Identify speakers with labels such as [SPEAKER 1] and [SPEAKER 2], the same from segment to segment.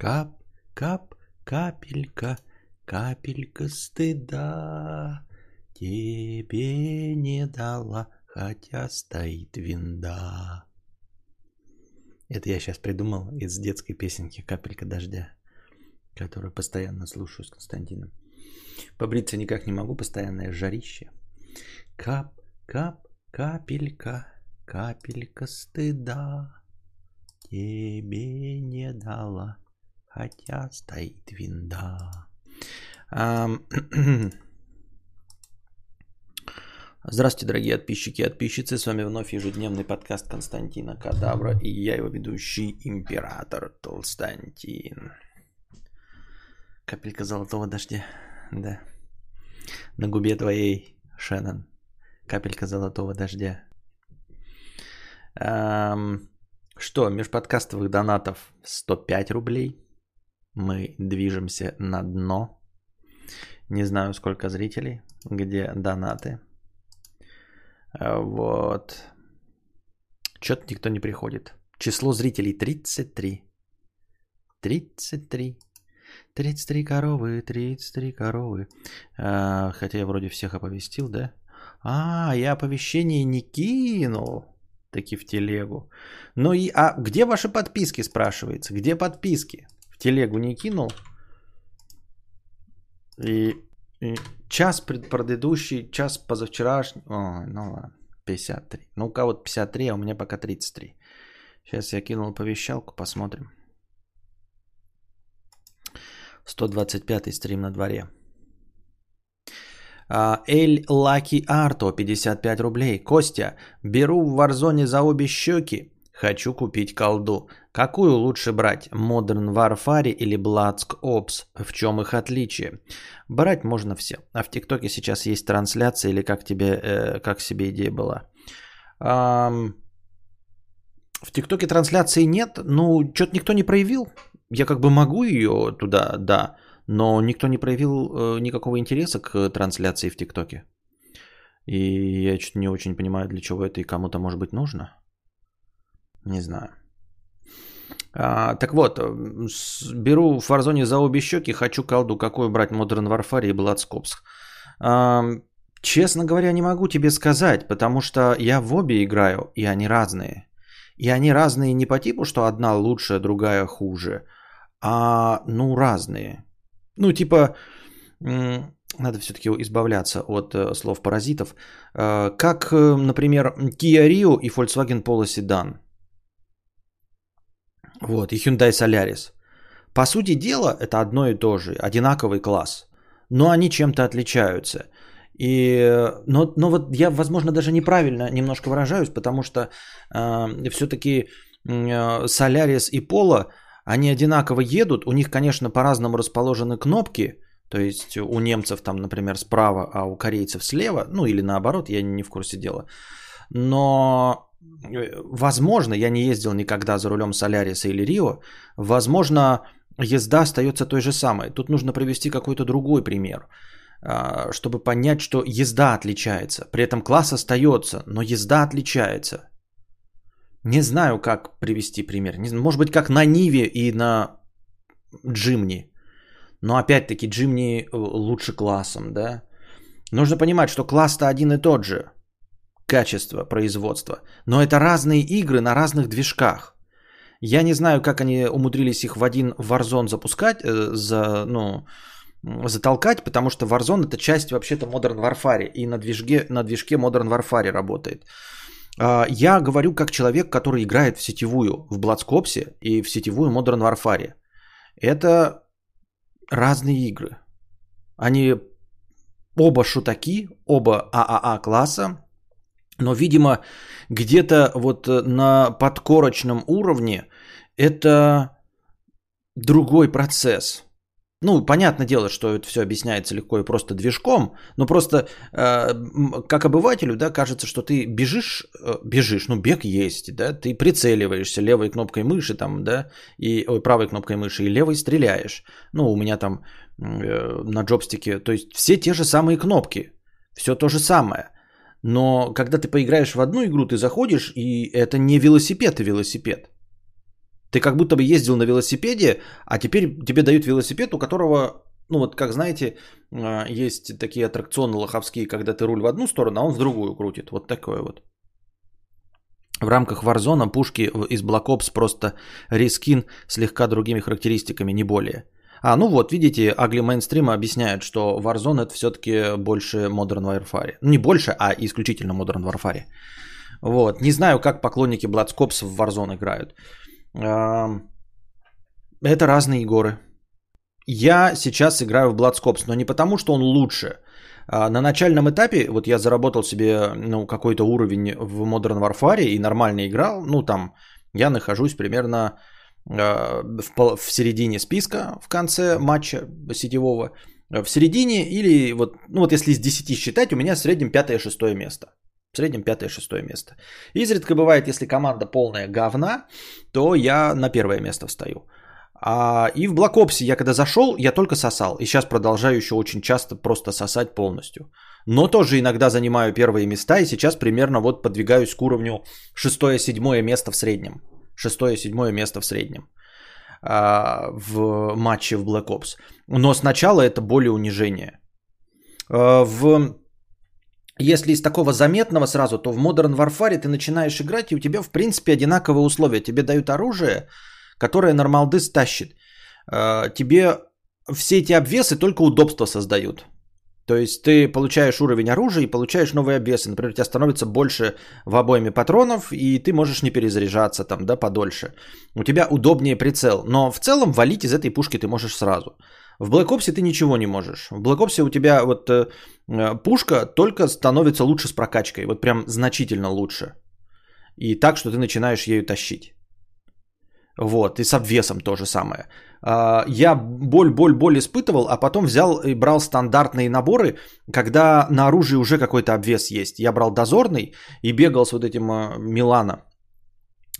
[SPEAKER 1] Кап, кап, капелька, капелька стыда тебе не дала, хотя стоит винда. Это я сейчас придумал из детской песенки «Капелька дождя», которую постоянно слушаю с Константином. Побриться никак не могу, постоянное жарище. Кап, кап, капелька, капелька стыда тебе не дала, хотя стоит винда. Здравствуйте, дорогие подписчики и подписчицы. С вами вновь ежедневный подкаст Константина Кадавра и я его ведущий император Толстантин. Капелька золотого дождя, да. На губе твоей, Шеннон. Капелька золотого дождя. Эм, что, межподкастовых донатов 105 рублей. Мы движемся на дно. Не знаю, сколько зрителей, где донаты. Э, вот. Что-то никто не приходит. Число зрителей 33. 33. 33 коровы, 33 коровы. А, хотя я вроде всех оповестил, да? А, я оповещение не кинул. Таки в телегу. Ну и, а где ваши подписки, спрашивается? Где подписки? Телегу не кинул? И, и час предыдущий, час позавчерашний. О, ну ладно, 53. Ну у кого-то 53, а у меня пока 33. Сейчас я кинул оповещалку, посмотрим. 125 стрим на дворе. А, Эль Лаки Арто, 55 рублей. Костя, беру в Варзоне за обе щеки. Хочу купить колду. Какую лучше брать? Modern Warfare или Bloodsk Ops? В чем их отличие? Брать можно все. А в ТикТоке сейчас есть трансляция или как тебе, э, как себе идея была? Эм, в ТикТоке трансляции нет. Ну, что-то никто не проявил. Я как бы могу ее туда, да. Но никто не проявил э, никакого интереса к трансляции в ТикТоке. И я что-то не очень понимаю, для чего это и кому-то может быть нужно. Не знаю. А, так вот, беру в Warzone за обе щеки, хочу колду, какую брать Modern Warfare и Bloodscopes. А, честно говоря, не могу тебе сказать, потому что я в обе играю, и они разные. И они разные не по типу, что одна лучше, другая хуже, а ну разные. Ну, типа, надо все-таки избавляться от э, слов паразитов. Э, как, э, например, Kia Rio и Volkswagen Polo Sedan. Вот, и Hyundai Solaris. По сути дела, это одно и то же, одинаковый класс. Но они чем-то отличаются. И, но, но вот я, возможно, даже неправильно немножко выражаюсь, потому что э, все-таки э, и Polo – они одинаково едут, у них, конечно, по-разному расположены кнопки, то есть у немцев там, например, справа, а у корейцев слева, ну или наоборот, я не в курсе дела. Но э, возможно, я не ездил никогда за рулем Соляриса или Рио, возможно, езда остается той же самой. Тут нужно привести какой-то другой пример, а, чтобы понять, что езда отличается. При этом класс остается, но езда отличается. Не знаю, как привести пример. Может быть, как на Ниве и на Джимни. Но опять-таки Джимни э, лучше классом, да? Нужно понимать, что класс-то один и тот же. Качество производства. Но это разные игры на разных движках. Я не знаю, как они умудрились их в один Warzone запускать, э, за, ну, затолкать, потому что Warzone это часть вообще-то Modern Warfare. И на движке, на движке Modern Warfare работает. А, я говорю как человек, который играет в сетевую, в Бладскопсе и в сетевую Modern Warfare. Это разные игры. Они оба шутаки, оба ААА класса, но, видимо, где-то вот на подкорочном уровне это другой процесс. Ну, понятное дело, что это все объясняется легко и просто движком, но просто э, как обывателю, да, кажется, что ты бежишь, э, бежишь, ну, бег есть, да, ты прицеливаешься левой кнопкой мыши там, да, и ой, правой кнопкой мыши, и левой стреляешь. Ну, у меня там э, на джобстике, то есть все те же самые кнопки, все то же самое. Но когда ты поиграешь в одну игру, ты заходишь, и это не велосипед и велосипед. Ты как будто бы ездил на велосипеде, а теперь тебе дают велосипед, у которого, ну вот как знаете, а, есть такие аттракционы лоховские, когда ты руль в одну сторону, а он в другую крутит. Вот такое вот. В рамках Warzone пушки из Black Ops просто рескин слегка другими характеристиками, не более. А, ну вот, видите, Агли Мейнстрим объясняет, что Warzone это все-таки больше Modern Warfare. Не больше, а исключительно Modern Warfare. Вот. Не знаю, как поклонники Blood Ops в Warzone играют. Это разные горы. Я сейчас играю в Blood Ops, но не потому, что он лучше. А на начальном этапе, вот я заработал себе ну, какой-то уровень в Modern Warfare и нормально играл. Ну, там я нахожусь примерно в, в середине списка в конце матча сетевого. В середине или вот, ну вот если из 10 считать, у меня в среднем 5-6 место. В среднем 5-6 место. Изредка бывает, если команда полная говна, то я на первое место встаю. А, и в Ops я когда зашел, я только сосал. И сейчас продолжаю еще очень часто просто сосать полностью. Но тоже иногда занимаю первые места. И сейчас примерно вот подвигаюсь к уровню 6-7 место в среднем шестое-седьмое место в среднем а, в матче в Black Ops. Но сначала это более унижение. А, в... Если из такого заметного сразу, то в Modern Warfare ты начинаешь играть, и у тебя в принципе одинаковые условия. Тебе дают оружие, которое нормалды стащит. А, тебе все эти обвесы только удобства создают. То есть ты получаешь уровень оружия и получаешь новые обвесы. Например, у тебя становится больше в обойме патронов, и ты можешь не перезаряжаться там, да, подольше. У тебя удобнее прицел. Но в целом валить из этой пушки ты можешь сразу. В Black Ops ты ничего не можешь. В Black Ops у тебя вот э, пушка только становится лучше с прокачкой. Вот прям значительно лучше. И так, что ты начинаешь ею тащить. Вот, и с обвесом то же самое. А, я боль, боль, боль испытывал, а потом взял и брал стандартные наборы, когда на оружии уже какой-то обвес есть. Я брал дозорный и бегал с вот этим а, Милана.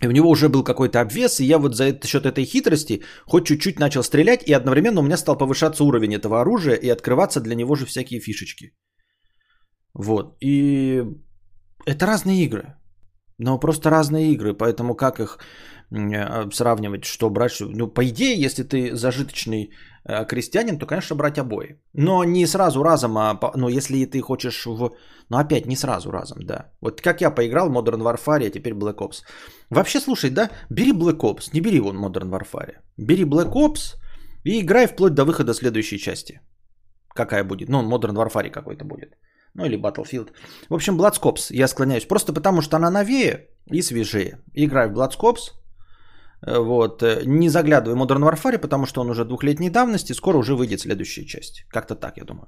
[SPEAKER 1] И у него уже был какой-то обвес, и я вот за счет этой хитрости хоть чуть-чуть начал стрелять, и одновременно у меня стал повышаться уровень этого оружия и открываться для него же всякие фишечки. Вот. И это разные игры. Но просто разные игры, поэтому как их сравнивать, что брать? Ну, по идее, если ты зажиточный э, крестьянин, то, конечно, брать обои. Но не сразу разом, а ну, если ты хочешь в... Ну, опять не сразу разом, да. Вот как я поиграл в Modern Warfare, а теперь Black Ops. Вообще, слушай, да, бери Black Ops, не бери вон Modern Warfare. Бери Black Ops и играй вплоть до выхода следующей части. Какая будет? Ну, Modern Warfare какой-то будет. Ну или Battlefield. В общем, Bloodscopes я склоняюсь. Просто потому, что она новее и свежее. Играю в Bloodscopes. Э, вот. Э, не заглядывай Modern Warfare, потому что он уже двухлетней давности. Скоро уже выйдет следующая часть. Как-то так, я думаю.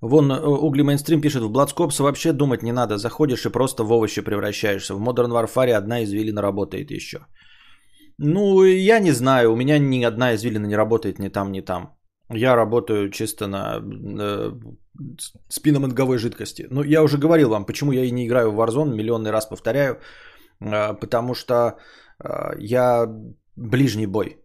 [SPEAKER 1] Вон э, Угли Мейнстрим пишет, в Бладскопс вообще думать не надо. Заходишь и просто в овощи превращаешься. В Modern Warfare одна извилина работает еще. Ну, я не знаю, у меня ни одна извилина не работает ни там, ни там. Я работаю чисто на спинномозговой жидкости. Ну, я уже говорил вам, почему я и не играю в Warzone, миллионный раз повторяю, э, потому что э, я ближний бой.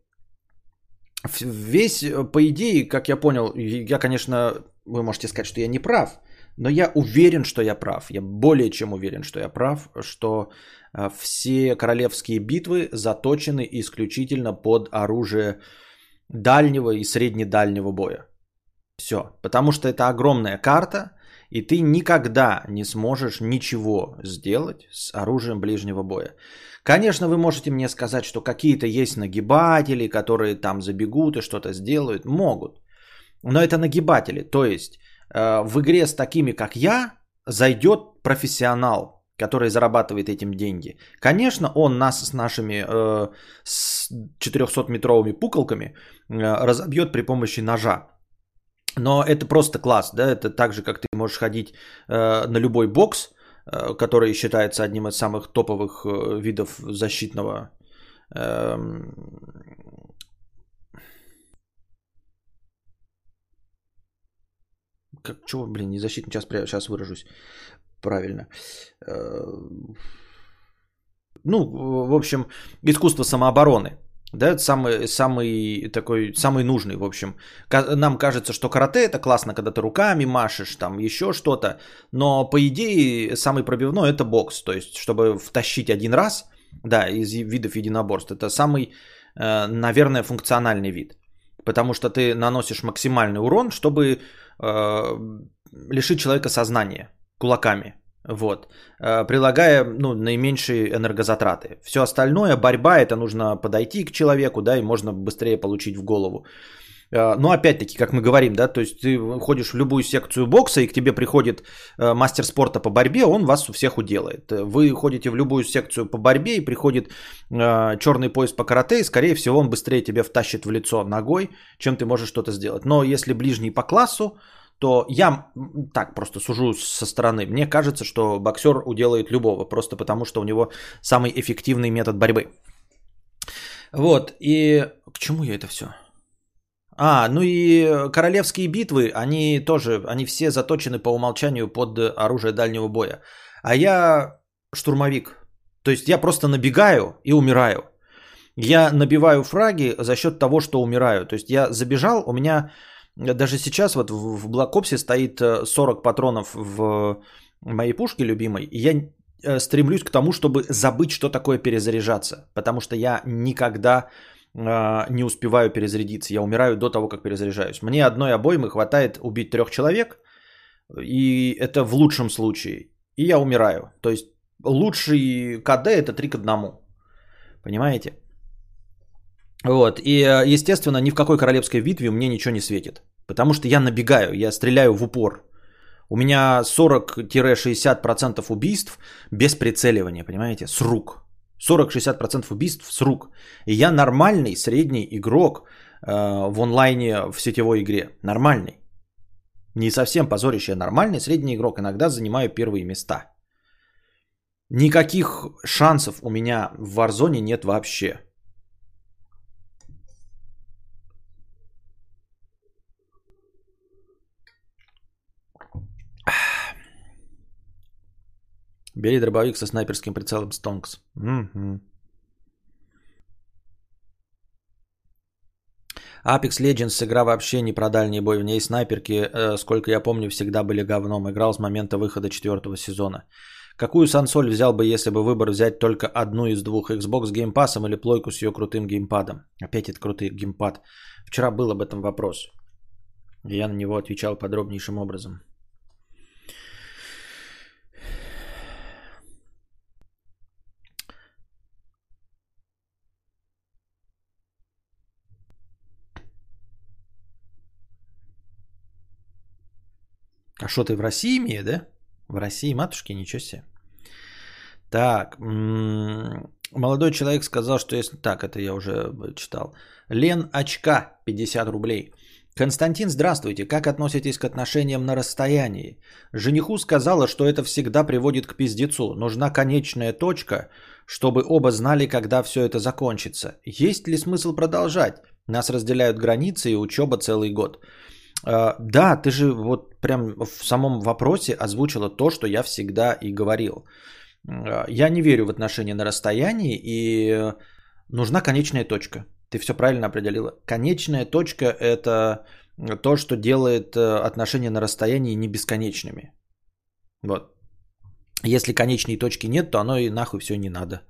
[SPEAKER 1] Весь, э, по идее, как я понял, я, конечно, вы можете сказать, что я не прав, но я уверен, что я прав. Я более чем уверен, что я прав, что а, все королевские битвы заточены исключительно под оружие дальнего и среднедальнего боя. Все. Потому что это огромная карта, и ты никогда не сможешь ничего сделать с оружием ближнего боя. Конечно, вы можете мне сказать, что какие-то есть нагибатели, которые там забегут и что-то сделают. Могут. Но это нагибатели. То есть э, в игре с такими, как я, зайдет профессионал, который зарабатывает этим деньги. Конечно, он нас с нашими э, с 400-метровыми пуколками э, разобьет при помощи ножа. Но это просто класс, да, это так же, как ты можешь ходить э, на любой бокс, э, который считается одним из самых топовых э, видов защитного э, как, чего, блин, не защитный, сейчас, сейчас выражусь правильно. Э, ну, в общем, искусство самообороны. Да, самый, самый такой, самый нужный, в общем. Нам кажется, что карате это классно, когда ты руками машешь, там еще что-то. Но по идее самый пробивной это бокс. То есть, чтобы втащить один раз, да, из видов единоборств, это самый, э, наверное, функциональный вид. Потому что ты наносишь максимальный урон, чтобы э, лишить человека сознания кулаками. Вот. Э, прилагая ну, наименьшие энергозатраты. Все остальное, борьба, это нужно подойти к человеку, да, и можно быстрее получить в голову. Э, но опять-таки, как мы говорим, да, то есть ты ходишь в любую секцию бокса, и к тебе приходит э, мастер спорта по борьбе, он вас у всех уделает. Вы ходите в любую секцию по борьбе, и приходит черный пояс по карате, и, скорее всего, он быстрее тебе втащит в лицо ногой, чем ты можешь что-то сделать. Но если ближний по классу, то я так просто сужу со стороны. Мне кажется, что боксер уделает любого, просто потому что у него самый эффективный метод борьбы. Вот, и к чему я это все? А, ну и королевские битвы, они тоже, они все заточены по умолчанию под оружие дальнего боя. А я штурмовик. То есть я просто набегаю и умираю. Я набиваю фраги за счет того, что умираю. То есть я забежал, у меня даже сейчас вот в Ops стоит 40 э, патронов в моей пушке любимой. И я э, стремлюсь к тому, чтобы забыть, что такое перезаряжаться. Потому что я никогда э, не успеваю перезарядиться. Я умираю до того, как перезаряжаюсь. Мне одной обоймы хватает убить трех человек. И это в лучшем случае. И я умираю. То есть лучший КД это 3 к 1. Понимаете? Вот. И, э, естественно, ни в какой королевской битве мне ничего не светит. Потому что я набегаю, я стреляю в упор. У меня 40-60% убийств без прицеливания, понимаете, с рук. 40-60% убийств с рук. И я нормальный средний игрок э, в онлайне в сетевой игре. Нормальный. Не совсем позорище, а нормальный средний игрок. Иногда занимаю первые места. Никаких шансов у меня в Warzone нет вообще. Бери дробовик со снайперским прицелом Стонкс. Угу. Apex Legends игра вообще не про дальний бой. В ней снайперки, э, сколько я помню, всегда были говном. Играл с момента выхода четвертого сезона. Какую сансоль взял бы, если бы выбор взять только одну из двух? Xbox Game Pass или плойку с ее крутым геймпадом? Опять этот крутый геймпад. Вчера был об этом вопрос. Я на него отвечал подробнейшим образом. А что ты в России имею, да? В России матушки, ничего себе. Так, молодой человек сказал, что если... Так, это я уже читал. Лен Очка, 50 рублей. Константин, здравствуйте. Как относитесь к отношениям на расстоянии? Жениху сказала, что это всегда приводит к пиздецу. Нужна конечная точка, чтобы оба знали, когда все это закончится. Есть ли смысл продолжать? Нас разделяют границы и учеба целый год. А, да, ты же вот прям в самом вопросе озвучила то, что я всегда и говорил. А, я не верю в отношения на расстоянии и нужна конечная точка. Ты все правильно определила. Конечная точка – это то, что делает э, отношения на расстоянии не бесконечными. Вот. Если конечной точки нет, то оно и нахуй все не надо.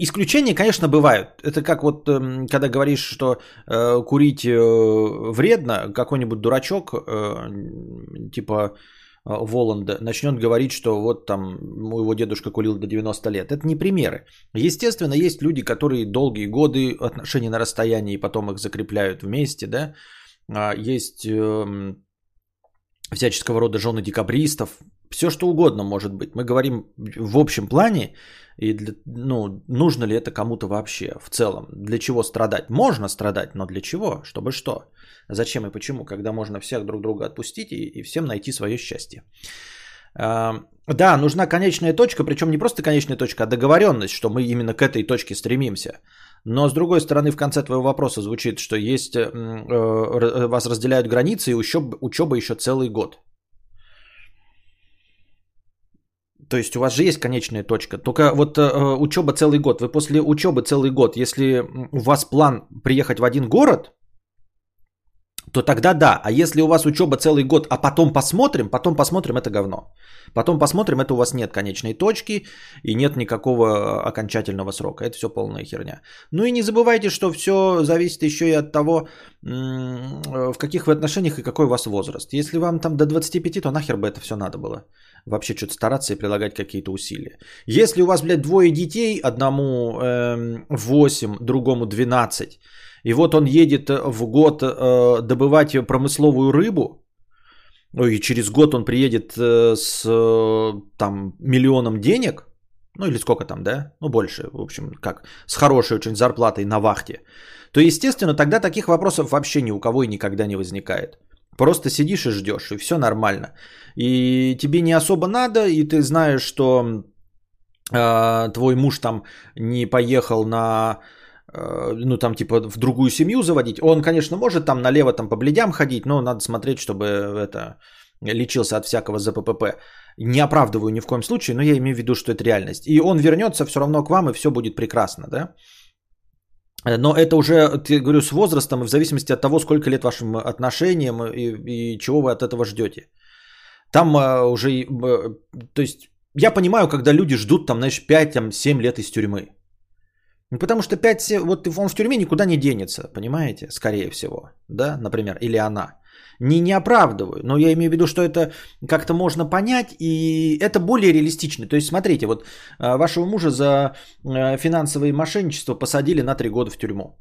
[SPEAKER 1] Исключения, конечно, бывают. Это как вот, эм, когда говоришь, что э, курить э, вредно, какой-нибудь дурачок, э, типа э, Воланда, начнет говорить, что вот там его дедушка курил до 90 лет. Это не примеры. Естественно, есть люди, которые долгие годы отношения на расстоянии, и потом их закрепляют вместе, да. А есть э, всяческого рода жены декабристов, все что угодно может быть. Мы говорим в общем плане, и для, ну, нужно ли это кому-то вообще в целом? Для чего страдать? Можно страдать, но для чего? Чтобы что? Зачем и почему? Когда можно всех друг друга отпустить и, и всем найти свое счастье. А, да, нужна конечная точка, причем не просто конечная точка, а договоренность, что мы именно к этой точке стремимся. Но с другой стороны, в конце твоего вопроса звучит, что есть э, э, вас разделяют границы и учеба, учеба еще целый год. То есть у вас же есть конечная точка. Только вот э, учеба целый год. Вы после учебы целый год, если у вас план приехать в один город, то тогда да. А если у вас учеба целый год, а потом посмотрим, потом посмотрим, это говно. Потом посмотрим, это у вас нет конечной точки и нет никакого окончательного срока. Это все полная херня. Ну и не забывайте, что все зависит еще и от того, в каких вы отношениях и какой у вас возраст. Если вам там до 25, то нахер бы это все надо было. Вообще что-то стараться и прилагать какие-то усилия. Если у вас, блядь, двое детей, одному э, 8, другому 12, и вот он едет э, в год э, добывать промысловую рыбу, и через год он приедет э, с там миллионом денег, ну или сколько там, да, ну больше, в общем, как, с хорошей очень зарплатой на вахте, то, естественно, тогда таких вопросов вообще ни у кого и никогда не возникает. Просто сидишь и ждешь, и все нормально. И тебе не особо надо, и ты знаешь, что э, твой муж там не поехал на Э, ну там типа в другую семью заводить. Он, конечно, может там налево там по бледям ходить, но надо смотреть, чтобы это лечился от всякого ЗППП. Не оправдываю ни в коем случае, но я имею в виду, что это реальность. И он вернется все равно к вам, и все будет прекрасно, да? Но это уже, говорю, с возрастом и в зависимости от того, сколько лет вашим отношениям и, и чего вы от этого ждете. Там а, уже, то есть, я понимаю, когда люди ждут там, знаешь, 5-7 лет из тюрьмы. Ну, потому что 5, вот он в тюрьме никуда не денется, понимаете, скорее всего, да, например, или она. Не, не оправдываю, но я имею в виду, что это как-то можно понять, и это более реалистично. То есть, смотрите, вот а, вашего мужа за а, финансовые мошенничества посадили на 3 года в тюрьму.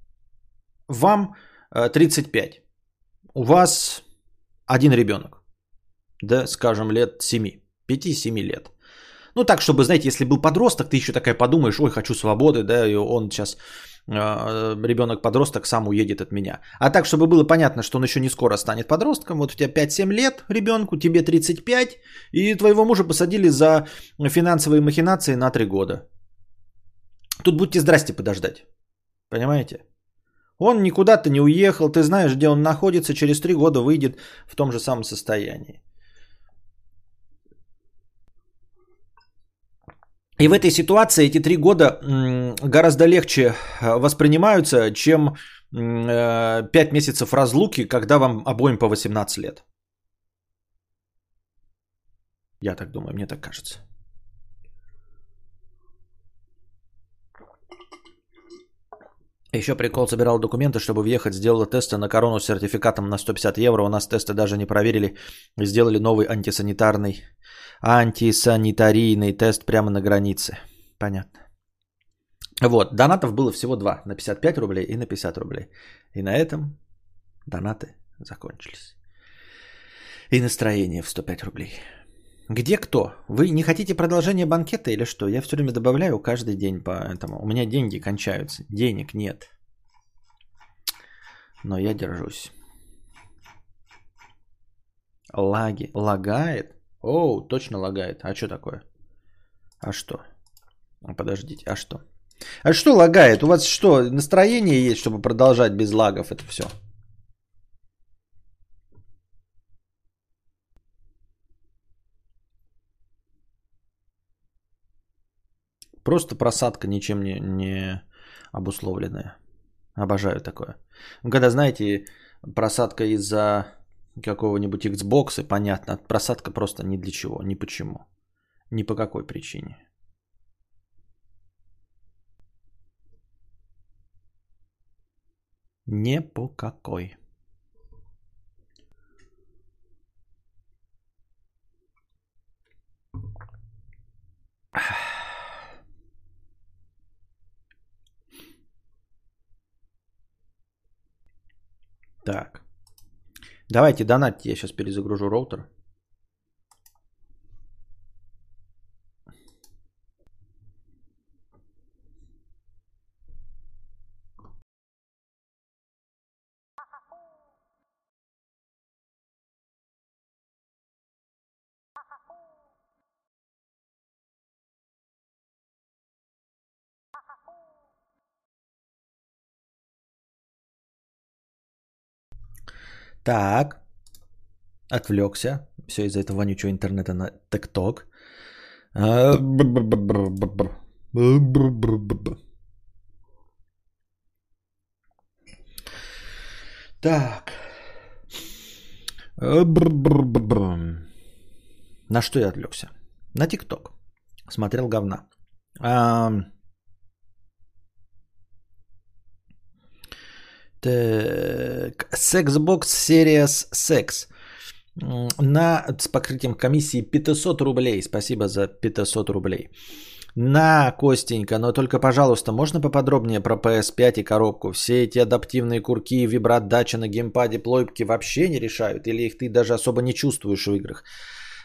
[SPEAKER 1] Вам 35. А, У вас один ребенок, да, скажем, лет 7, 5-7 лет. Ну так, чтобы, знаете, если был подросток, ты еще такая подумаешь, ой, хочу свободы, да, и он сейчас, э, ребенок-подросток сам уедет от меня. А так, чтобы было понятно, что он еще не скоро станет подростком, вот у тебя 5-7 лет ребенку, тебе 35, и твоего мужа посадили за финансовые махинации на 3 года. Тут будьте здрасте подождать. Понимаете? Он никуда-то не уехал, ты знаешь, где он находится, через 3 года выйдет в том же самом состоянии. И в этой ситуации эти три года гораздо легче э, воспринимаются, чем э, пять месяцев разлуки, когда вам обоим по 18 лет. Я так думаю, мне так кажется. Еще прикол, собирал документы, чтобы въехать, сделала тесты на корону с сертификатом на 150 евро. У нас тесты даже не проверили. Сделали новый антисанитарный антисанитарийный тест прямо на границе. Понятно. Вот, донатов было всего два, на 55 рублей и на 50 рублей. И на этом донаты закончились. И настроение в 105 рублей. Где кто? Вы не хотите продолжение банкета или что? Я все время добавляю каждый день по этому. У меня деньги кончаются. Денег нет. Но я держусь. Лаги. Лагает? Оу, точно лагает. А что такое? А что? А подождите, а что? А что лагает? У вас что, настроение есть, чтобы продолжать без лагов это все? Просто просадка ничем не, не обусловленная. Обожаю такое. Когда, знаете, просадка из-за какого-нибудь Xbox, и понятно, просадка просто ни для чего, ни почему, ни по какой причине. Не по какой. Так. Давайте донатьте, я сейчас перезагружу роутер. Так. Отвлекся. Все из-за этого вонючего интернета на ТикТок. Так. На что я отвлекся? На ТикТок. Смотрел говна. Так. Sexbox Series Sex. На, с покрытием комиссии 500 рублей. Спасибо за 500 рублей. На, Костенька, но только, пожалуйста, можно поподробнее про PS5 и коробку? Все эти адаптивные курки и вибрат-дача на геймпаде плойки вообще не решают? Или их ты даже особо не чувствуешь в играх?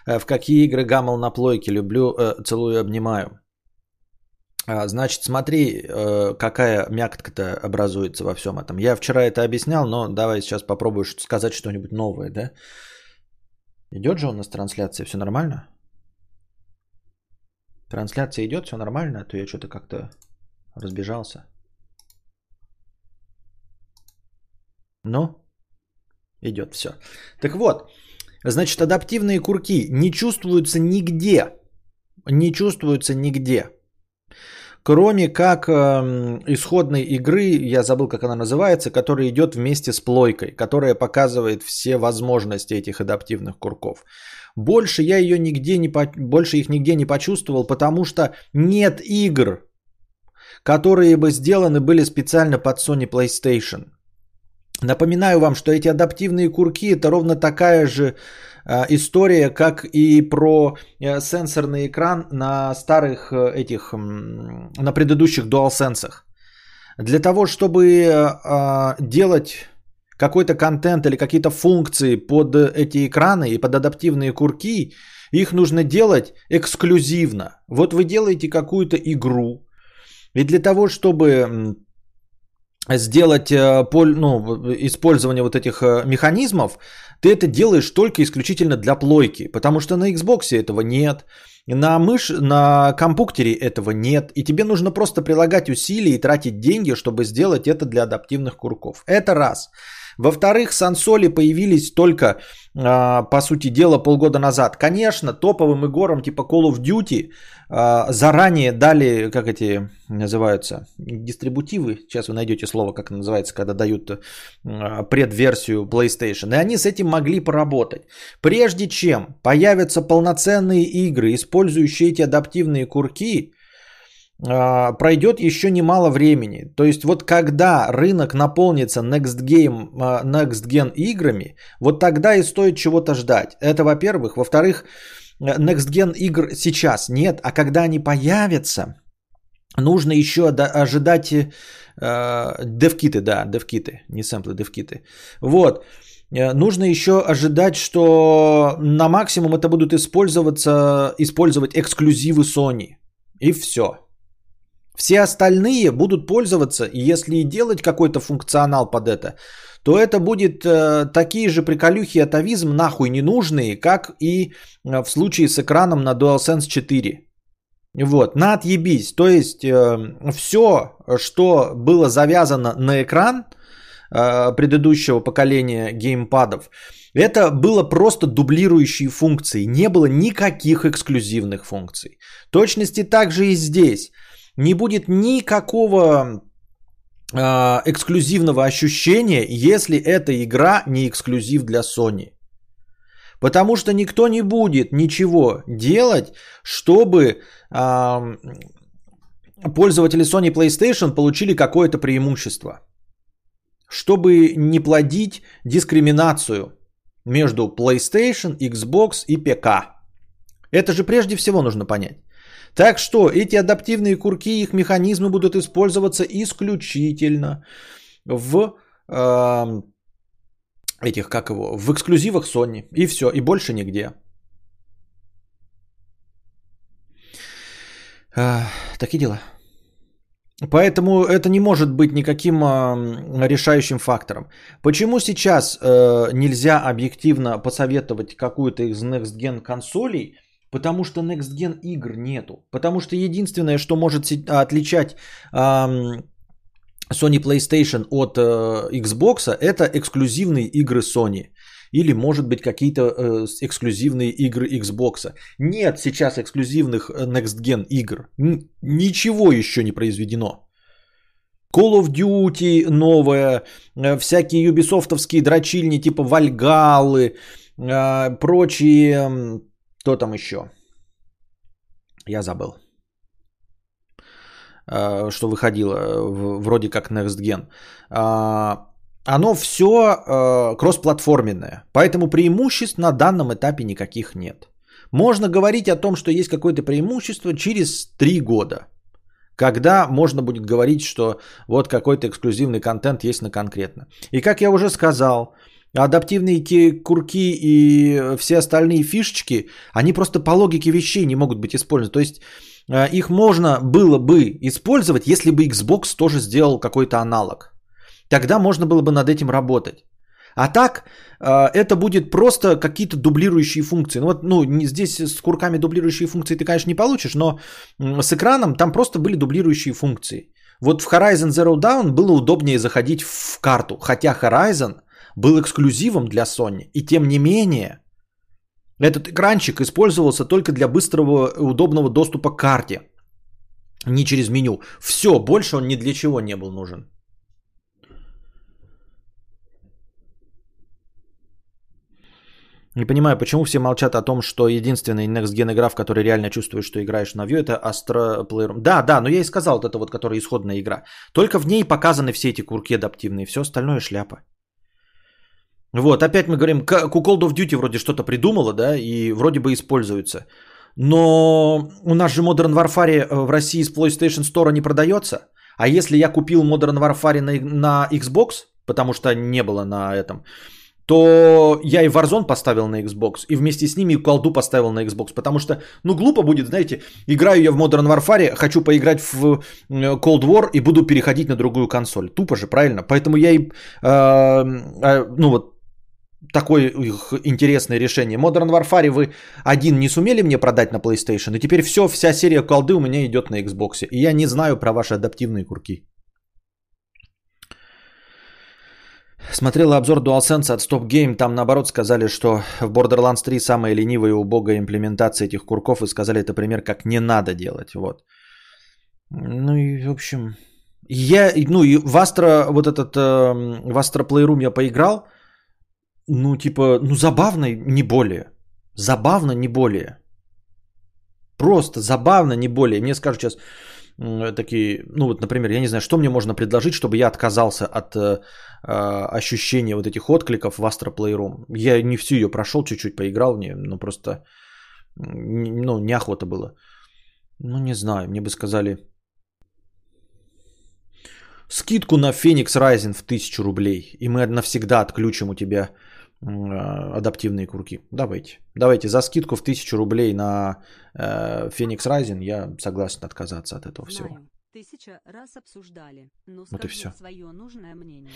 [SPEAKER 1] Э, в какие игры гамал на плойке? Люблю, э, целую, обнимаю. А, значит, смотри, э, какая мякотка-то образуется во всем этом. Я вчера это объяснял, но давай сейчас попробую сказать что-нибудь новое, да? Идет же у нас трансляция, все нормально? Трансляция идет, все нормально, а то я что-то как-то разбежался. Ну, идет все. Так вот, значит, адаптивные курки не чувствуются нигде. Не чувствуются нигде. Кроме как э, исходной игры, я забыл, как она называется, которая идет вместе с плойкой, которая показывает все возможности этих адаптивных курков. Больше я ее нигде не, больше их нигде не почувствовал, потому что нет игр, которые бы сделаны были специально под Sony PlayStation. Напоминаю вам, что эти адаптивные курки это ровно такая же э, история, как и про э, сенсорный экран на старых э, этих, на предыдущих DualSense. Для того, чтобы э, делать какой-то контент или какие-то функции под эти экраны и под адаптивные курки, их нужно делать эксклюзивно. Вот вы делаете какую-то игру, и для того, чтобы сделать э, ну, использование вот этих э, механизмов, ты это делаешь только исключительно для плойки, потому что на Xbox этого нет, на мышь, на компьютере этого нет, и тебе нужно просто прилагать усилия и тратить деньги, чтобы сделать это для адаптивных курков. Это раз. Во-вторых, сансоли появились только, а, по сути дела, полгода назад. Конечно, топовым играм типа Call of Duty а, заранее дали, как эти называются, дистрибутивы. Сейчас вы найдете слово, как называется, когда дают а, предверсию PlayStation. И они с этим могли поработать. Прежде чем появятся полноценные игры, использующие эти адаптивные курки, пройдет еще немало времени. То есть вот когда рынок наполнится Next, Game, а, Next Gen играми, вот тогда и стоит чего-то ждать. Это во-первых. Во-вторых, Next Gen игр сейчас нет, а когда они появятся, нужно еще ожидать э, девкиты, да, девкиты, не сэмплы, девкиты. Вот. Э, нужно еще ожидать, что на максимум это будут использоваться, использовать эксклюзивы Sony. И все. Все остальные будут пользоваться, если и делать какой-то функционал под это, то это будет э, такие же приколюхи и атовизм нахуй ненужные, как и э, в случае с экраном на DualSense 4. Вот, на отъебись. То есть э, все, что было завязано на экран э, предыдущего поколения геймпадов, это было просто дублирующие функции. Не было никаких эксклюзивных функций. точности также и здесь не будет никакого э, эксклюзивного ощущения, если эта игра не эксклюзив для Sony. Потому что никто не будет ничего делать, чтобы э, пользователи Sony PlayStation получили какое-то преимущество. Чтобы не плодить дискриминацию между PlayStation, Xbox и ПК. Это же прежде всего нужно понять. Так что эти адаптивные курки, их механизмы будут использоваться исключительно в э, этих, как его, в эксклюзивах Sony. И все, и больше нигде. А, такие дела. Поэтому это не может быть никаким э, решающим фактором. Почему сейчас э, нельзя объективно посоветовать какую-то из Next Gen консолей, Потому что Next Gen игр нету. Потому что единственное, что может отличать Sony PlayStation от э, Xbox, это эксклюзивные игры Sony. или, может быть, какие-то э, эксклюзивные игры Xbox. Нет сейчас эксклюзивных э, Next Gen игр. Н- ничего еще не произведено. Call of Duty новая, э, всякие юбисофтовские дрочильни типа Вальгалы, э, прочие, кто там еще? Я забыл. Э, что выходило вроде как Next Gen. Оно все кроссплатформенное, поэтому преимуществ на данном этапе никаких нет. Можно говорить о том, что есть какое-то преимущество через 3 года – когда можно будет говорить, что вот какой-то эксклюзивный контент есть на конкретно. И как я уже сказал, адаптивные курки и все остальные фишечки, они просто по логике вещей не могут быть использованы. То есть э, их можно было бы использовать, если бы Xbox тоже сделал какой-то аналог. Тогда можно было бы над этим работать. А так, э, это будет просто какие-то дублирующие функции. Ну вот, ну, здесь с курками дублирующие функции ты, конечно, не получишь, но с экраном там просто были дублирующие функции. Вот в Horizon Zero Dawn было удобнее заходить в карту, хотя Horizon был эксклюзивом для Sony. И тем не менее, этот экранчик использовался только для быстрого и удобного доступа к карте, не через меню. Все, больше он ни для чего не был нужен. Не понимаю, почему все молчат о том, что единственная Next Gen игра, в которой реально чувствуешь, что играешь на View, это Astra Playroom. Да, да, но я и сказал, вот это вот, которая исходная игра. Только в ней показаны все эти курки адаптивные, все остальное шляпа. Вот, опять мы говорим, Call of Duty вроде что-то придумала, да, и вроде бы используется. Но у нас же Modern Warfare э, в России с PlayStation Store не продается. А если я купил Modern Warfare на, на Xbox, потому что не было на этом, то я и Warzone поставил на Xbox, и вместе с ними и колду поставил на Xbox, потому что, ну, глупо будет, знаете, играю я в Modern Warfare, хочу поиграть в Cold War и буду переходить на другую консоль. Тупо же, правильно? Поэтому я и, э, э, ну, вот, такое их интересное решение. Modern Warfare вы один не сумели мне продать на PlayStation, и теперь все, вся серия колды у меня идет на Xbox. И я не знаю про ваши адаптивные курки. Смотрела обзор DualSense от Stop Game, там наоборот сказали, что в Borderlands 3 самая ленивая и убогая имплементация этих курков, и сказали, это пример, как не надо делать, вот. Ну и, в общем, я, ну и в Astra, вот этот, э, в Astra Playroom я поиграл, ну типа, ну забавно, не более. Забавно, не более. Просто забавно, не более. Мне скажут сейчас, такие, ну вот, например, я не знаю, что мне можно предложить, чтобы я отказался от э, а, ощущения вот этих откликов в Astra Playroom. Я не всю ее прошел, чуть-чуть поиграл в нее, но просто, ну, неохота было. Ну, не знаю, мне бы сказали, скидку на Phoenix Rising в 1000 рублей, и мы навсегда отключим у тебя адаптивные курки. Давайте. Давайте за скидку в 1000 рублей на э, Phoenix Rising я согласен отказаться от этого всего.
[SPEAKER 2] Тысяча раз обсуждали, но вот и все. свое нужное мнение.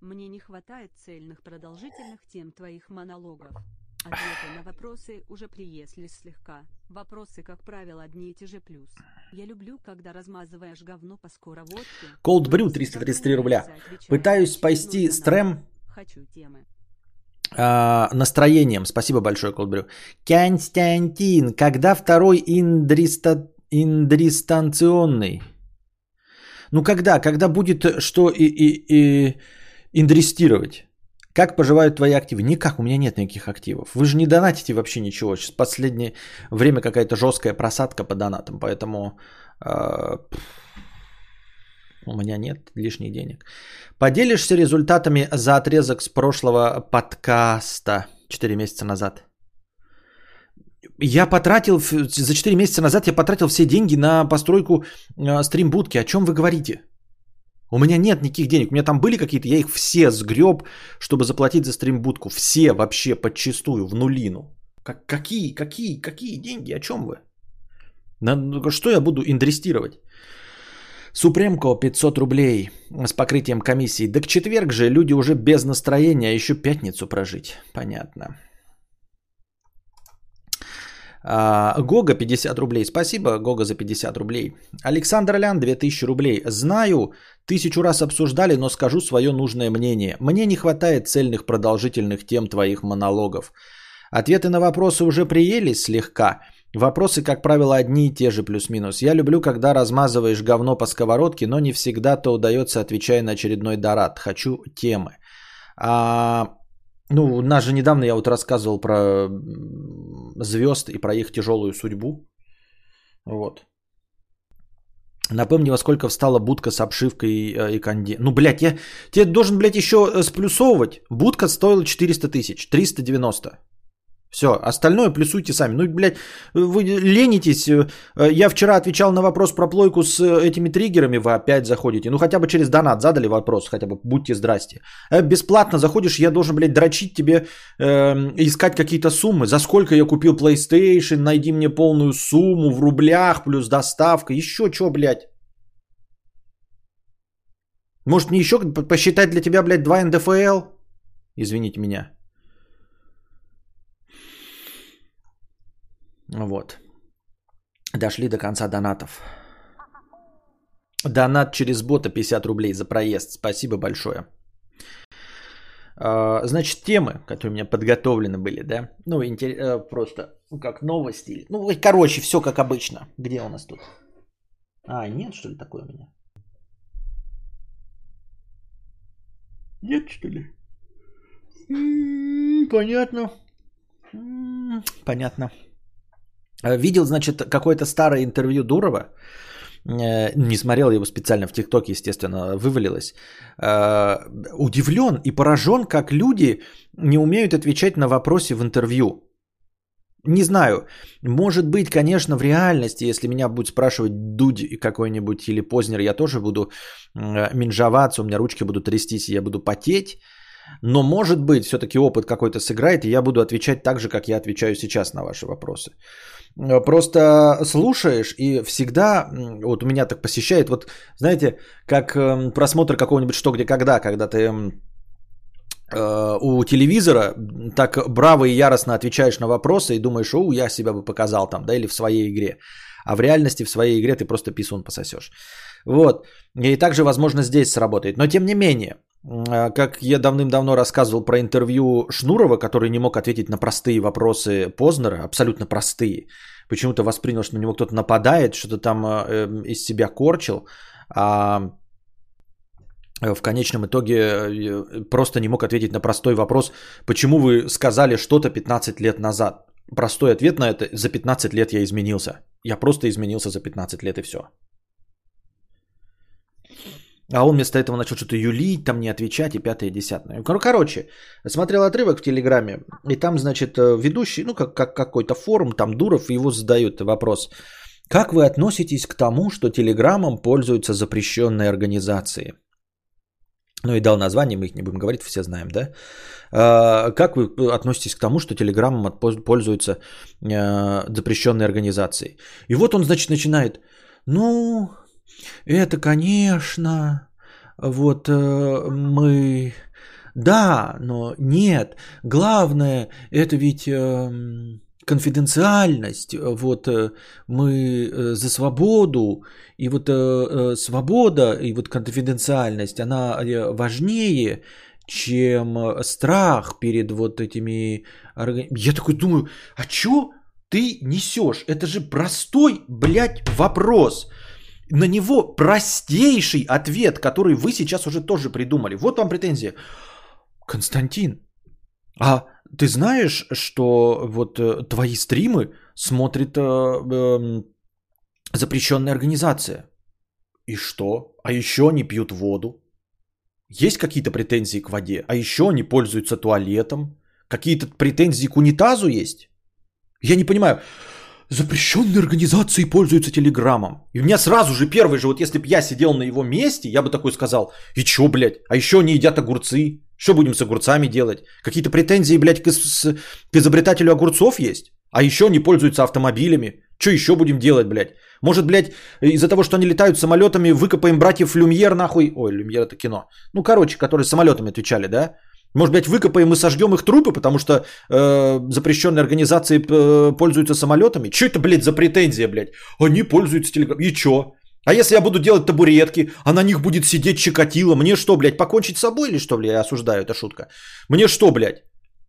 [SPEAKER 2] Мне не хватает цельных продолжительных тем твоих монологов. Ответы на вопросы уже приесли слегка. Вопросы, как правило, одни и те же плюс. Я люблю, когда размазываешь говно по скороводке.
[SPEAKER 1] Cold Brew 333 рубля. Пытаюсь спасти стрем.
[SPEAKER 2] Хочу темы.
[SPEAKER 1] А, настроением. Спасибо большое, Brew. Константин, когда второй индриста... индристанционный? Ну когда? Когда будет что и, и, и инвестировать. Как поживают твои активы? Никак, у меня нет никаких активов. Вы же не донатите вообще ничего. Сейчас последнее время какая-то жесткая просадка по донатам, поэтому э, у меня нет лишних денег. Поделишься результатами за отрезок с прошлого подкаста 4 месяца назад? Я потратил, за 4 месяца назад я потратил все деньги на постройку э, стримбудки. О чем вы говорите? У меня нет никаких денег. У меня там были какие-то, я их все сгреб, чтобы заплатить за стримбудку. Все вообще подчистую, в нулину. Как, какие, какие, какие деньги? О чем вы? На, ну, что я буду инвестировать? Супремко 500 рублей с покрытием комиссии. Да к четверг же люди уже без настроения, а еще пятницу прожить. Понятно. А, Гога 50 рублей. Спасибо, Гога, за 50 рублей. Александр Лян 2000 рублей. Знаю, тысячу раз обсуждали, но скажу свое нужное мнение. Мне не хватает цельных продолжительных тем твоих монологов. Ответы на вопросы уже приелись слегка. Вопросы, как правило, одни и те же плюс-минус. Я люблю, когда размазываешь говно по сковородке, но не всегда то удается, отвечая на очередной дорад. Хочу темы. А, ну, у нас же недавно я вот рассказывал про звезд и про их тяжелую судьбу. Вот. Напомни, во сколько встала будка с обшивкой и, э, и конде. Ну, блядь, я тебе должен, блядь, еще э, сплюсовывать. Будка стоила 400 тысяч, 390. Все, остальное плюсуйте сами. Ну, блядь, вы ленитесь. Э, я вчера отвечал на вопрос про плойку с э, этими триггерами, вы опять заходите. Ну, хотя бы через донат задали вопрос, хотя бы будьте здрасте. Э, бесплатно заходишь, я должен, блядь, дрочить тебе, э, искать какие-то суммы. За сколько я купил PlayStation, найди мне полную сумму в рублях, плюс доставка. Еще что, блядь? Может, мне еще посчитать для тебя, блядь, 2 НДФЛ? Извините меня. Вот. Дошли до конца донатов. Донат через бота 50 рублей за проезд. Спасибо большое. А, значит, темы, которые у меня подготовлены были, да? Ну, э, просто как новости. Ну, короче, все как обычно. Где у нас тут? А, нет, что ли, такое у меня? Нет, что ли? М-м, понятно. М-м, понятно. Э, видел, значит, какое-то старое интервью Дурова. Э, не смотрел его специально в ТикТоке, естественно, вывалилось. Э, удивлен и поражен, как люди не умеют отвечать на вопросы в интервью. Не знаю, может быть, конечно, в реальности, если меня будет спрашивать Дудь какой-нибудь или Познер, я тоже буду минжаваться, у меня ручки будут трястись, и я буду потеть. Но может быть, все-таки опыт какой-то сыграет, и я буду отвечать так же, как я отвечаю сейчас на ваши вопросы. Э, просто слушаешь и всегда, вот у меня так посещает, вот знаете, как эм, просмотр какого-нибудь «Что, где, когда», когда ты э, у телевизора так браво и яростно отвечаешь на вопросы и думаешь, о, я себя бы показал там, да, или в своей игре. А в реальности в своей игре ты просто писун пососешь. Вот. И также, возможно, здесь сработает. Но тем не менее, как я давным-давно рассказывал про интервью Шнурова, который не мог ответить на простые вопросы Познера, абсолютно простые. Почему-то воспринял, что на него кто-то нападает, что-то там э, эм, из себя корчил. А в конечном итоге э, просто не мог ответить на простой вопрос, почему вы сказали что-то 15 лет назад. Простой ответ на это, за 15 лет я изменился. Я просто изменился за 15 лет и все. А он вместо этого начал что-то юлить, там не отвечать и пятое, и десятое. Короче, смотрел отрывок в Телеграме, и там, значит, э, ведущий, ну, как, как какой-то форум, там Дуров, его задают вопрос. Как вы относитесь к тому, что Телеграмом пользуются запрещенные организации? Ну и дал название, мы их не будем говорить, все знаем, да? А, как вы относитесь к тому, что Телеграмом пользуются э, запрещенные организации? И вот он, значит, начинает, ну, это, конечно, вот э, мы... Да, но нет. Главное, это ведь э, конфиденциальность. Вот э, мы э, за свободу. И вот свобода и вот конфиденциальность, она важнее, чем страх перед вот этими... Я такой думаю, а чё ты несешь? Это же простой, блядь, вопрос на него простейший ответ, который вы сейчас уже тоже придумали. Вот вам претензия. Константин, а ты знаешь, что вот э, твои стримы смотрит э, э, запрещенная организация? И что? А еще они пьют воду. Есть какие-то претензии к воде? А еще они пользуются туалетом? Какие-то претензии к унитазу есть? Я не понимаю запрещенные организации пользуются телеграммом. И у меня сразу же первый же, вот если бы я сидел на его месте, я бы такой сказал, и чё, блядь, а еще они едят огурцы, что будем с огурцами делать? Какие-то претензии, блядь, к, с, к изобретателю огурцов есть? А еще они пользуются автомобилями. Что еще будем делать, блядь? Может, блядь, из-за того, что они летают самолетами, выкопаем братьев Люмьер, нахуй. Ой, Люмьер это кино. Ну, короче, которые самолетами отвечали, да? Может быть, выкопаем и сожгем их трупы, потому что э, запрещенные организации э, пользуются самолетами? Что это, блядь, за претензия, блядь? Они пользуются телеграм. И чё? А если я буду делать табуретки, а на них будет сидеть Чикатило, мне что, блядь, покончить с собой или что, блядь, я осуждаю, это шутка. Мне что, блядь,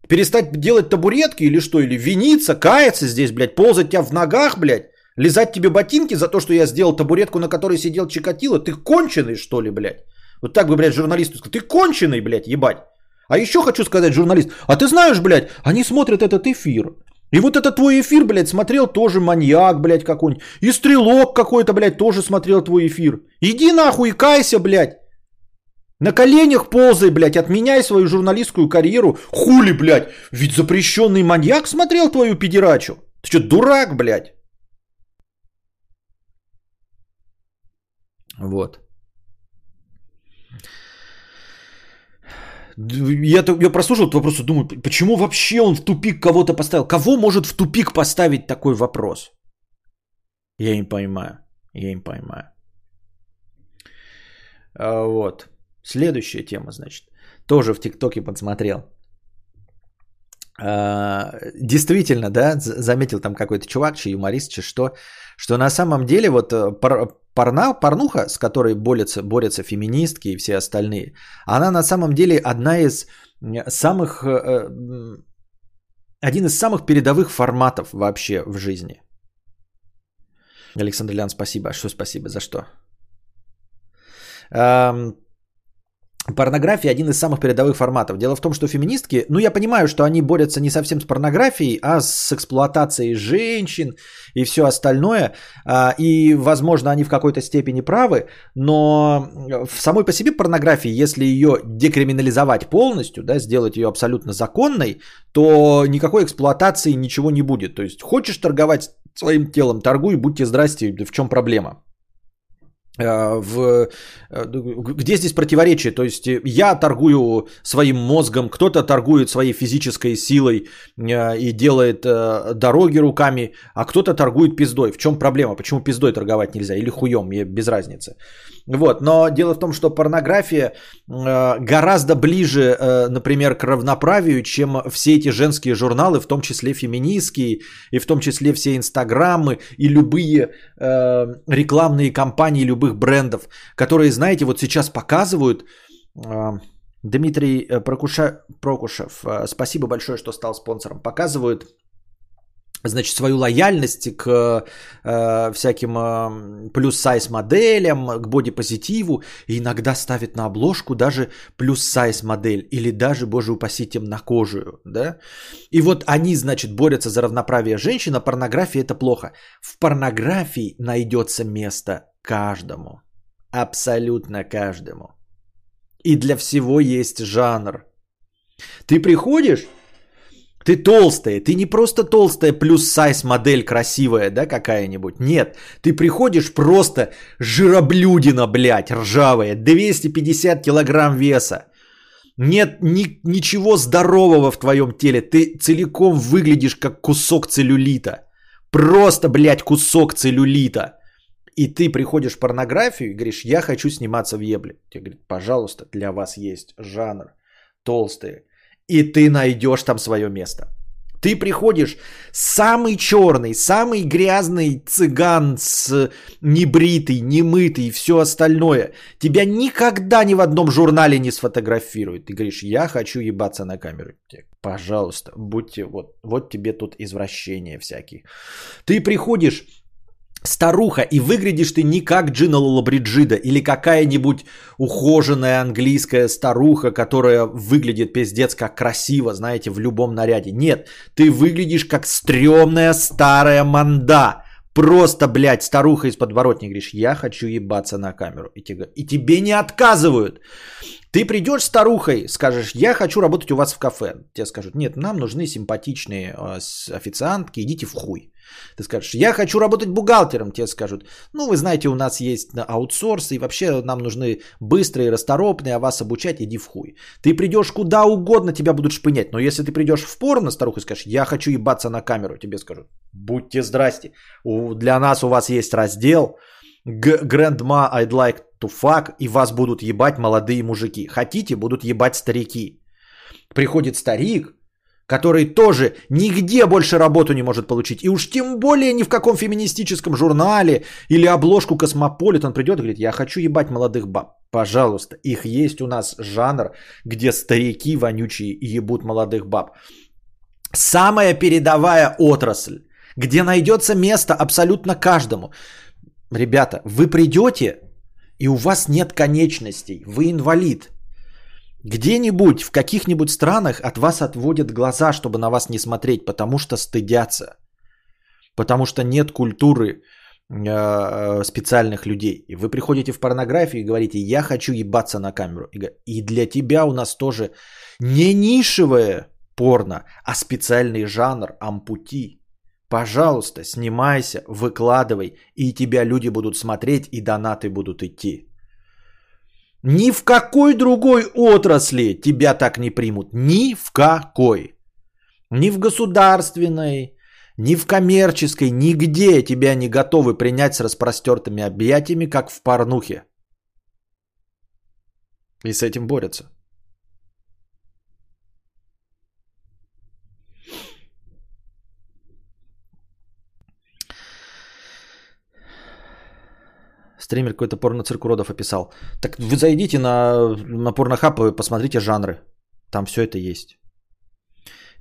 [SPEAKER 1] перестать делать табуретки или что, или виниться, каяться здесь, блядь, ползать тебя в ногах, блядь, лизать тебе ботинки за то, что я сделал табуретку, на которой сидел Чикатило, ты конченый, что ли, блядь? Вот так бы, блядь, журналисту сказал, ты конченый, блядь, ебать. А еще хочу сказать, журналист, а ты знаешь, блядь, они смотрят этот эфир. И вот этот твой эфир, блядь, смотрел тоже маньяк, блядь, какой-нибудь. И стрелок какой-то, блядь, тоже смотрел твой эфир. Иди нахуй, кайся, блядь. На коленях ползай, блядь, отменяй свою журналистскую карьеру. Хули, блядь, ведь запрещенный маньяк смотрел твою педерачу. Ты что, дурак, блядь? Вот. Я, я прослушал этот вопрос и думаю, почему вообще он в тупик кого-то поставил? Кого может в тупик поставить такой вопрос? Я не понимаю. Я не понимаю. А, вот. Следующая тема, значит. Тоже в ТикТоке подсмотрел. А, действительно, да, заметил там какой-то чувак, чей юморист, че что, что на самом деле вот э, порна, порнуха, с которой борются, борются феминистки и все остальные, она на самом деле одна из самых, э, э, один из самых передовых форматов вообще в жизни. Александр Лян, спасибо. Что спасибо? За что? Порнография один из самых передовых форматов. Дело в том, что феминистки, ну я понимаю, что они борются не совсем с порнографией, а с эксплуатацией женщин и все остальное. А, и, возможно, они в какой-то степени правы, но в самой по себе порнографии, если ее декриминализовать полностью, да, сделать ее абсолютно законной, то никакой эксплуатации ничего не будет. То есть хочешь торговать своим телом, торгуй, будьте здрасте, в чем проблема. Э, в, э, где здесь противоречие? То есть э, я торгую своим мозгом, кто-то торгует своей физической силой и делает дороги руками, а кто-то торгует пиздой. В чем проблема? Почему пиздой торговать нельзя? Или хуем, мне без разницы. Вот. Но дело в том, что порнография гораздо ближе, например, к равноправию, чем все эти женские журналы, в том числе феминистские, и в том числе все инстаграмы и любые рекламные кампании любых брендов, которые, знаете, вот сейчас показывают. А, Дмитрий э, Прокуша... Прокушев, э, спасибо большое, что стал спонсором. Показывают значит, свою лояльность к э, всяким э, плюс-сайз моделям, к бодипозитиву, и иногда ставят на обложку даже плюс-сайз модель, или даже, боже упаси, темнокожую, да? И вот они, значит, борются за равноправие женщин, а порнография это плохо. В порнографии найдется место каждому, абсолютно каждому. И для всего есть жанр. Ты приходишь, ты толстая, ты не просто толстая плюс сайз модель красивая, да, какая-нибудь. Нет, ты приходишь просто жироблюдина, блядь, ржавая, 250 килограмм веса. Нет ни, ничего здорового в твоем теле. Ты целиком выглядишь как кусок целлюлита. Просто, блядь, кусок целлюлита. И ты приходишь в порнографию и говоришь, я хочу сниматься в ебле. Тебе говорят, пожалуйста, для вас есть жанр толстые и ты найдешь там свое место. Ты приходишь самый черный, самый грязный цыган с небритый, немытый и все остальное. Тебя никогда ни в одном журнале не сфотографируют. Ты говоришь, я хочу ебаться на камеру. Пожалуйста, будьте, вот, вот тебе тут извращения всякие. Ты приходишь старуха, и выглядишь ты не как Джина Лабриджида или какая-нибудь ухоженная английская старуха, которая выглядит пиздец как красиво, знаете, в любом наряде. Нет, ты выглядишь как стрёмная старая манда. Просто, блядь, старуха из подворотни говоришь, я хочу ебаться на камеру. И тебе, и тебе не отказывают. Ты придешь старухой, скажешь, я хочу работать у вас в кафе. Тебе скажут, нет, нам нужны симпатичные э, официантки, идите в хуй. Ты скажешь, я хочу работать бухгалтером, тебе скажут, ну вы знаете, у нас есть аутсорс, и вообще нам нужны быстрые, расторопные, а вас обучать, иди в хуй. Ты придешь куда угодно, тебя будут шпынять, но если ты придешь в порно, старуха, и скажешь, я хочу ебаться на камеру, тебе скажут, будьте здрасте, для нас у вас есть раздел, Grandma I'd like to fuck, и вас будут ебать молодые мужики. Хотите, будут ебать старики. Приходит старик, который тоже нигде больше работу не может получить. И уж тем более ни в каком феминистическом журнале или обложку Космополит он придет и говорит, я хочу ебать молодых баб. Пожалуйста, их есть у нас жанр, где старики вонючие ебут молодых баб. Самая передовая отрасль, где найдется место абсолютно каждому. Ребята, вы придете, и у вас нет конечностей, вы инвалид. Где-нибудь, в каких-нибудь странах от вас отводят глаза, чтобы на вас не смотреть, потому что стыдятся. Потому что нет культуры э, специальных людей. И вы приходите в порнографию и говорите, я хочу ебаться на камеру. И для тебя у нас тоже не нишевое порно, а специальный жанр ампути. Пожалуйста, снимайся, выкладывай, и тебя люди будут смотреть, и донаты будут идти. Ни в какой другой отрасли тебя так не примут. Ни в какой. Ни в государственной, ни в коммерческой, нигде тебя не готовы принять с распростертыми объятиями, как в порнухе. И с этим борются. Стример какой-то порно-цирк уродов описал. Так вы зайдите на, на порнохаб и посмотрите жанры. Там все это есть.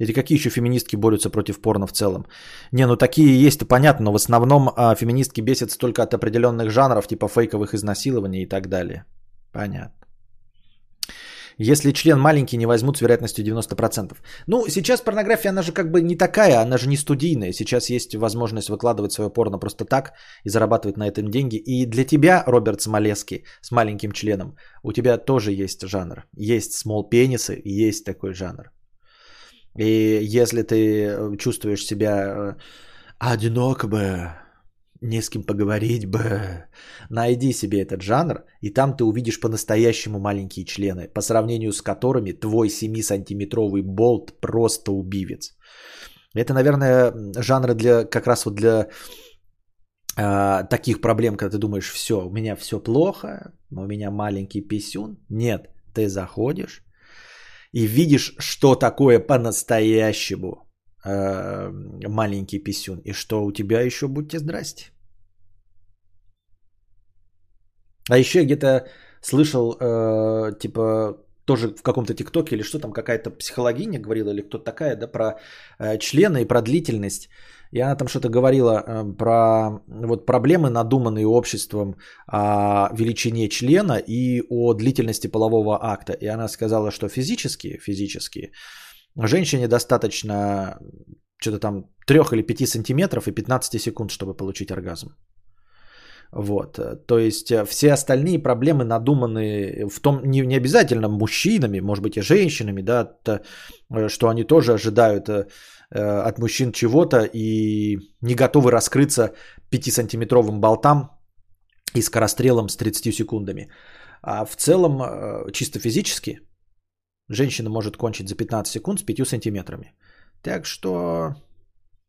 [SPEAKER 1] Или какие еще феминистки борются против порно в целом? Не, ну такие есть, понятно, но в основном а, феминистки бесятся только от определенных жанров, типа фейковых изнасилований и так далее. Понятно. Если член маленький, не возьмут с вероятностью 90%. Ну, сейчас порнография, она же как бы не такая, она же не студийная. Сейчас есть возможность выкладывать свое порно просто так и зарабатывать на этом деньги. И для тебя, Роберт Смолеский, с маленьким членом, у тебя тоже есть жанр. Есть смол пенисы, есть такой жанр. И если ты чувствуешь себя э, одинок бы, не с кем поговорить бы. Найди себе этот жанр, и там ты увидишь по-настоящему маленькие члены, по сравнению с которыми твой 7-сантиметровый болт просто убивец. Это, наверное, жанры для как раз вот для э, таких проблем, когда ты думаешь, все, у меня все плохо, у меня маленький писюн. Нет, ты заходишь и видишь, что такое по-настоящему э, маленький писюн. И что у тебя еще, будьте здрасте. А еще где-то слышал, э, типа, тоже в каком-то ТикТоке или что там, какая-то психологиня говорила, или кто такая, да, про э, члены и про длительность. И она там что-то говорила э, про вот проблемы, надуманные обществом о величине члена и о длительности полового акта. И она сказала, что физически, физически Женщине достаточно что-то там 3 или 5 сантиметров и 15 секунд, чтобы получить оргазм. Вот. То есть э, все остальные проблемы надуманы в том, не, не обязательно мужчинами, может быть и женщинами, да, то, э, что они тоже ожидают э, от мужчин чего-то и не готовы раскрыться 5-сантиметровым болтам и скорострелом с 30 секундами. А в целом, чисто физически, Женщина может кончить за 15 секунд с 5 сантиметрами. Так что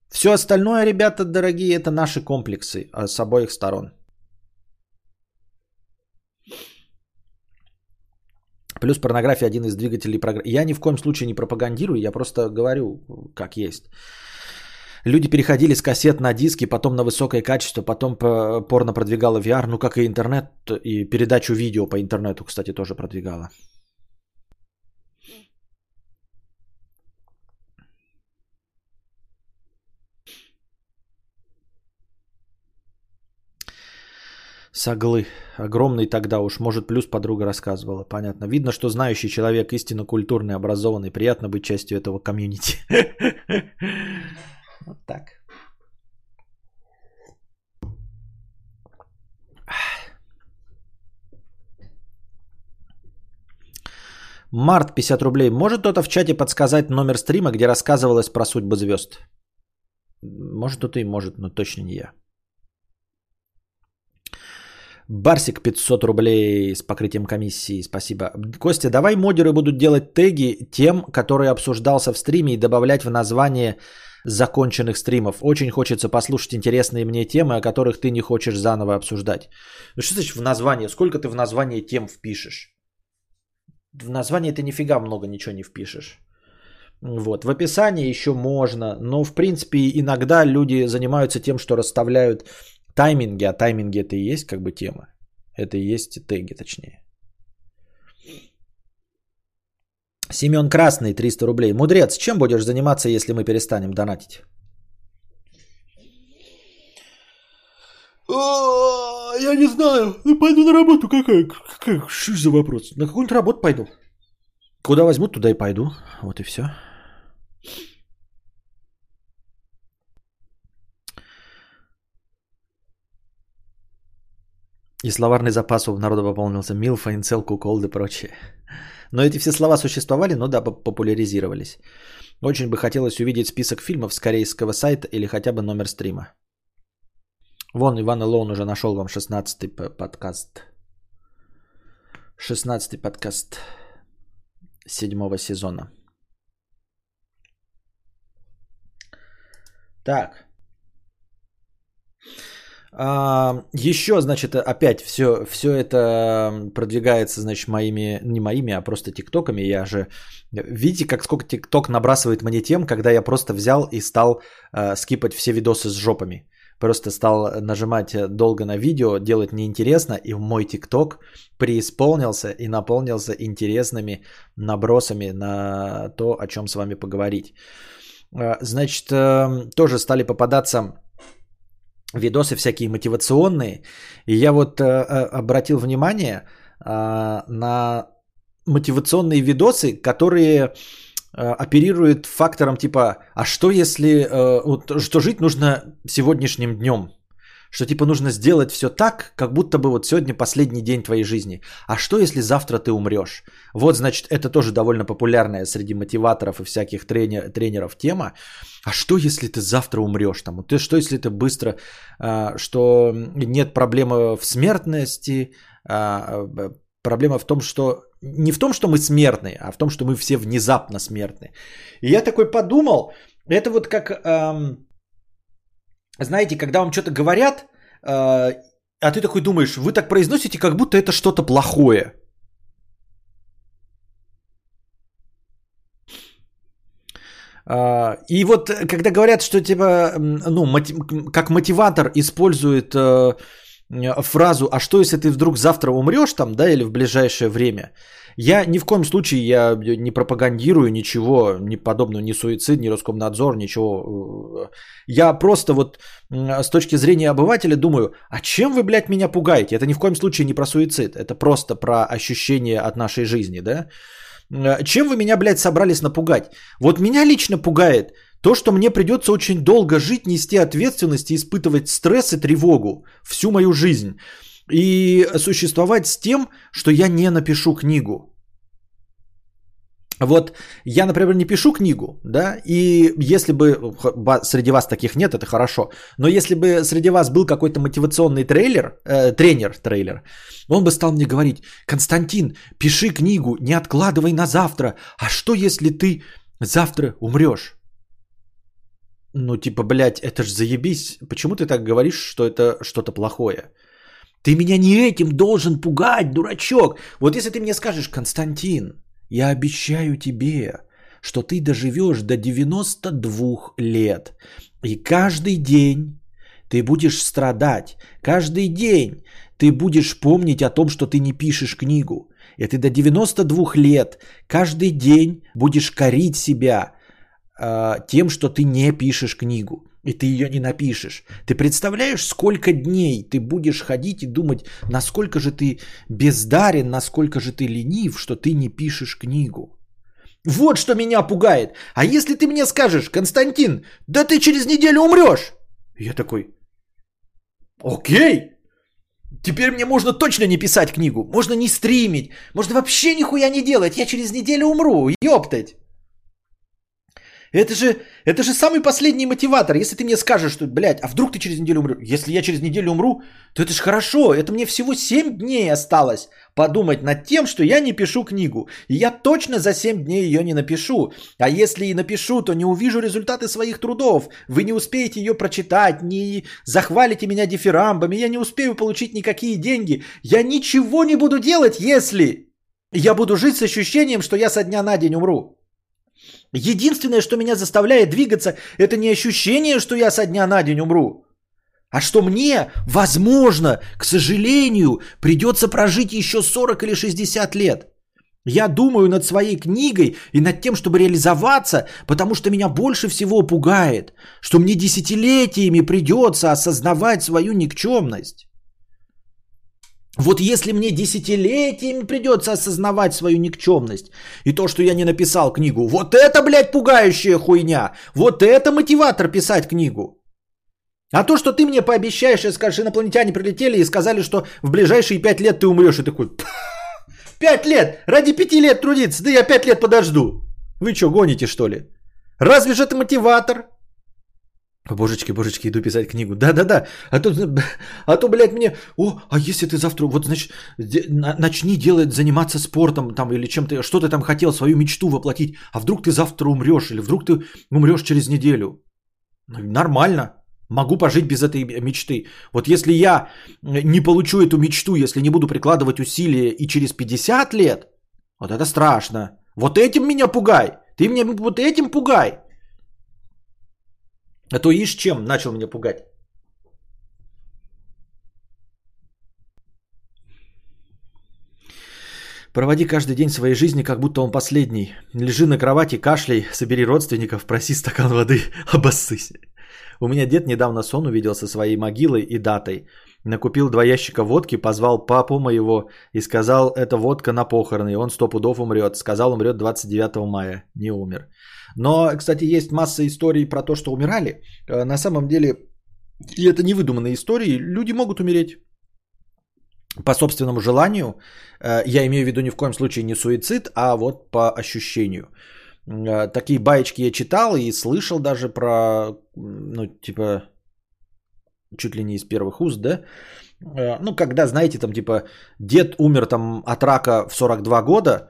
[SPEAKER 1] все остальное, ребята дорогие, это наши комплексы а, с обоих сторон. Плюс порнография один из двигателей программы. Я ни в коем случае не пропагандирую, я просто говорю, как есть. Люди переходили с кассет на диски, потом на высокое качество, потом порно продвигало VR, ну как и интернет, и передачу видео по интернету, кстати, тоже продвигало. Соглы. Огромный тогда уж, может, плюс подруга рассказывала. Понятно. Видно, что знающий человек, истинно культурный, образованный. Приятно быть частью этого комьюнити. Вот так. Март 50 рублей. Может кто-то в чате подсказать номер стрима, где рассказывалось про судьбы звезд? Может кто-то и может, но точно не я. Барсик 500 рублей с покрытием комиссии, спасибо. Костя, давай модеры будут делать теги тем, который обсуждался в стриме и добавлять в название законченных стримов. Очень хочется послушать интересные мне темы, о которых ты не хочешь заново обсуждать. Ну что значит в название? Сколько ты в название тем впишешь? В название ты нифига много ничего не впишешь. Вот. В описании еще можно, но в принципе иногда люди занимаются тем, что расставляют тайминги, а тайминги это и есть как бы тема. Это и есть теги, точнее. Семен Красный, 300 рублей. Мудрец, чем будешь заниматься, если мы перестанем донатить? А, я не знаю. Ну, пойду на работу. Какая? Какая? Что за вопрос? На какую-нибудь работу пойду. Куда возьмут, туда и пойду. Вот и все. И словарный запас у народа пополнился. Милфа, инцел, куколд и прочее. Но эти все слова существовали, но да, популяризировались. Очень бы хотелось увидеть список фильмов с корейского сайта или хотя бы номер стрима. Вон, Иван Илон уже нашел вам 16-й подкаст. 16-й подкаст седьмого сезона. Так. А, еще, значит, опять все, все это продвигается, значит, моими, не моими, а просто тиктоками. Я же, видите, как сколько тикток набрасывает мне тем, когда я просто взял и стал э, скипать все видосы с жопами. Просто стал нажимать долго на видео, делать неинтересно, и мой ТикТок преисполнился и наполнился интересными набросами на то, о чем с вами поговорить. А, значит, эм, тоже стали попадаться видосы всякие мотивационные. И я вот э, э, обратил внимание а, на мотивационные видосы, которые Э, оперирует фактором типа, а что если, э, вот, что жить нужно сегодняшним днем? Что типа нужно сделать все так, как будто бы вот сегодня последний день твоей жизни. А что если завтра ты умрешь? Вот, значит, это тоже довольно популярная среди мотиваторов и всяких тренер, тренеров тема. А что если ты завтра умрешь? Там, ты, что если ты быстро, э, что нет проблемы в смертности, а, Проблема в том, что не в том, что мы смертные, а в том, что мы все внезапно смертны. И я такой подумал, это вот как, эм, знаете, когда вам что-то говорят, э, а ты такой думаешь, вы так произносите, как будто это что-то плохое. Uh, и вот когда говорят, что типа, ну, как мотиватор использует uh, фразу «А что, если ты вдруг завтра умрешь там, да, или в ближайшее время?» Я ни в коем случае я не пропагандирую ничего, ни подобного, ни суицид, ни Роскомнадзор, ничего. Я просто вот с точки зрения обывателя думаю, а чем вы, блядь, меня пугаете? Это ни в коем случае не про суицид, это просто про ощущение от нашей жизни, да? Чем вы меня, блядь, собрались напугать? Вот меня лично пугает – то, что мне придется очень долго жить, нести ответственность и испытывать стресс и тревогу всю мою жизнь. И существовать с тем, что я не напишу книгу. Вот я, например, не пишу книгу, да, и если бы среди вас таких нет, это хорошо, но если бы среди вас был какой-то мотивационный трейлер, э, тренер, трейлер, он бы стал мне говорить, Константин, пиши книгу, не откладывай на завтра, а что если ты завтра умрешь? Ну, типа, блядь, это ж заебись. Почему ты так говоришь, что это что-то плохое? Ты меня не этим должен пугать, дурачок. Вот если ты мне скажешь, Константин, я обещаю тебе, что ты доживешь до 92 лет. И каждый день ты будешь страдать. Каждый день ты будешь помнить о том, что ты не пишешь книгу. И ты до 92 лет каждый день будешь корить себя тем, что ты не пишешь книгу. И ты ее не напишешь. Ты представляешь, сколько дней ты будешь ходить и думать, насколько же ты бездарен, насколько же ты ленив, что ты не пишешь книгу. Вот что меня пугает. А если ты мне скажешь, Константин, да ты через неделю умрешь. Я такой, окей, Теперь мне можно точно не писать книгу, можно не стримить, можно вообще нихуя не делать, я через неделю умру, ёптать. Это же, это же самый последний мотиватор. Если ты мне скажешь, что, блядь, а вдруг ты через неделю умрешь? Если я через неделю умру, то это же хорошо. Это мне всего 7 дней осталось подумать над тем, что я не пишу книгу. И я точно за 7 дней ее не напишу. А если и напишу, то не увижу результаты своих трудов. Вы не успеете ее прочитать, не захвалите меня дифирамбами, я не успею получить никакие деньги. Я ничего не буду делать, если я буду жить с ощущением, что я со дня на день умру. Единственное, что меня заставляет двигаться, это не ощущение, что я со дня на день умру, а что мне, возможно, к сожалению, придется прожить еще 40 или 60 лет. Я думаю над своей книгой и над тем, чтобы реализоваться, потому что меня больше всего пугает, что мне десятилетиями придется осознавать свою никчемность. Вот если мне десятилетиями придется осознавать свою никчемность и то, что я не написал книгу, вот это, блядь, пугающая хуйня. Вот это мотиватор писать книгу. А то, что ты мне пообещаешь и скажешь, инопланетяне прилетели и сказали, что в ближайшие пять лет ты умрешь, и такой, пять лет, ради пяти лет трудиться, да я пять лет подожду. Вы что, гоните что ли? Разве же это мотиватор? Божечки, божечки, иду писать книгу. Да-да-да. А то, а то, блядь, мне... О, а если ты завтра... Вот, значит, начни делать, заниматься спортом там или чем-то... Что ты там хотел, свою мечту воплотить. А вдруг ты завтра умрешь? Или вдруг ты умрешь через неделю? Нормально. Могу пожить без этой мечты. Вот если я не получу эту мечту, если не буду прикладывать усилия и через 50 лет, вот это страшно. Вот этим меня пугай. Ты меня вот этим пугай. А то ишь чем начал меня пугать. Проводи каждый день своей жизни, как будто он последний. Лежи на кровати, кашляй, собери родственников, проси стакан воды, обоссысь. У меня дед недавно сон увидел со своей могилой и датой. Накупил два ящика водки, позвал папу моего и сказал, это водка на похороны, он сто пудов умрет. Сказал, умрет 29 мая. Не умер. Но, кстати, есть масса историй про то, что умирали. Э, на самом деле, и это не выдуманные истории, люди могут умереть по собственному желанию. Э, я имею в виду ни в коем случае не суицид, а вот по ощущению. Э, такие баечки я читал и слышал даже про, ну, типа, чуть ли не из первых уст, да? Ну, когда, знаете, там, типа, дед умер там от рака в 42 года,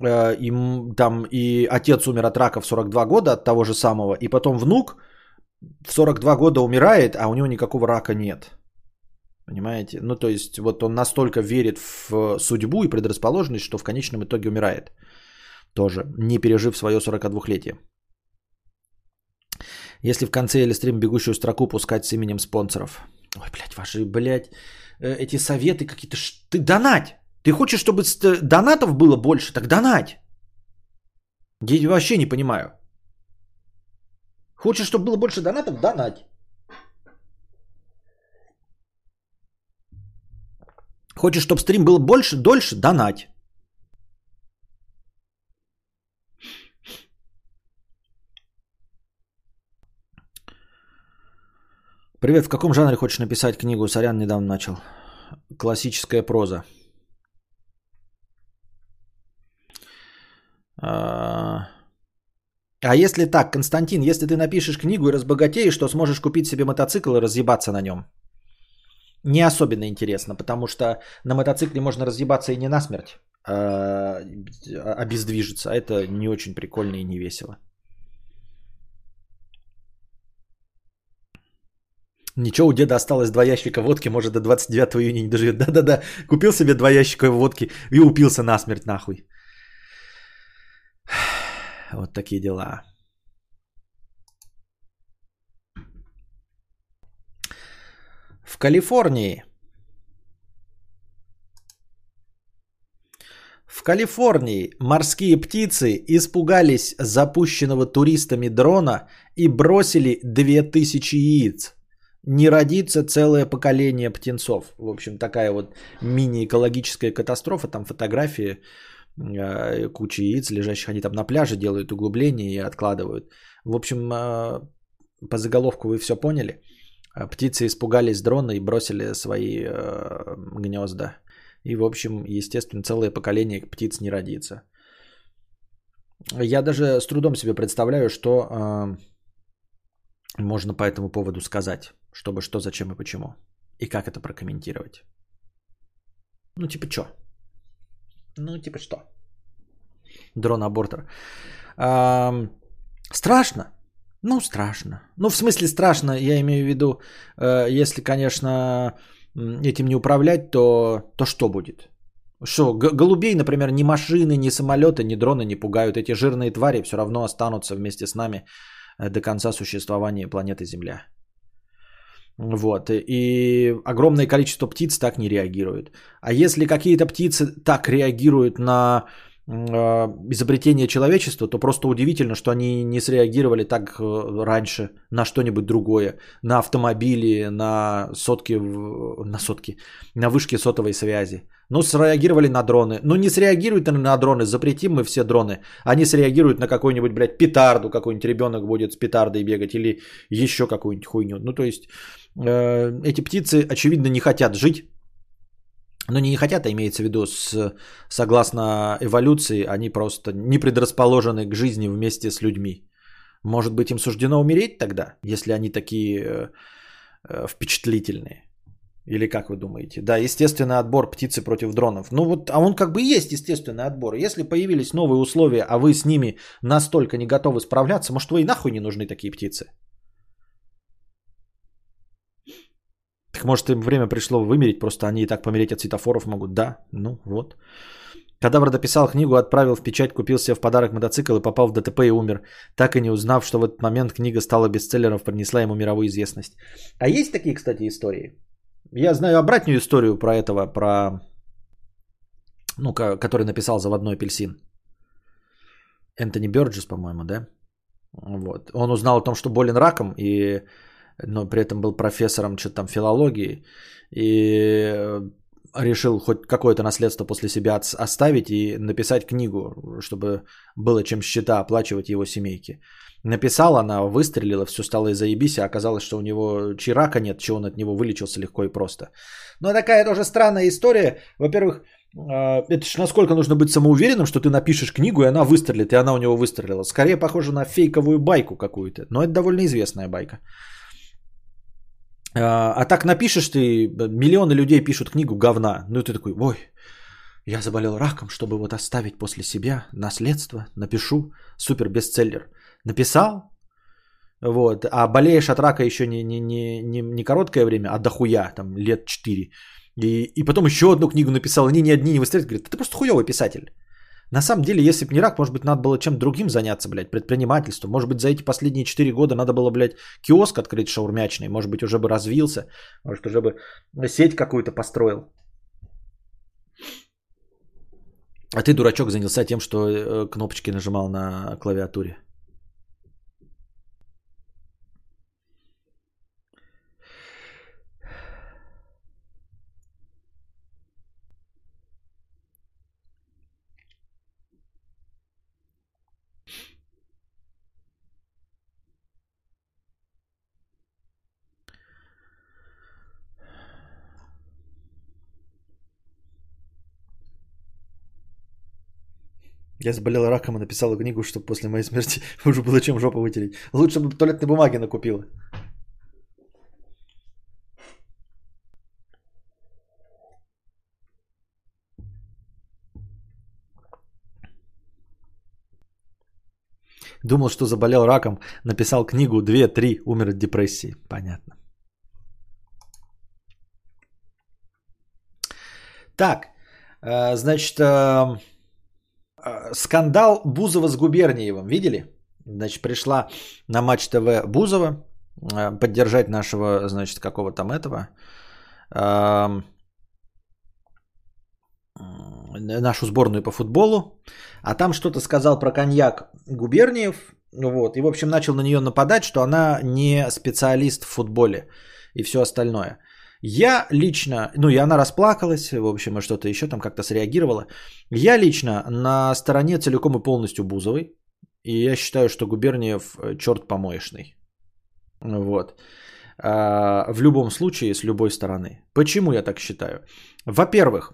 [SPEAKER 1] Э, им там и отец умер от рака в 42 года от того же самого, и потом внук в 42 года умирает, а у него никакого рака нет. Понимаете? Ну, то есть, вот он настолько верит в судьбу и предрасположенность, что в конечном итоге умирает. Тоже, не пережив свое 42-летие. Если в конце или стрим бегущую строку пускать с именем спонсоров. Ой, блядь, ваши, блядь, э, эти советы какие-то... Ты донать! Ты хочешь, чтобы донатов было больше? Так донать. Я вообще не понимаю. Хочешь, чтобы было больше донатов? Донать. Хочешь, чтобы стрим был больше, дольше? Донать. Привет, в каком жанре хочешь написать книгу? Сорян, недавно начал. Классическая проза. А, а если так, Константин, если ты напишешь книгу и разбогатеешь, то сможешь купить себе мотоцикл и разъебаться на нем. Не особенно интересно, потому что на мотоцикле можно разъебаться и не насмерть, а обездвижиться. А это не очень прикольно и не весело. Ничего, у деда осталось два ящика водки, может до 29 июня не доживет. Да-да-да, купил себе два ящика водки и упился насмерть нахуй. Вот такие дела. В Калифорнии. В Калифорнии морские птицы испугались запущенного туристами дрона и бросили 2000 яиц. Не родится целое поколение птенцов. В общем, такая вот мини-экологическая катастрофа. Там фотографии Э, куча яиц, лежащих они там на пляже, делают углубления и откладывают. В общем, э, по заголовку вы все поняли. Э, птицы испугались дрона и бросили свои гнезда. И, в общем, естественно, целое поколение птиц не родится. Я даже с трудом себе представляю, что можно по этому поводу сказать. Чтобы что, зачем и почему. И как это прокомментировать. Ну, типа, что? Ну, типа что? Дрон абортер. А, страшно? Ну, страшно. Ну, в смысле страшно, я имею в виду, э, если, конечно, этим не управлять, то, то что будет? Что, голубей, например, ни машины, ни самолеты, ни дроны не пугают. Эти жирные твари все равно останутся вместе с нами э, до конца существования планеты Земля. Вот. И огромное количество птиц так не реагирует. А если какие-то птицы так реагируют на э, изобретение человечества, то просто удивительно, что они не среагировали так э, раньше на что-нибудь другое. На автомобили, на сотки, на сотки, на вышки сотовой связи. Ну, среагировали на дроны. Ну, не среагируют на дроны, запретим мы все дроны. Они среагируют на какую-нибудь, блядь, петарду, какой-нибудь ребенок будет с петардой бегать или еще какую-нибудь хуйню. Ну, то есть, эти птицы, очевидно, не хотят жить. Но не, не хотят, а имеется в виду, с, согласно эволюции, они просто не предрасположены к жизни вместе с людьми. Может быть, им суждено умереть тогда, если они такие э, э, впечатлительные. Или как вы думаете? Да, естественный отбор птицы против дронов. Ну вот, а он как бы есть естественный отбор. Если появились новые условия, а вы с ними настолько не готовы справляться, может вы и нахуй не нужны такие птицы? Так может им время пришло вымереть, просто они и так помереть от светофоров могут. Да, ну вот. Кадавр дописал книгу, отправил в печать, купил себе в подарок мотоцикл и попал в ДТП и умер, так и не узнав, что в этот момент книга стала бестселлером, принесла ему мировую известность. А есть такие, кстати, истории? Я знаю обратную историю про этого, про, ну, который написал «Заводной апельсин». Энтони Бёрджес, по-моему, да? Вот. Он узнал о том, что болен раком, и, но при этом был профессором что-то там филологии, и решил хоть какое-то наследство после себя оставить и написать книгу, чтобы было чем счета оплачивать его семейке. Написал она, выстрелила, все стало и заебись, а оказалось, что у него чирака нет, чего он от него вылечился легко и просто. Но такая тоже странная история. Во-первых, а, это ж насколько нужно быть самоуверенным, что ты напишешь книгу, и она выстрелит, и она у него выстрелила. Скорее похоже на фейковую байку какую-то. Но это довольно известная байка. А, а так напишешь ты, миллионы людей пишут книгу говна. Ну ты такой, ой, я заболел раком, чтобы вот оставить после себя наследство, напишу, супер бестселлер. Написал, вот, а болеешь от рака еще не, не, не, не, не короткое время, а дохуя, там, лет 4. И, и потом еще одну книгу написал, они ни одни не выстрелят, говорит, ты просто хуевый писатель. На самом деле, если бы не рак, может быть, надо было чем другим заняться, блядь, предпринимательством. Может быть, за эти последние 4 года надо было, блядь, киоск открыть шаурмячный. Может быть, уже бы развился. Может, уже бы сеть какую-то построил. А ты, дурачок, занялся тем, что э, кнопочки нажимал на клавиатуре. Я заболел раком и написала книгу, чтобы после моей смерти уже было чем жопу вытереть. Лучше бы туалетной бумаги накупила. Думал, что заболел раком, написал книгу 2-3, умер от депрессии. Понятно. Так, э, значит, Э, скандал Бузова с Губерниевым. Видели? Значит, пришла на Матч ТВ Бузова э, поддержать нашего, значит, какого там этого, нашу сборную по футболу, а там что-то сказал про коньяк Губерниев, вот, и, в общем, начал на нее нападать, что она не специалист в футболе и все остальное. Я лично, ну и она расплакалась, в общем, и что-то еще там как-то среагировала. Я лично на стороне целиком и полностью Бузовой. И я считаю, что Губерниев э, черт помоечный. Вот. А, в любом случае, с любой стороны. Почему я так считаю? Во-первых,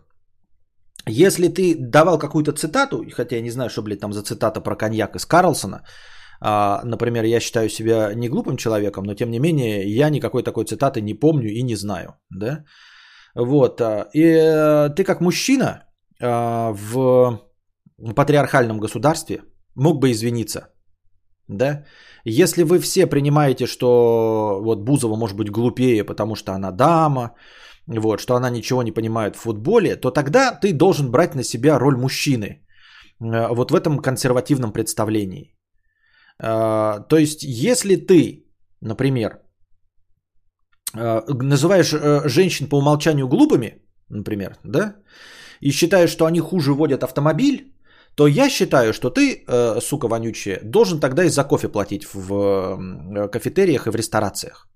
[SPEAKER 1] если ты давал какую-то цитату, хотя я не знаю, что, блядь, там за цитата про коньяк из Карлсона, например, я считаю себя не глупым человеком, но тем не менее я никакой такой цитаты не помню и не знаю. Да? Вот. А, и э, ты как мужчина а, в патриархальном государстве мог бы извиниться. Да? Если вы все принимаете, что вот Бузова может быть глупее, потому что она дама, вот, что она ничего не понимает в футболе, то тогда ты должен брать на себя роль мужчины. Э, вот в этом консервативном представлении. Э, то есть, если ты, например, э, называешь женщин по умолчанию глупыми, например, да, и считаешь, что они хуже водят автомобиль, то я считаю, что ты, сука вонючая, должен тогда и за кофе платить в кафетериях и в ресторациях.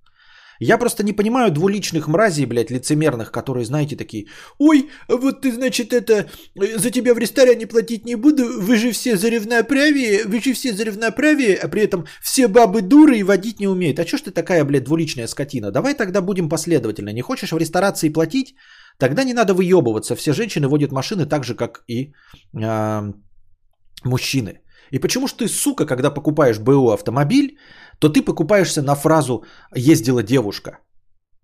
[SPEAKER 1] Я просто не понимаю двуличных мразей, блядь, лицемерных, которые, знаете, такие, ой, вот ты, значит, это, за тебя в ресторане платить не буду, вы же все за равноправие, вы же все за равноправие, а при этом все бабы дуры и водить не умеют. А чё ж ты такая, блядь, двуличная скотина? Давай тогда будем последовательно. Не хочешь в ресторации платить? Тогда не надо выебываться. Все женщины водят машины так же, как и э, мужчины. И почему ж ты, сука, когда покупаешь БУ автомобиль, то ты покупаешься на фразу «ездила девушка».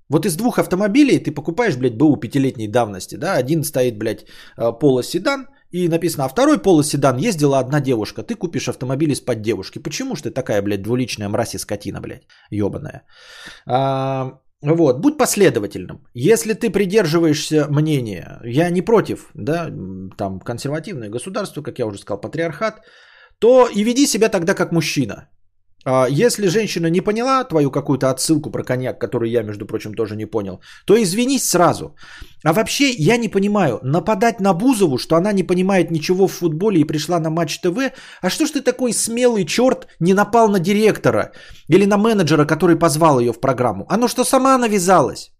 [SPEAKER 1] Вот из двух автомобилей ты покупаешь, блядь, БУ пятилетней давности, да, один стоит, блядь, э, полоседан, и написано, а второй полоседан ездила одна девушка, ты купишь автомобиль из-под девушки. Почему ж ты такая, блядь, двуличная мразь и скотина, блядь, ебаная? А, вот, будь последовательным. Если ты придерживаешься мнения, я не против, да, там консервативное государство, как я уже сказал, патриархат, то и веди себя тогда как мужчина. А, если женщина не поняла твою какую-то отсылку про коньяк, который я, между прочим, тоже не понял, то извинись сразу. А вообще я не понимаю, нападать на Бузову, что она не понимает ничего в футболе и пришла на Матч ТВ, а что ж ты такой смелый черт не напал на директора или на менеджера, который позвал ее в программу? Оно что сама навязалась?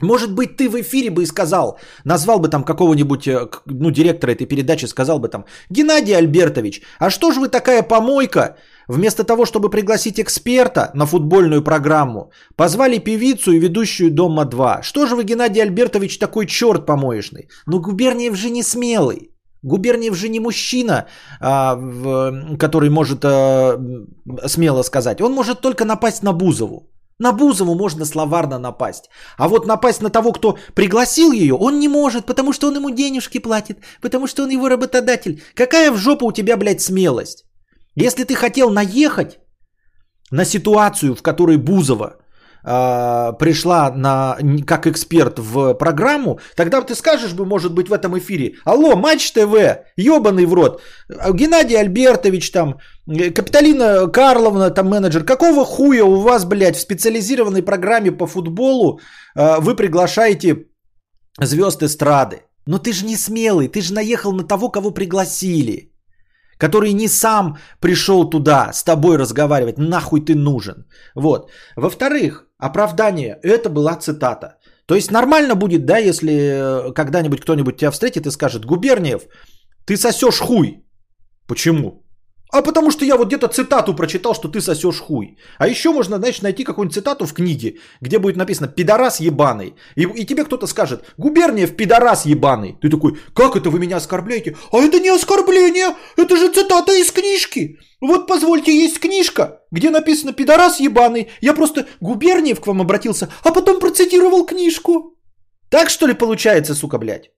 [SPEAKER 1] Может быть, ты в эфире бы и сказал, назвал бы там какого-нибудь, э, ну, директора этой передачи, сказал бы там, Геннадий Альбертович, а что же вы такая помойка, Вместо того, чтобы пригласить эксперта на футбольную программу, позвали певицу и ведущую «Дома-2». Что же вы, Геннадий Альбертович, такой черт помоечный? Ну, Губерниев же не смелый. Губерниев же не мужчина, а, который может а, смело сказать. Он может только напасть на Бузову. На Бузову можно словарно напасть. А вот напасть на того, кто пригласил ее, он не может, потому что он ему денежки платит, потому что он его работодатель. Какая в жопу у тебя, блядь, смелость? Если ты хотел наехать на ситуацию, в которой Бузова э, пришла на, как эксперт в программу, тогда ты скажешь бы, может быть, в этом эфире, алло, Матч ТВ, ебаный в рот, Геннадий Альбертович там, Капиталина Карловна, там менеджер, какого хуя у вас, блядь, в специализированной программе по футболу э, вы приглашаете звезд эстрады? Но ты же не смелый, ты же наехал на того, кого пригласили который не сам пришел туда с тобой разговаривать, нахуй ты нужен. Вот. Во-вторых, оправдание, это была цитата. То есть нормально будет, да, если э, когда-нибудь кто-нибудь тебя встретит и скажет, Губерниев, ты сосешь хуй. Почему? А потому что я вот где-то цитату прочитал, что ты сосешь хуй. А еще можно, знаешь, найти какую-нибудь цитату в книге, где будет написано «пидорас ебаный». И, и тебе кто-то скажет «Губерниев пидорас ебаный». Ты такой «Как это вы меня оскорбляете?» А это не оскорбление, это же цитата из книжки. Вот позвольте, есть книжка, где написано «пидорас ебаный». Я просто Губерниев к вам обратился, а потом процитировал книжку. Так что ли получается, сука, блядь?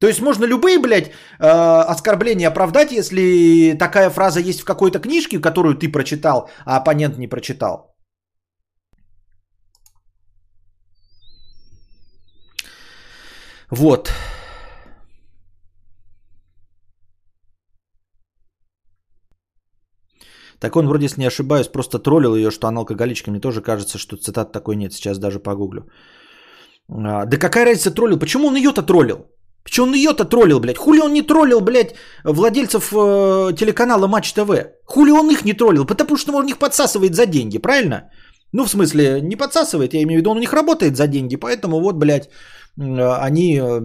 [SPEAKER 1] То есть можно любые, блядь, э, оскорбления оправдать, если такая фраза есть в какой-то книжке, которую ты прочитал, а оппонент не прочитал. Вот. Так он вроде, если не ошибаюсь, просто троллил ее, что она алкоголичка. Мне тоже кажется, что цитат такой нет. Сейчас даже погуглю. А, да какая разница троллил? Почему он ее-то троллил? Че он ее-то троллил, блядь? Хули он не троллил, блядь, владельцев э, телеканала Матч ТВ? Хули он их не троллил? Потому что он их подсасывает за деньги, правильно? Ну, в смысле, не подсасывает, я имею в виду, он у них работает за деньги, поэтому вот, блядь, они... Э,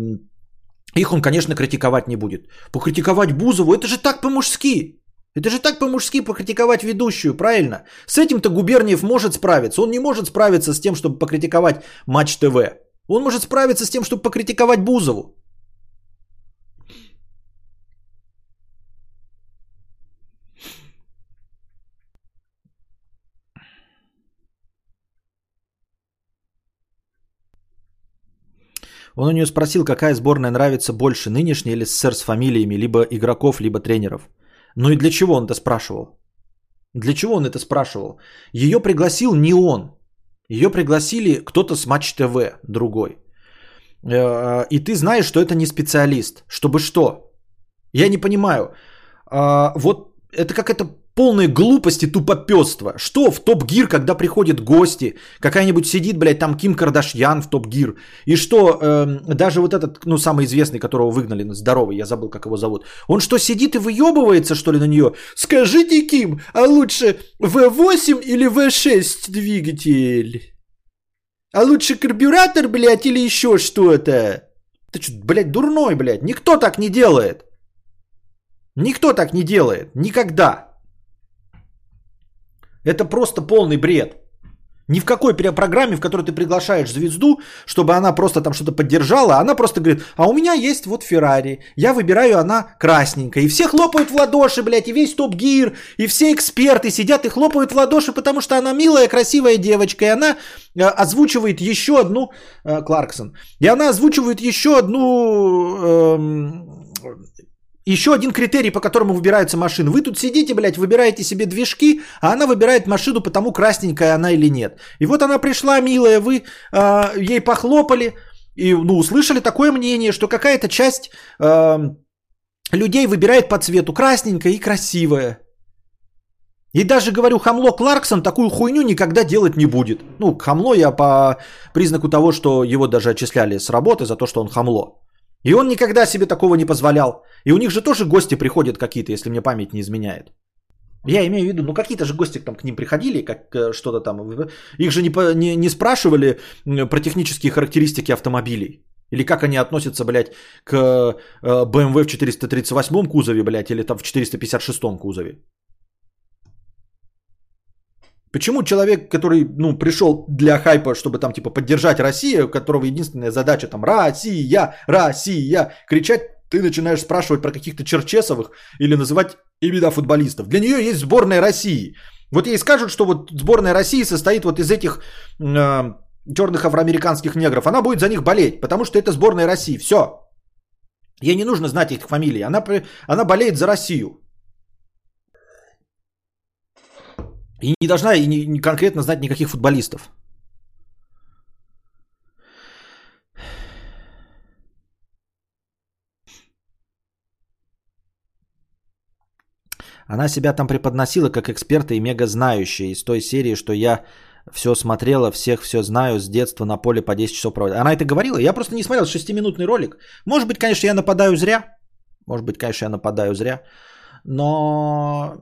[SPEAKER 1] их он, конечно, критиковать не будет. Покритиковать Бузову, это же так по-мужски. Это же так по-мужски покритиковать ведущую, правильно? С этим-то Губерниев может справиться. Он не может справиться с тем, чтобы покритиковать Матч ТВ. Он может справиться с тем, чтобы покритиковать Бузову. Он у нее спросил, какая сборная нравится больше, нынешняя или СССР с фамилиями, либо игроков, либо тренеров. Ну и для чего он это спрашивал? Для чего он это спрашивал? Ее пригласил не он. Ее пригласили кто-то с Матч ТВ, другой. Э, и ты знаешь, что это не специалист. Чтобы что? Я не понимаю. А, вот это как это полная глупость и. Что в Топ Гир, когда приходят гости, какая-нибудь сидит, блядь, там Ким Кардашьян в Топ Гир, и что э, даже вот этот, ну, самый известный, которого выгнали, здоровый, я забыл, как его зовут, он что, сидит и выебывается, что ли, на нее? Скажите, Ким, а лучше V8 или V6 двигатель? А лучше карбюратор, блядь, или еще что-то? Ты что, блядь, дурной, блядь, никто так не делает. Никто так не делает. Никогда. Это просто полный бред. Ни в какой программе, в которой ты приглашаешь звезду, чтобы она просто там что-то поддержала, она просто говорит, а у меня есть вот Феррари, я выбираю, она красненькая. И все хлопают в ладоши, блядь, и весь топ-гир, и все эксперты сидят и хлопают в ладоши, потому что она милая, красивая девочка, и она э, озвучивает еще одну, э, Кларксон, и она озвучивает еще одну э, еще один критерий, по которому выбираются машины. Вы тут сидите, блядь, выбираете себе движки, а она выбирает машину, потому красненькая она или нет. И вот она пришла, милая, вы э, ей похлопали, и ну, услышали такое мнение, что какая-то часть э, людей выбирает по цвету красненькая и красивая. И даже, говорю, Хамло Кларксон такую хуйню никогда делать не будет. Ну, Хамло я по признаку того, что его даже отчисляли с работы за то, что он Хамло. И он никогда себе такого не позволял. И у них же тоже гости приходят какие-то, если мне память не изменяет. Я имею в виду, ну какие-то же гости там к ним приходили, как э, что-то там. Их же не, не, не спрашивали про технические характеристики автомобилей. Или как они относятся, блядь, к BMW э, в 438 кузове, блядь, или там в 456 кузове. Почему человек, который, ну, пришел для хайпа, чтобы там, типа, поддержать Россию, у которого единственная задача там «Россия! Россия!» кричать, ты начинаешь спрашивать про каких-то Черчесовых или называть имена футболистов. Для нее есть сборная России. Вот ей скажут, что вот сборная России состоит вот из этих э, черных афроамериканских негров. Она будет за них болеть, потому что это сборная России. Все. Ей не нужно знать их фамилии. Она, она болеет за Россию. И не должна и не, не конкретно знать никаких футболистов. Она себя там преподносила как эксперта и мега знающая из той серии, что я все смотрела, всех все знаю, с детства на поле по 10 часов проводила. Она это говорила? Я просто не смотрел 6-минутный ролик. Может быть, конечно, я нападаю зря. Может быть, конечно, я нападаю зря. Но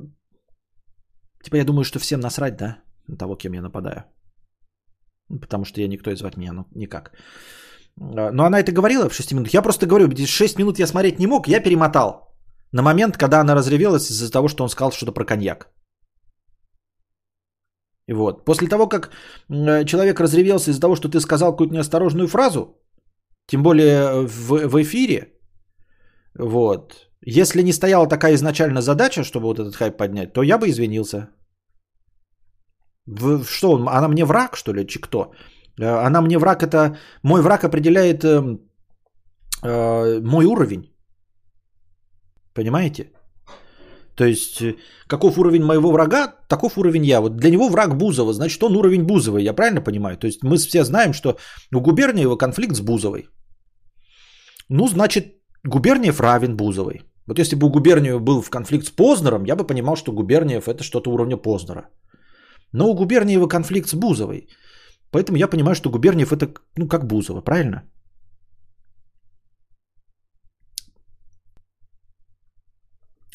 [SPEAKER 1] Типа я думаю, что всем насрать, да, на того, кем я нападаю. Потому что я никто и звать меня, ну, никак. А, но она это говорила в 6 минут. Я просто говорю, 6 минут я смотреть не мог, я перемотал. На момент, когда она разревелась из-за того, что он сказал что-то про коньяк. И вот. После того, как человек разревелся из-за того, что ты сказал какую-то неосторожную фразу, тем более в, в эфире, вот, если не стояла такая изначально задача, чтобы вот этот хайп поднять, то я бы извинился. В, что он? Она мне враг, что ли, чи кто? Э, она мне враг, это... Мой враг определяет э, э, мой уровень. Понимаете? То есть, э, каков уровень моего врага, таков уровень я. Вот для него враг Бузова, значит, он уровень Бузовой. Я правильно понимаю? То есть, мы все знаем, что у Губерниева конфликт с Бузовой. Ну, значит, Губерниев равен Бузовой. Вот если бы у Губерниева был в конфликт с Познером, я бы понимал, что Губерниев это что-то уровня Познера. Но у Губерниева конфликт с Бузовой. Поэтому я понимаю, что Губерниев это ну как Бузова, правильно?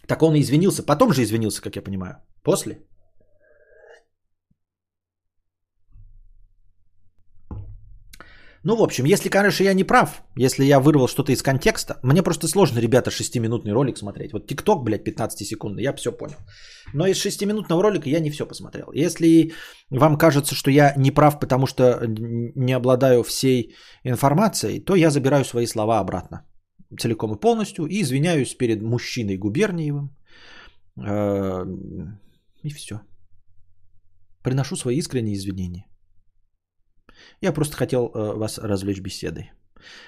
[SPEAKER 1] Так он и извинился. Потом же извинился, как я понимаю. После. Ну, в общем, если, конечно, я не прав, если я вырвал что-то из контекста, мне просто сложно, ребята, 6-минутный ролик смотреть. Вот ТикТок, блядь, 15 секунд, я все понял. Но из 6-минутного ролика я не все посмотрел. Если вам кажется, что я не прав, потому что не обладаю всей информацией, то я забираю свои слова обратно. Целиком и полностью. И извиняюсь перед мужчиной Губерниевым. Э, и все. Приношу свои искренние извинения. Я просто хотел э, вас развлечь беседой.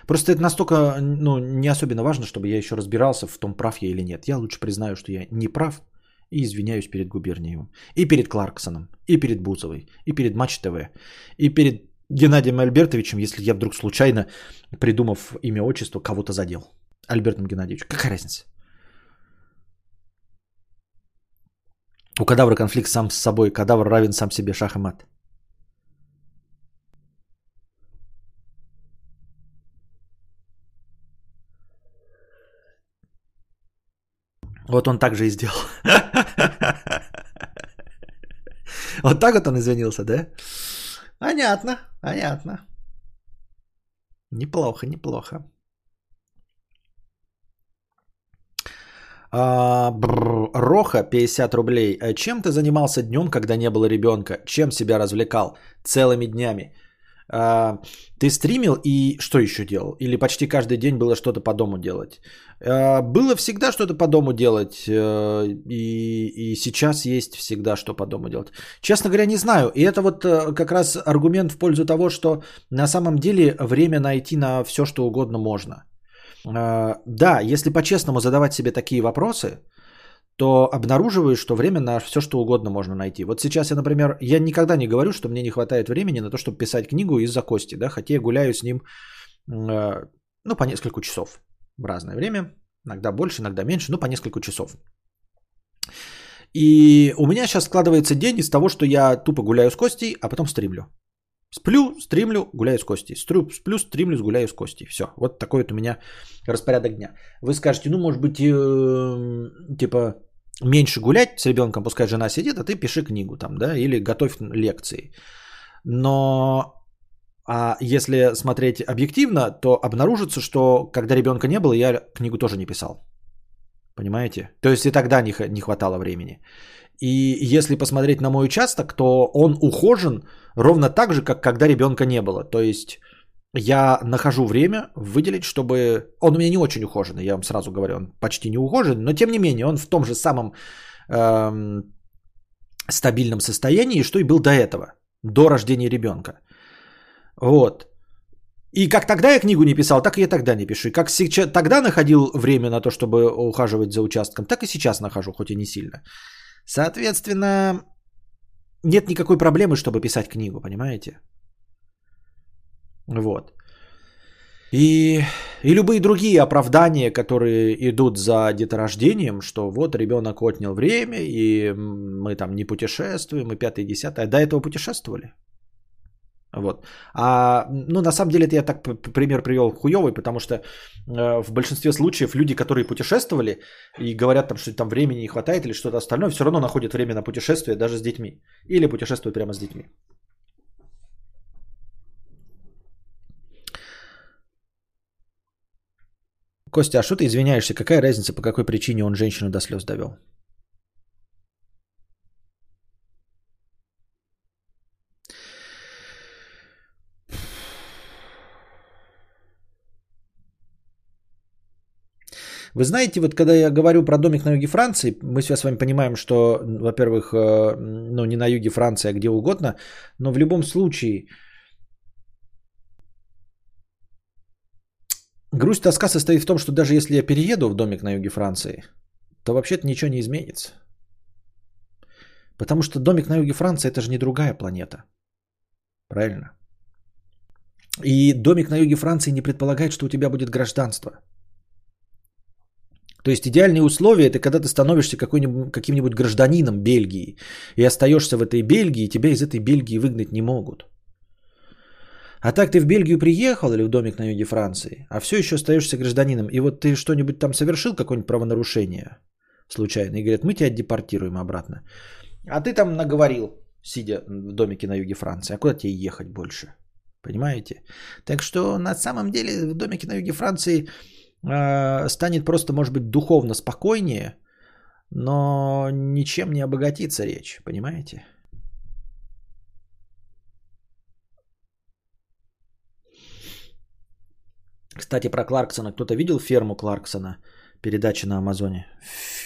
[SPEAKER 1] Просто это настолько ну, не особенно важно, чтобы я еще разбирался в том, прав я или нет. Я лучше признаю, что я не прав, И извиняюсь перед Губерниевым. И перед Кларксоном. И перед Бузовой. И перед Матч ТВ. И перед Геннадием Альбертовичем, если я вдруг случайно, придумав имя, отчество, кого-то задел. Альбертом Геннадьевичем. Какая разница? У кадавра конфликт сам с собой. Кадавр равен сам себе шах и мат. Вот он так же и сделал. Вот так вот он извинился, да? Понятно, понятно. Неплохо, неплохо. А, бррр, Роха, 50 рублей. Э, чем ты занимался днем, когда не было ребенка? Чем себя развлекал? Целыми днями. А, ты стримил и что еще делал? Или почти каждый день было что-то по дому делать? А, было всегда что-то по дому делать. Э, и, и сейчас есть всегда что по дому делать. Честно говоря, не знаю. И это вот э, как раз аргумент в пользу того, что на самом деле время найти на все, что угодно можно. А, да, если по-честному задавать себе такие вопросы, то обнаруживаешь, что время на все, что угодно можно найти. Вот сейчас я, например, я никогда не говорю, что мне не хватает времени на то, чтобы писать книгу из-за Кости, да, хотя я гуляю с ним, а, ну, по несколько часов в разное время, иногда больше, иногда меньше, но по несколько часов. И у меня сейчас складывается день из того, что я тупо гуляю с Костей, а потом стримлю. Сплю, стримлю, гуляю с Костей. Стрю, сплю, стримлю, гуляю с Костей. Все. Вот такой вот у меня распорядок дня. Вы скажете, ну, может быть, э, типа, меньше гулять с ребенком, пускай жена сидит, а ты пиши книгу там, да, или готовь лекции. Но а если смотреть объективно, то обнаружится, что когда ребенка не было, я книгу тоже не писал. Понимаете? То есть и тогда не, не хватало времени. И если посмотреть на мой участок, то он ухожен ровно так же, как когда ребенка не было. То есть я нахожу время выделить, чтобы... Он у меня не очень ухоженный, я вам сразу говорю, он почти не ухожен, но тем не менее он в том же самом эм, стабильном состоянии, что и был до этого, до рождения ребенка. Вот. И как тогда я книгу не писал, так и я тогда не пишу. И как сейчас, тогда находил время на то, чтобы ухаживать за участком, так и сейчас нахожу, хоть и не сильно. Соответственно, нет никакой проблемы, чтобы писать книгу, понимаете? Вот. И, и любые другие оправдания, которые идут за деторождением, что вот ребенок отнял время, и мы там не путешествуем, и пятое, и десятое. До этого путешествовали. Вот. А, ну, на самом деле, это я так пример привел хуевый, потому что э, в большинстве случаев люди, которые путешествовали и говорят, там, что там времени не хватает или что-то остальное, все равно находят время на путешествие даже с детьми. Или путешествуют прямо с детьми. Костя, а что ты извиняешься? Какая разница, по какой причине он женщину до слез довел? Вы знаете, вот когда я говорю про домик на юге Франции, мы сейчас с вами понимаем, что, во-первых, э, ну не на юге Франции, а где угодно, но в любом случае грусть тоска состоит в том, что даже если я перееду в домик на юге Франции, то вообще-то ничего не изменится. Потому что домик на юге Франции это же не другая планета. Правильно? И домик на юге Франции не предполагает, что у тебя будет гражданство. То есть идеальные условия это когда ты становишься каким-нибудь гражданином Бельгии и остаешься в этой Бельгии, и тебя из этой Бельгии выгнать не могут. А так ты в Бельгию приехал или в домик на юге Франции, а все еще остаешься гражданином. И вот ты что-нибудь там совершил, какое-нибудь правонарушение случайно, и говорят, мы тебя депортируем обратно. А ты там наговорил, сидя в домике на юге Франции, а куда тебе ехать больше? Понимаете? Так что на самом деле в домике на юге Франции Э, станет просто, может быть, духовно спокойнее, но ничем не обогатится речь, понимаете? Кстати, про Кларксона. Кто-то видел ферму Кларксона? Передачи на Амазоне?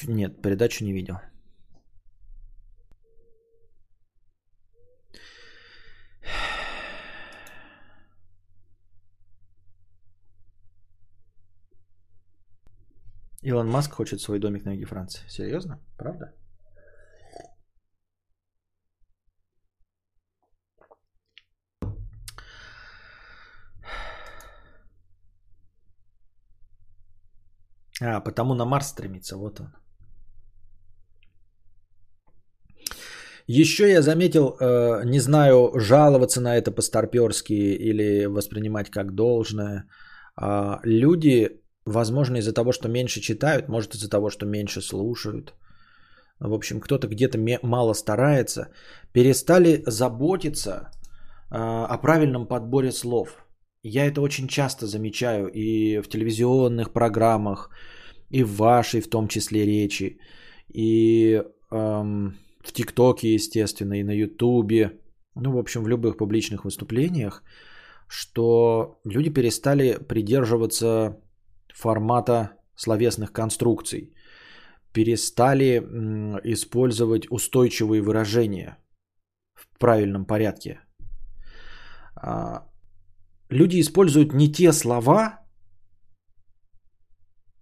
[SPEAKER 1] Нет, передачу не видел. Илон Маск хочет свой домик на юге Франции. Серьезно? Правда? А, потому на Марс стремится, вот он. Еще я заметил, э, не знаю, жаловаться на это по-старперски или воспринимать как должное. Э, люди, возможно, из-за того, что меньше читают, может из-за того, что меньше слушают. В общем, кто-то где-то мало старается, перестали заботиться э, о правильном подборе слов. Я это очень часто замечаю и в телевизионных программах, и в вашей в том числе речи, и эм, в ТикТоке, естественно, и на Ютубе, ну, в общем, в любых публичных выступлениях, что люди перестали придерживаться формата словесных конструкций, перестали использовать устойчивые выражения в правильном порядке. А, люди используют не те слова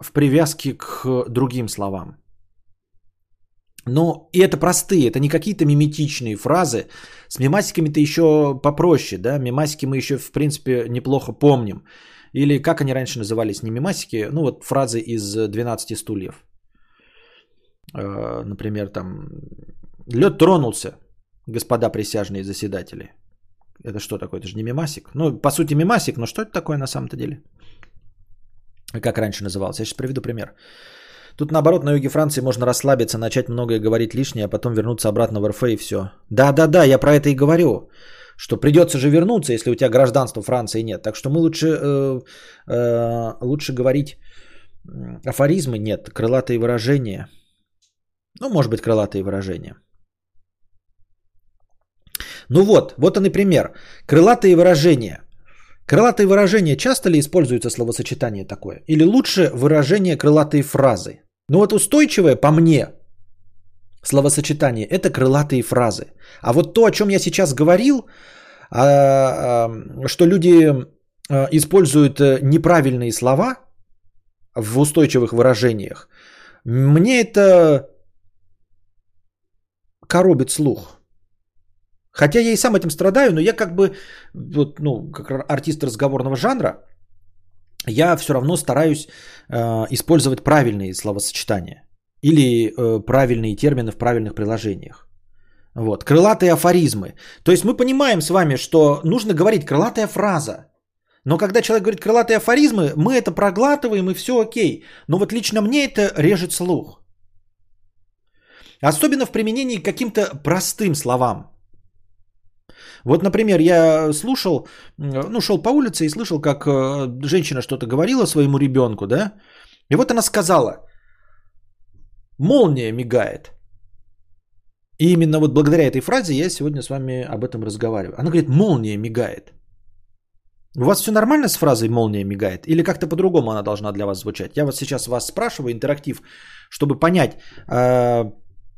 [SPEAKER 1] в привязке к другим словам. Но и это простые, это не какие-то миметичные фразы. С мимасиками-то еще попроще, да, мимасики мы еще, в принципе, неплохо помним. Или как они раньше назывались, не мимасики, ну вот фразы из 12 стульев. Э, например, там, лед тронулся, господа присяжные заседатели. Это что такое? Это же не мимасик. Ну, по сути, мимасик, но что это такое на самом-то деле? Как раньше назывался? Я сейчас приведу пример. Тут наоборот, на юге Франции можно расслабиться, начать многое говорить лишнее, а потом вернуться обратно в РФ и все. Да-да-да, я про это и говорю. Что придется же вернуться, если у тебя гражданства Франции нет. Так что мы лучше, э, э, лучше говорить афоризмы, нет, крылатые выражения. Ну, может быть, крылатые выражения. Ну вот, вот он и пример. Крылатые выражения. Крылатые выражения часто ли используется словосочетание такое? Или лучше выражение крылатые фразы? Ну вот устойчивое по мне словосочетание – это крылатые фразы. А вот то, о чем я сейчас говорил, а, а, что люди а, используют э, неправильные слова в устойчивых выражениях, мне это коробит слух. Хотя я и сам этим страдаю, но я как бы, вот, ну, как артист разговорного жанра, я все равно стараюсь э, использовать правильные словосочетания или э, правильные термины в правильных приложениях. Вот. Крылатые афоризмы. То есть мы понимаем с вами, что нужно говорить крылатая фраза. Но когда человек говорит крылатые афоризмы, мы это проглатываем и все окей. Но вот лично мне это режет слух. Особенно в применении к каким-то простым словам. Вот, например, я слушал, ну, шел по улице и слышал, как э, женщина что-то говорила своему ребенку, да? И вот она сказала, молния мигает. И именно вот благодаря этой фразе я сегодня с вами об этом разговариваю. Она говорит, молния мигает. У вас все нормально с фразой «молния мигает» или как-то по-другому она должна для вас звучать? Я вот сейчас вас спрашиваю, интерактив, чтобы понять, э,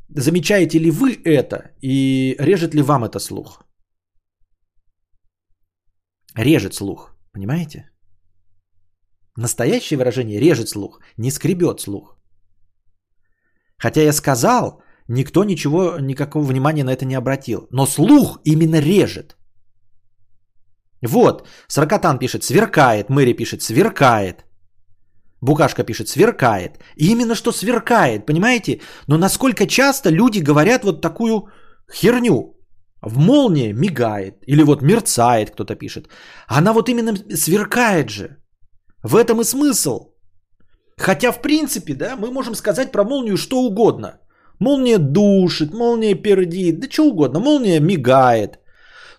[SPEAKER 1] замечаете ли вы это и режет ли вам это слух? Режет слух, понимаете? Настоящее выражение режет слух, не скребет слух. Хотя я сказал, никто ничего, никакого внимания на это не обратил. Но слух именно режет. Вот, Саркатан пишет «сверкает», Мэри пишет «сверкает». Букашка пишет «сверкает». И именно что сверкает, понимаете? Но насколько часто люди говорят вот такую херню. В молнии мигает. Или вот мерцает, кто-то пишет. Она вот именно сверкает же. В этом и смысл. Хотя, в принципе, да, мы можем сказать про молнию что угодно. Молния душит, молния пердит, да что угодно. Молния мигает.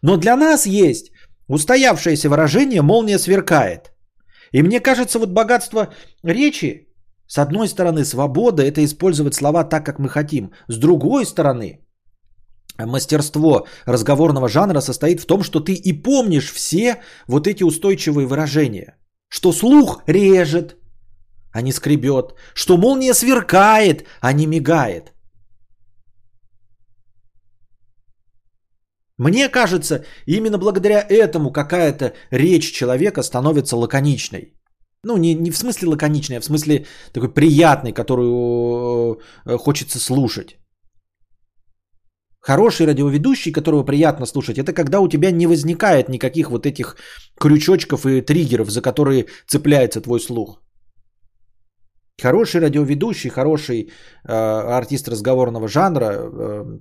[SPEAKER 1] Но для нас есть устоявшееся выражение «молния сверкает». И мне кажется, вот богатство речи, с одной стороны, свобода – это использовать слова так, как мы хотим. С другой стороны, мастерство разговорного жанра состоит в том, что ты и помнишь все вот эти устойчивые выражения. Что слух режет, а не скребет. Что молния сверкает, а не мигает. Мне кажется, именно благодаря этому какая-то речь человека становится лаконичной. Ну, не, не в смысле лаконичной, а в смысле такой приятной, которую э, хочется слушать. Хороший радиоведущий, которого приятно слушать, это когда у тебя не возникает никаких вот этих крючочков и триггеров, за которые цепляется твой слух. Хороший радиоведущий, хороший э, артист разговорного жанра, э,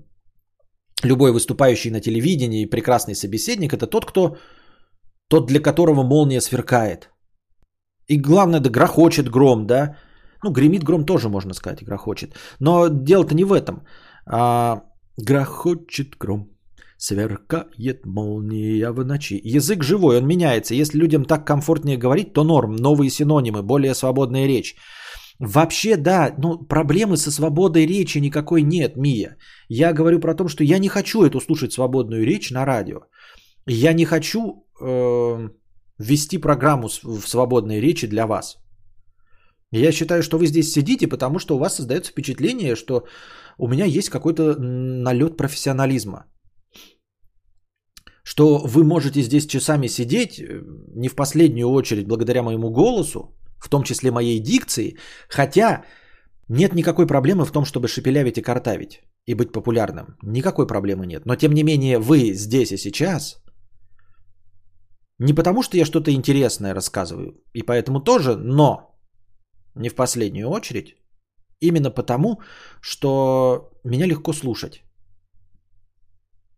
[SPEAKER 1] любой выступающий на телевидении, прекрасный собеседник, это тот, кто, тот, для которого молния сверкает. И главное, да грохочет гром, да. Ну, гремит гром тоже, можно сказать, грохочет. Но дело-то не в этом. А, грохочет гром, сверкает молния в ночи. Язык живой, он меняется. Если людям так комфортнее говорить, то норм. Новые синонимы, более свободная речь. Вообще, да, но проблемы со свободой речи никакой нет, Мия. Я говорю про то, что я не хочу эту слушать свободную речь на радио. Я не хочу э, вести программу в свободной речи для вас. Я считаю, что вы здесь сидите, потому что у вас создается впечатление, что у меня есть какой-то налет профессионализма. Что вы можете здесь часами сидеть, э, не в последнюю очередь благодаря моему голосу, в том числе моей дикции, хотя нет никакой проблемы в том, чтобы шепелявить и картавить и быть популярным. Никакой проблемы нет. Но тем не менее вы здесь и сейчас не потому, что я что-то интересное рассказываю, и поэтому тоже, но не в последнюю очередь, именно потому, что меня легко слушать.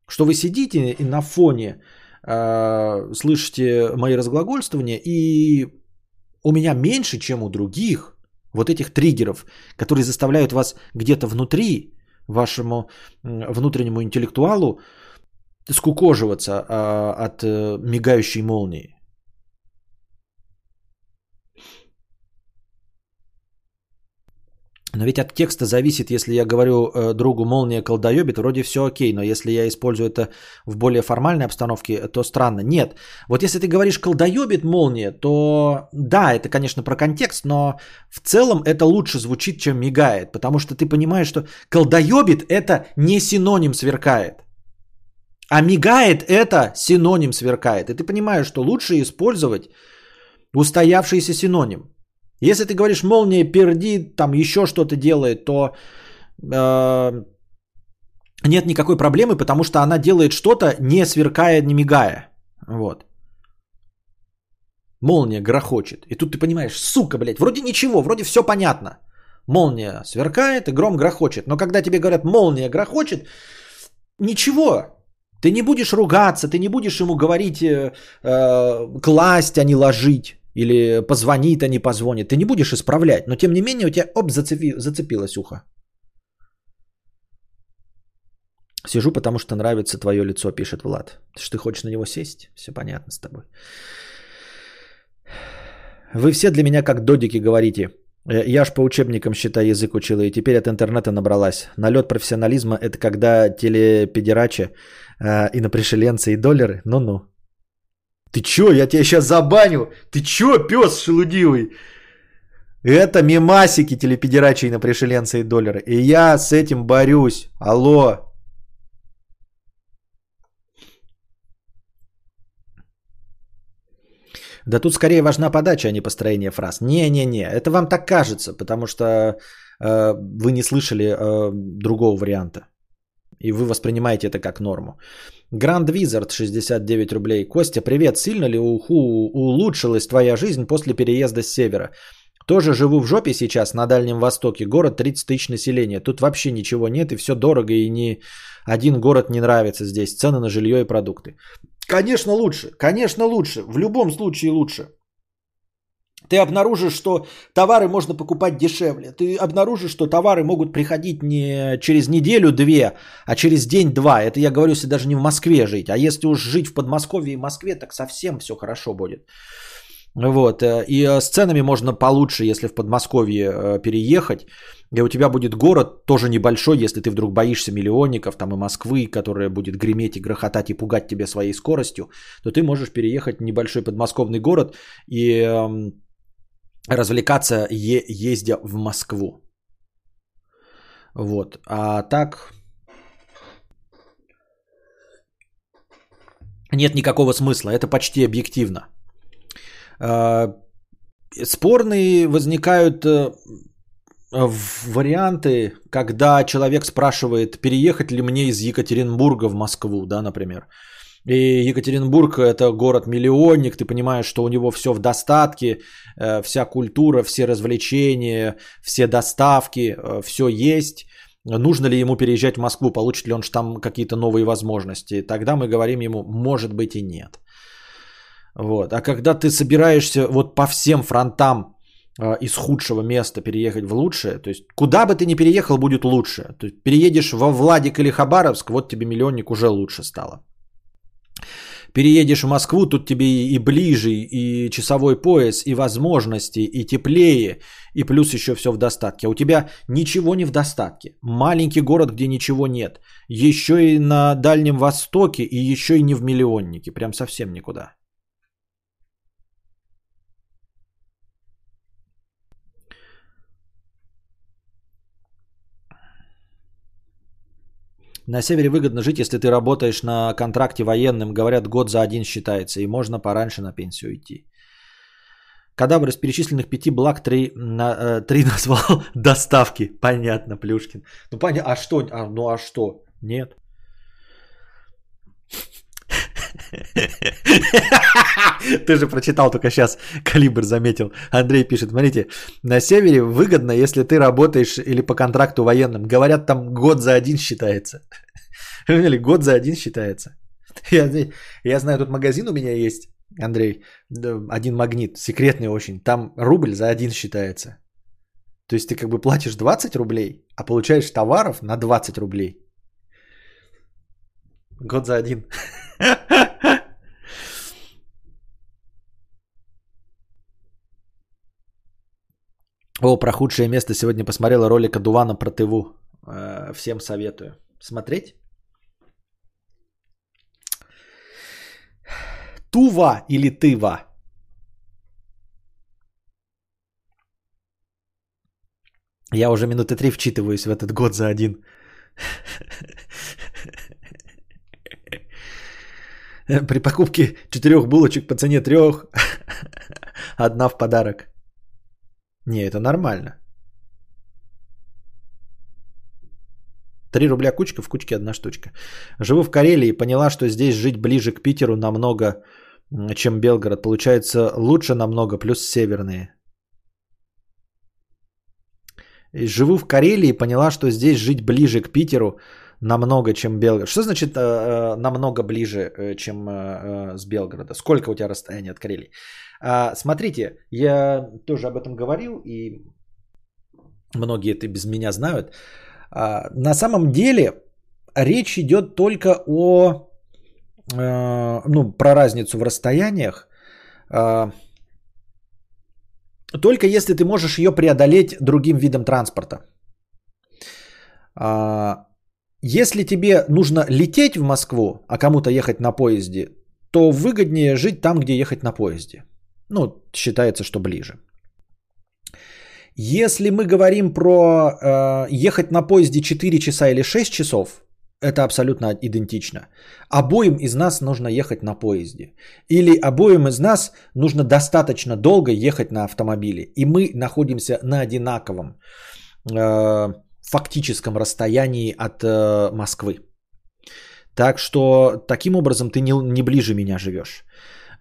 [SPEAKER 1] Что вы сидите и на фоне э, слышите мои разглагольствования, и у меня меньше, чем у других, вот этих триггеров, которые заставляют вас где-то внутри, вашему внутреннему интеллектуалу, скукоживаться а, от а, мигающей молнии. Но ведь от текста зависит, если я говорю э, другу молния колдоебит, вроде все окей, но если я использую это в более формальной обстановке, то странно. Нет, вот если ты говоришь колдоебит молния, то да, это, конечно, про контекст, но в целом это лучше звучит, чем мигает, потому что ты понимаешь, что колдоебит это не синоним сверкает. А мигает это синоним сверкает. И ты понимаешь, что лучше использовать устоявшийся синоним. Если ты говоришь молния перди, там еще что-то делает, то э, нет никакой проблемы, потому что она делает что-то не сверкая, не мигая. Вот. Молния грохочет. И тут ты понимаешь, сука, блядь, вроде ничего, вроде все понятно. Молния сверкает и гром грохочет. Но когда тебе говорят молния грохочет, ничего, ты не будешь ругаться, ты не будешь ему говорить э, э, класть, а не ложить. Или позвонит, а не позвонит. Ты не будешь исправлять. Но тем не менее у тебя оп, зацепи, зацепилось ухо. Сижу, потому что нравится твое лицо, пишет Влад. Что ты хочешь на него сесть? Все понятно с тобой. Вы все для меня как додики говорите. Э, я ж по учебникам, считай, язык учила, и теперь от интернета набралась. Налет профессионализма – это когда телепедерачи э, и на пришеленцы и доллары. Ну-ну. Ты чё, я тебя сейчас забаню? Ты чё, пес шелудивый? Это мимасики телепедерачи и на пришеленцы и доллары. И я с этим борюсь. Алло. Да тут скорее важна подача, а не построение фраз. Не-не-не, это вам так кажется, потому что э, вы не слышали э, другого варианта. И вы воспринимаете это как норму. Grand Wizard 69 рублей. Костя, привет. Сильно ли уху улучшилась твоя жизнь после переезда с севера? Тоже живу в жопе сейчас на Дальнем Востоке. Город 30 тысяч населения. Тут вообще ничего нет и все дорого. И ни один город не нравится здесь. Цены на жилье и продукты. Конечно лучше. Конечно лучше. В любом случае лучше. Ты обнаружишь, что товары можно покупать дешевле. Ты обнаружишь, что товары могут приходить не через неделю-две, а через день-два. Это я говорю, если даже не в Москве жить. А если уж жить в Подмосковье и Москве, так совсем все хорошо будет. Вот. Э, и э, с ценами можно получше, если в Подмосковье э, переехать. И у тебя будет город тоже небольшой, если ты вдруг боишься миллионников там и Москвы, которая будет греметь и грохотать и пугать тебя своей скоростью, то ты можешь переехать в небольшой подмосковный город и эм, развлекаться, е- ездя в Москву. Вот. А так... Нет никакого смысла. Это почти объективно. А, спорные возникают э, варианты, когда человек спрашивает, переехать ли мне из Екатеринбурга в Москву, да, например. И Екатеринбург это город-миллионник, ты понимаешь, что у него все в достатке, э, вся культура, все развлечения, все доставки, э, все есть. Нужно ли ему переезжать в Москву, получит ли он там какие-то новые возможности. Тогда мы говорим ему, может быть и нет. Вот. А когда ты собираешься вот по всем фронтам э, из худшего места переехать в лучшее, то есть куда бы ты ни переехал, будет лучше. То есть переедешь во Владик или Хабаровск, вот тебе миллионник уже лучше стало. Переедешь в Москву, тут тебе и ближе, и часовой пояс, и возможности, и теплее, и плюс еще все в достатке. А у тебя ничего не в достатке. Маленький город, где ничего нет. Еще и на Дальнем Востоке, и еще и не в миллионнике. Прям совсем никуда. На севере выгодно жить, если ты работаешь на контракте военным. Говорят, год за один считается, и можно пораньше на пенсию идти. Кадавр из перечисленных пяти благ три, на, э, три назвал доставки. Понятно, Плюшкин. Ну понятно, а что? А, ну а что? Нет. Ты же прочитал только сейчас, Калибр заметил. Андрей пишет, смотрите, на севере выгодно, если ты работаешь или по контракту военным. Говорят, там год за один считается. Или год за один считается. Я, я знаю, тут магазин у меня есть, Андрей, один магнит, секретный очень. Там рубль за один считается. То есть ты как бы платишь 20 рублей, а получаешь товаров на 20 рублей. Год за один. О, про худшее место сегодня посмотрела ролик Адувана про Тыву. Э, всем советую. Смотреть? Тува или Тыва? Я уже минуты три вчитываюсь в этот год за один. При покупке четырех булочек по цене трех, одна в подарок. Не, это нормально. 3 рубля кучка, в кучке одна штучка. Живу в Карелии и поняла, что здесь жить ближе к Питеру намного, чем Белгород. Получается лучше намного, плюс северные. И живу в Карелии и поняла, что здесь жить ближе к Питеру намного, чем Белгород. Что значит э, э намного ближе, э, чем э, э, с Белгорода? Сколько у тебя расстояние от Карелии? А, смотрите, я тоже об этом говорил, и многие это без меня знают. А, на самом деле речь идет только о, э, ну, про разницу в расстояниях. Э, только если ты можешь ее преодолеть другим видом транспорта. А, если тебе нужно лететь в Москву, а кому-то ехать на поезде, то выгоднее жить там, где ехать на поезде. Ну, считается, что ближе. Если мы говорим про э, ехать на поезде 4 часа или 6 часов, это абсолютно идентично. Обоим из нас нужно ехать на поезде. Или обоим из нас нужно достаточно долго ехать на автомобиле. И мы находимся на одинаковом э, фактическом расстоянии от э, Москвы. Так что таким образом ты не, не ближе меня живешь.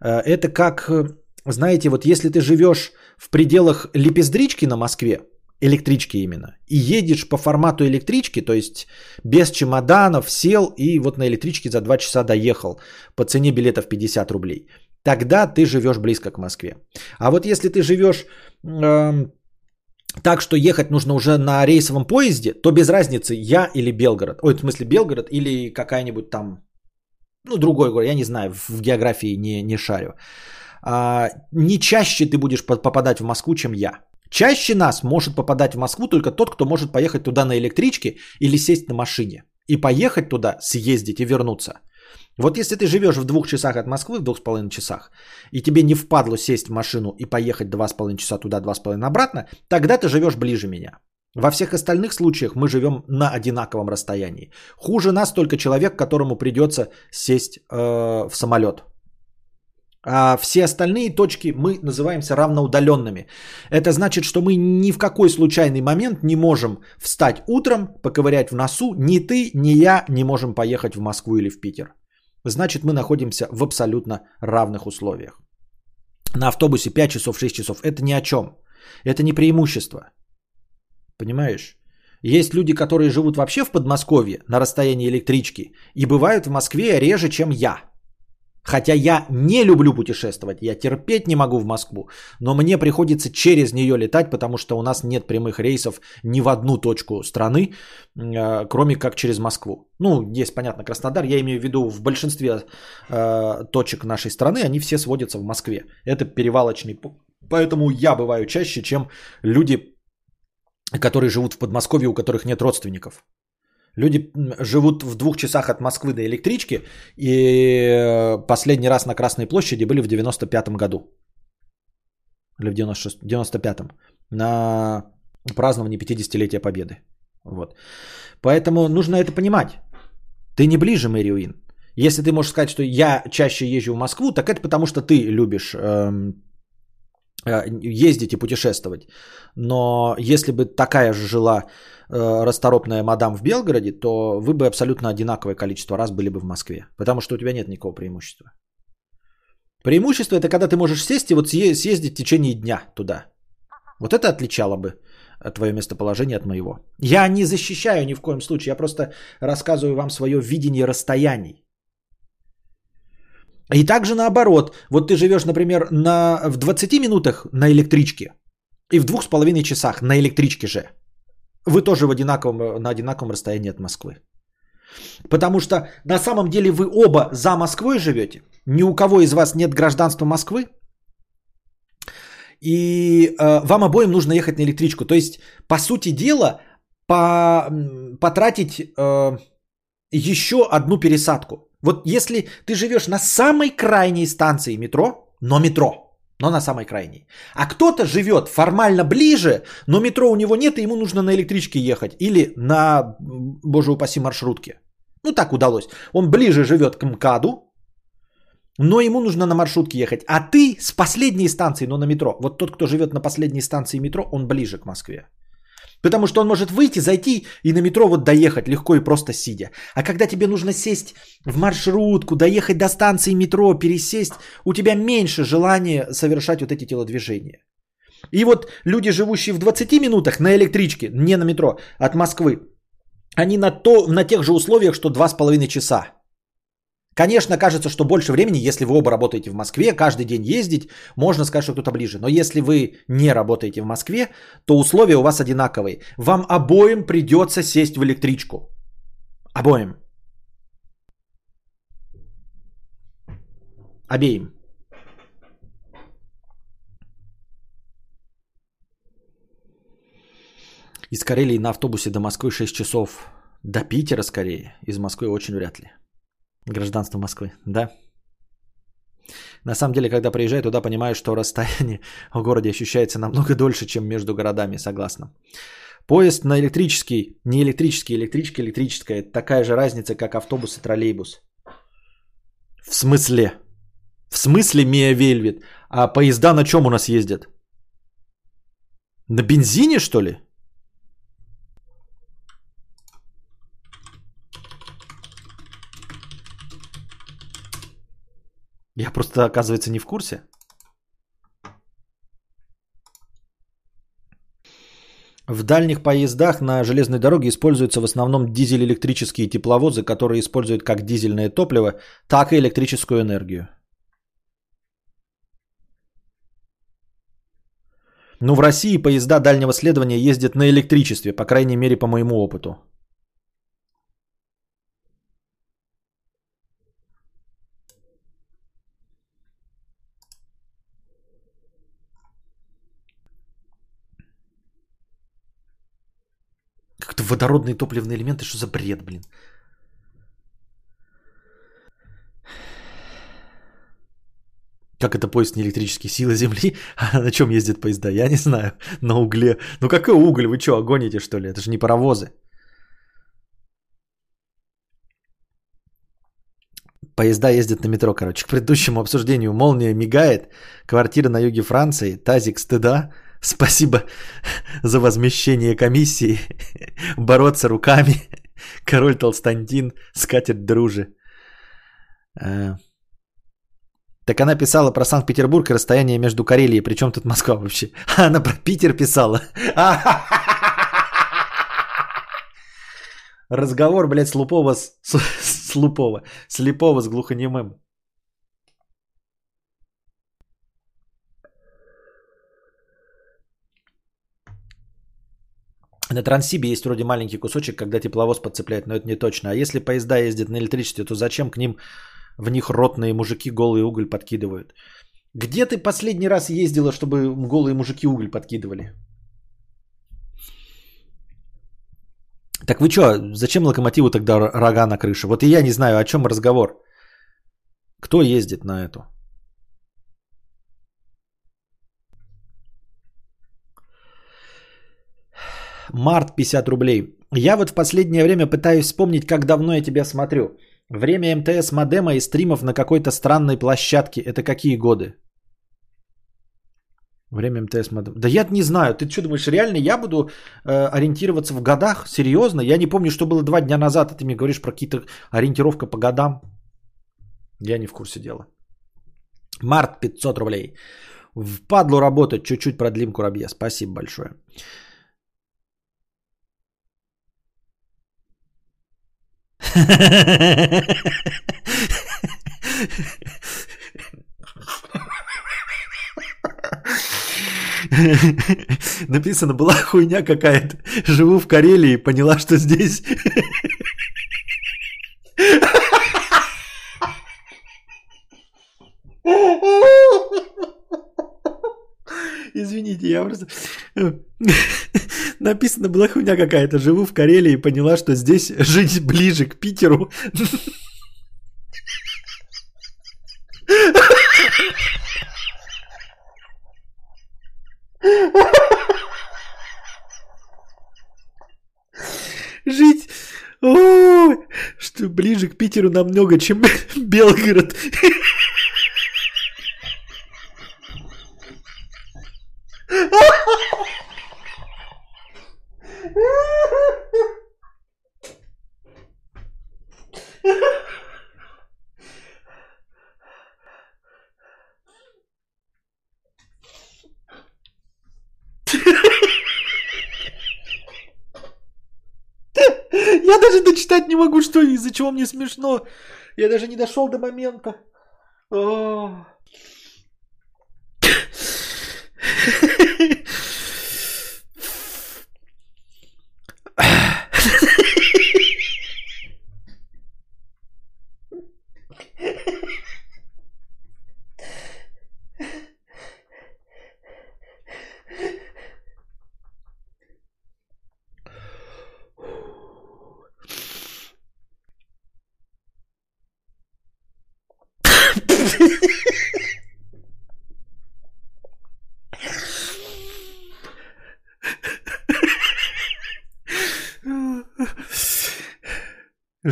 [SPEAKER 1] Э, это как знаете, вот если ты живешь в пределах лепездрички на Москве, электрички именно, и едешь по формату электрички, то есть без чемоданов, сел и вот на электричке за 2 часа доехал по цене билета в 50 рублей, тогда ты живешь близко к Москве. А вот если ты живешь э, так, что ехать нужно уже на рейсовом поезде, то без разницы, я или Белгород. Ой, в смысле Белгород или какая-нибудь там, ну, другой город, я не знаю, в географии не, не шарю а, не чаще ты будешь попадать в Москву, чем я. Чаще нас может попадать в Москву только тот, кто может поехать туда на электричке или сесть на машине. И поехать туда, съездить и вернуться. Вот если ты живешь в двух часах от Москвы, в двух с половиной часах, и тебе не впадло сесть в машину и поехать два с половиной часа туда, два с половиной обратно, тогда ты живешь ближе меня. Во всех остальных случаях мы живем на одинаковом расстоянии. Хуже нас только человек, которому придется сесть э, в самолет а все остальные точки мы называемся равноудаленными. Это значит, что мы ни в какой случайный момент не можем встать утром, поковырять в носу. Ни ты, ни я не можем поехать в Москву или в Питер. Значит мы находимся в абсолютно равных условиях. На автобусе 5 часов, 6 часов – это ни о чем. Это не преимущество. Понимаешь? Есть люди, которые живут вообще в Подмосковье на расстоянии электрички и бывают в Москве реже, чем я. Хотя я не люблю путешествовать, я терпеть не могу в Москву, но мне приходится через нее летать, потому что у нас нет прямых рейсов ни в одну точку страны, э, кроме как через Москву. Ну, есть, понятно, Краснодар, я имею в виду в большинстве э, точек нашей страны, они все сводятся в Москве. Это перевалочный Поэтому я бываю чаще, чем люди, которые живут в Подмосковье, у которых нет родственников. Люди живут в двух часах от Москвы до электрички, и э, последний раз на Красной площади были в 95-м году. Или в 96, 95-м. На празднование 50-летия Победы. Вот. Поэтому нужно это понимать. Ты не ближе Мэри Уин. Если ты можешь сказать, что я чаще езжу в Москву, так это потому, что ты любишь эм, э, ездить и путешествовать. Но если бы такая же жила расторопная мадам в Белгороде, то вы бы абсолютно одинаковое количество раз были бы в Москве. Потому что у тебя нет никакого преимущества. Преимущество это когда ты можешь сесть и вот съездить в течение дня туда. Вот это отличало бы твое местоположение от моего. Я не защищаю ни в коем случае, я просто рассказываю вам свое видение расстояний. И также наоборот, вот ты живешь, например, на, в 20 минутах на электричке и в двух с половиной часах на электричке же – вы тоже в одинаковом, на одинаковом расстоянии от Москвы. Потому что на самом деле вы оба за Москвой живете. Ни у кого из вас нет гражданства Москвы. И э, вам обоим нужно ехать на электричку. То есть, по сути дела, по, потратить э, еще одну пересадку. Вот если ты живешь на самой крайней станции метро, но метро, но на самой крайней. А кто-то живет формально ближе, но метро у него нет, и ему нужно на электричке ехать. Или на, боже упаси, маршрутке. Ну так удалось. Он ближе живет к МКАДу, но ему нужно на маршрутке ехать. А ты с последней станции, но на метро. Вот тот, кто живет на последней станции метро, он ближе к Москве. Потому что он может выйти, зайти и на метро вот доехать легко и просто сидя. А когда тебе нужно сесть в маршрутку, доехать до станции метро, пересесть, у тебя меньше желания совершать вот эти телодвижения. И вот люди, живущие в 20 минутах на электричке, не на метро, от Москвы, они на, то, на тех же условиях, что 2,5 часа. Конечно, кажется, что больше времени, если вы оба работаете в Москве, каждый день ездить, можно сказать, что кто-то ближе. Но если вы не работаете в Москве, то условия у вас одинаковые. Вам обоим придется сесть в электричку. Обоим. Обеим. Из Карелии на автобусе до Москвы 6 часов. До Питера скорее. Из Москвы очень вряд ли. Гражданство Москвы, да. На самом деле, когда приезжаю туда, понимаю, что расстояние в городе ощущается намного дольше, чем между городами, согласно. Поезд на электрический, не электрический, электричка электрическая, такая же разница, как автобус и троллейбус. В смысле? В смысле Мия Вельвет? А поезда на чем у нас ездят? На бензине, что ли? Я просто, оказывается, не в курсе. В дальних поездах на железной дороге используются в основном дизель-электрические тепловозы, которые используют как дизельное топливо, так и электрическую энергию. Но в России поезда дальнего следования ездят на электричестве, по крайней мере по моему опыту. Как-то водородные топливные элементы, что за бред, блин? Как это поезд не электрические силы Земли? А на чем ездят поезда? Я не знаю. На угле. Ну какой уголь? Вы что, гоните что ли? Это же не паровозы. Поезда ездят на метро, короче. К предыдущему обсуждению молния мигает. Квартира на юге Франции. Тазик стыда. Спасибо за возмещение комиссии. Бороться руками. Король Толстантин, скатерть дружи. Э, так она писала про Санкт-Петербург и расстояние между Карелией. Причем тут Москва вообще? Она про Питер писала. Разговор, блядь, с Лупова с, с Лупова. Слепого с глухонемым. На Транссибе есть вроде маленький кусочек, когда тепловоз подцепляет, но это не точно. А если поезда ездят на электричестве, то зачем к ним в них ротные мужики голый уголь подкидывают? Где ты последний раз ездила, чтобы голые мужики уголь подкидывали? Так вы что, зачем локомотиву тогда рога на крыше? Вот и я не знаю, о чем разговор. Кто ездит на эту? Март 50 рублей. Я вот в последнее время пытаюсь вспомнить, как давно я тебя смотрю. Время МТС модема и стримов на какой-то странной площадке. Это какие годы? Время МТС модем. Да я не знаю. Ты что думаешь, реально я буду э, ориентироваться в годах? Серьезно? Я не помню, что было два дня назад. А ты мне говоришь про какие-то ориентировка по годам. Я не в курсе дела. Март 500 рублей. В падлу работать. Чуть-чуть продлим курабье. Спасибо большое. Написано, была хуйня какая-то. Живу в Карелии, поняла, что здесь... Извините, я просто... Написано была хуйня какая-то. Живу в Карелии и поняла, что здесь жить ближе к Питеру. Жить, о, что ближе к Питеру намного, чем Белгород. Я даже дочитать не могу, что из-за чего мне смешно. Я даже не дошел до момента. О.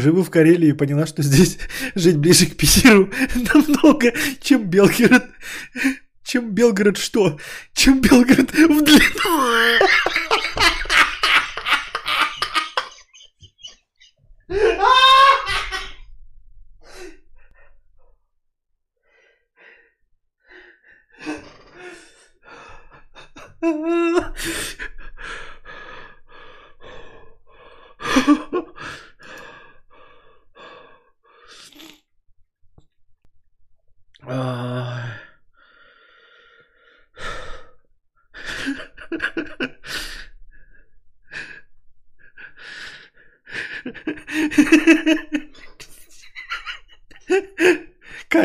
[SPEAKER 1] Живу в Карелии и поняла, что здесь жить ближе к Питеру намного, чем Белгород. Чем Белгород что? Чем Белгород в длину?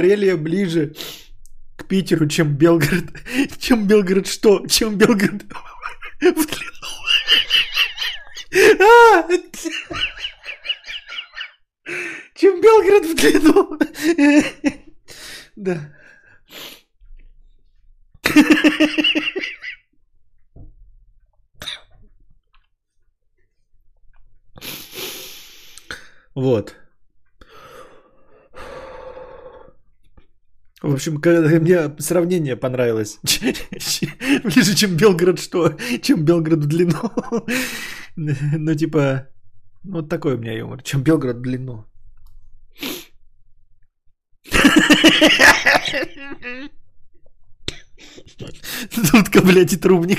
[SPEAKER 1] Карелия ближе к Питеру, чем Белгород. Чем Белгород что? Чем Белгород в длину. А! Чем Белгород в длину. Да. Вот. В общем, мне сравнение понравилось. Ближе, чем Белгород что? Чем Белгород в длину. Ну, типа, вот такой у меня юмор. Чем Белгород в длину. Дудка, блядь, и трубник.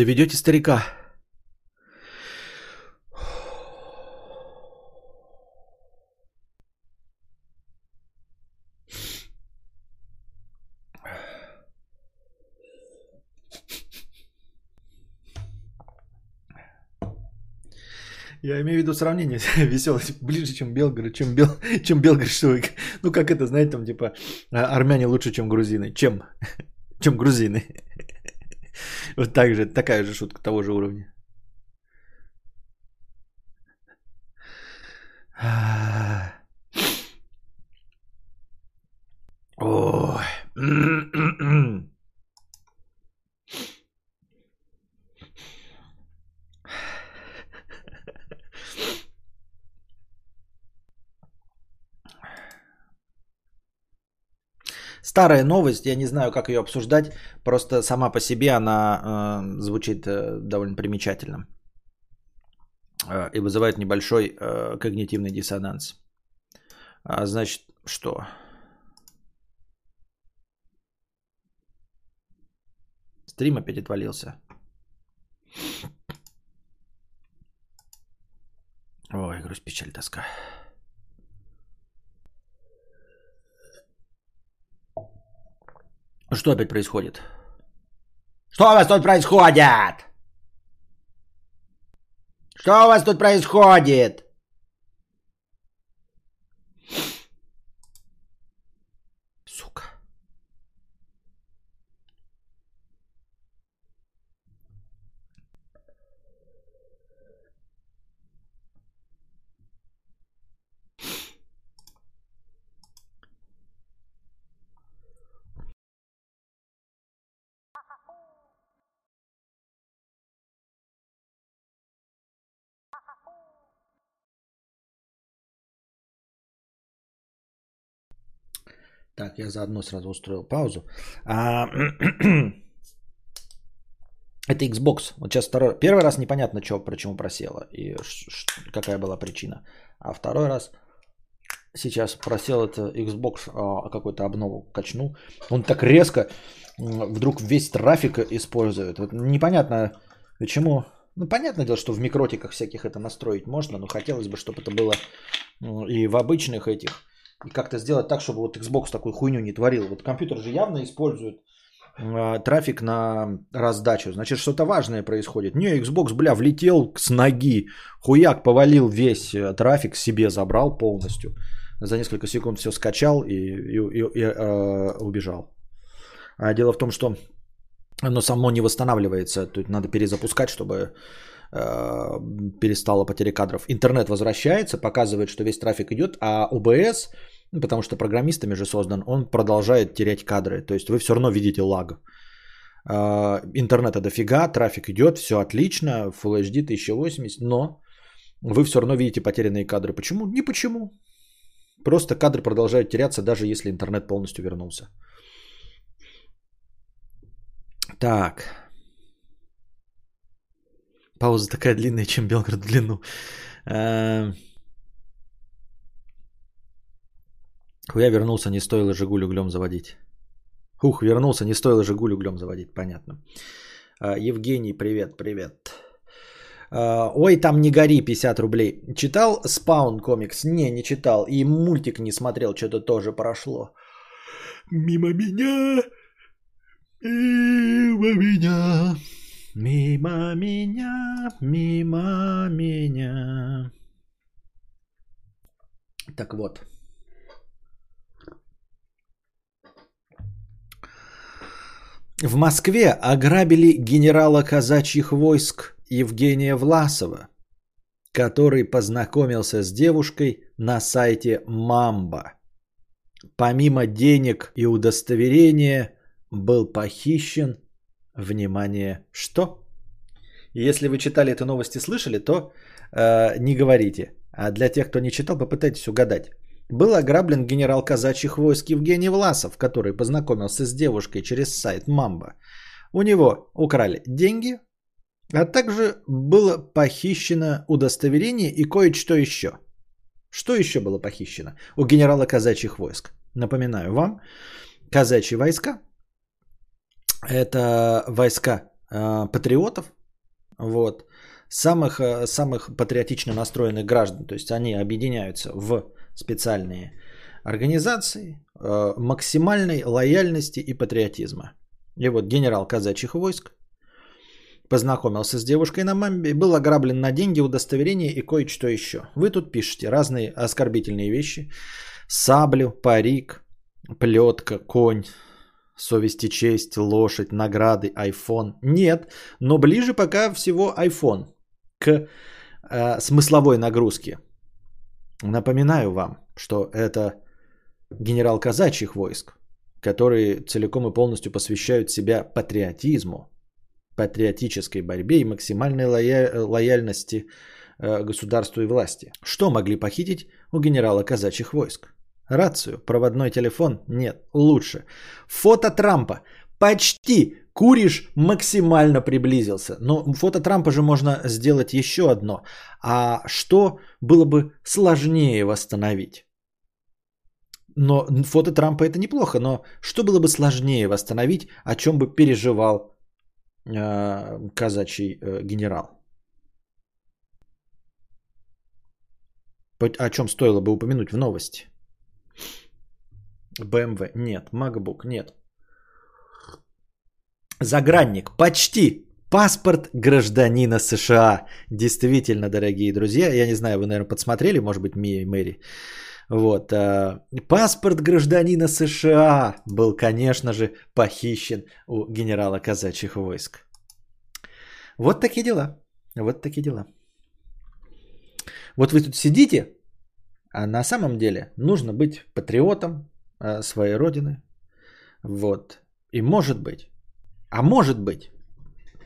[SPEAKER 1] Доведете старика. Я имею в виду сравнение веселое, типа, ближе, чем Белгород, чем, Бел, чем Белгород, что Ну, как это, знаете, там, типа, а, армяне лучше, чем грузины. Чем? Чем грузины. Вот так же, такая же шутка того же уровня. Ой. Старая новость, я не знаю, как ее обсуждать, просто сама по себе она э, звучит э, довольно примечательно э, и вызывает небольшой э, когнитивный диссонанс. А, значит, что? Стрим опять отвалился. Ой, грусть, печаль, тоска. Что опять происходит? Что у вас тут происходит? Что у вас тут происходит? Так, я заодно сразу устроил паузу. А, это Xbox. Вот сейчас второй... Первый раз непонятно, что, почему просела и какая была причина. А второй раз сейчас просел это Xbox а, какой-то обнову качнул. Он так резко вдруг весь трафик использует. Вот непонятно, почему. Ну, понятное дело, что в микротиках всяких это настроить можно, но хотелось бы, чтобы это было и в обычных этих и как-то сделать так, чтобы вот Xbox такую хуйню не творил. Вот компьютер же явно использует э, трафик на раздачу. Значит, что-то важное происходит. Не, Xbox, бля, влетел с ноги, хуяк повалил весь э, трафик, себе забрал полностью. За несколько секунд все скачал и, и, и, и э, убежал. А дело в том, что оно само не восстанавливается. Тут надо перезапускать, чтобы э, перестало потери кадров. Интернет возвращается, показывает, что весь трафик идет, а OBS ну, потому что программистами же создан, он продолжает терять кадры. То есть вы все равно видите лаг. А, интернета дофига, трафик идет, все отлично, Full HD 1080, но вы все равно видите потерянные кадры. Почему? Не почему. Просто кадры продолжают теряться, даже если интернет полностью вернулся. Так. Пауза такая длинная, чем Белгород в длину. Эм, Хуя вернулся, не стоило Жигуль углем заводить. Ух, вернулся, не стоило Жигуль углем заводить, понятно. А, Евгений, привет, привет. А, ой, там не гори, 50 рублей. Читал Спаун комикс? Не, не читал. И мультик не смотрел, что-то тоже прошло. Мимо меня, мимо меня, мимо меня, мимо меня. Так вот. В Москве ограбили генерала казачьих войск Евгения Власова, который познакомился с девушкой на сайте Мамба. Помимо денег и удостоверения был похищен, внимание, что? Если вы читали эту новость и слышали, то э, не говорите. А для тех, кто не читал, попытайтесь угадать. Был ограблен генерал казачьих войск Евгений Власов, который познакомился с девушкой через сайт Мамба. У него украли деньги, а также было похищено удостоверение и кое-что еще. Что еще было похищено у генерала казачьих войск? Напоминаю вам, казачьи войска – это войска э, патриотов, вот, самых, э, самых патриотично настроенных граждан. То есть они объединяются в специальные организации э, максимальной лояльности и патриотизма. И вот генерал казачьих войск познакомился с девушкой на мамбе, был ограблен на деньги, удостоверение и кое-что еще. Вы тут пишете разные оскорбительные вещи. Саблю, парик, плетка, конь, совесть и честь, лошадь, награды, iPhone. Нет, но ближе пока всего iPhone к э, смысловой нагрузке. Напоминаю вам, что это генерал казачьих войск, которые целиком и полностью посвящают себя патриотизму, патриотической борьбе и максимальной лоя- лояльности э, государству и власти. Что могли похитить у генерала казачьих войск? Рацию, проводной телефон? Нет, лучше. Фото Трампа. Почти куришь максимально приблизился. Но фото Трампа же можно сделать еще одно. А что было бы сложнее восстановить? Но фото Трампа это неплохо, но что было бы сложнее восстановить, о чем бы переживал э, казачий э, генерал? О чем стоило бы упомянуть в новости? BMW нет, MacBook нет. Загранник почти. Паспорт гражданина США. Действительно, дорогие друзья, я не знаю, вы, наверное, подсмотрели, может быть, Мия и Мэри. Вот. А, паспорт гражданина США был, конечно же, похищен у генерала казачьих войск. Вот такие дела. Вот такие дела. Вот вы тут сидите, а на самом деле нужно быть патриотом а, своей родины. Вот. И может быть, а может быть,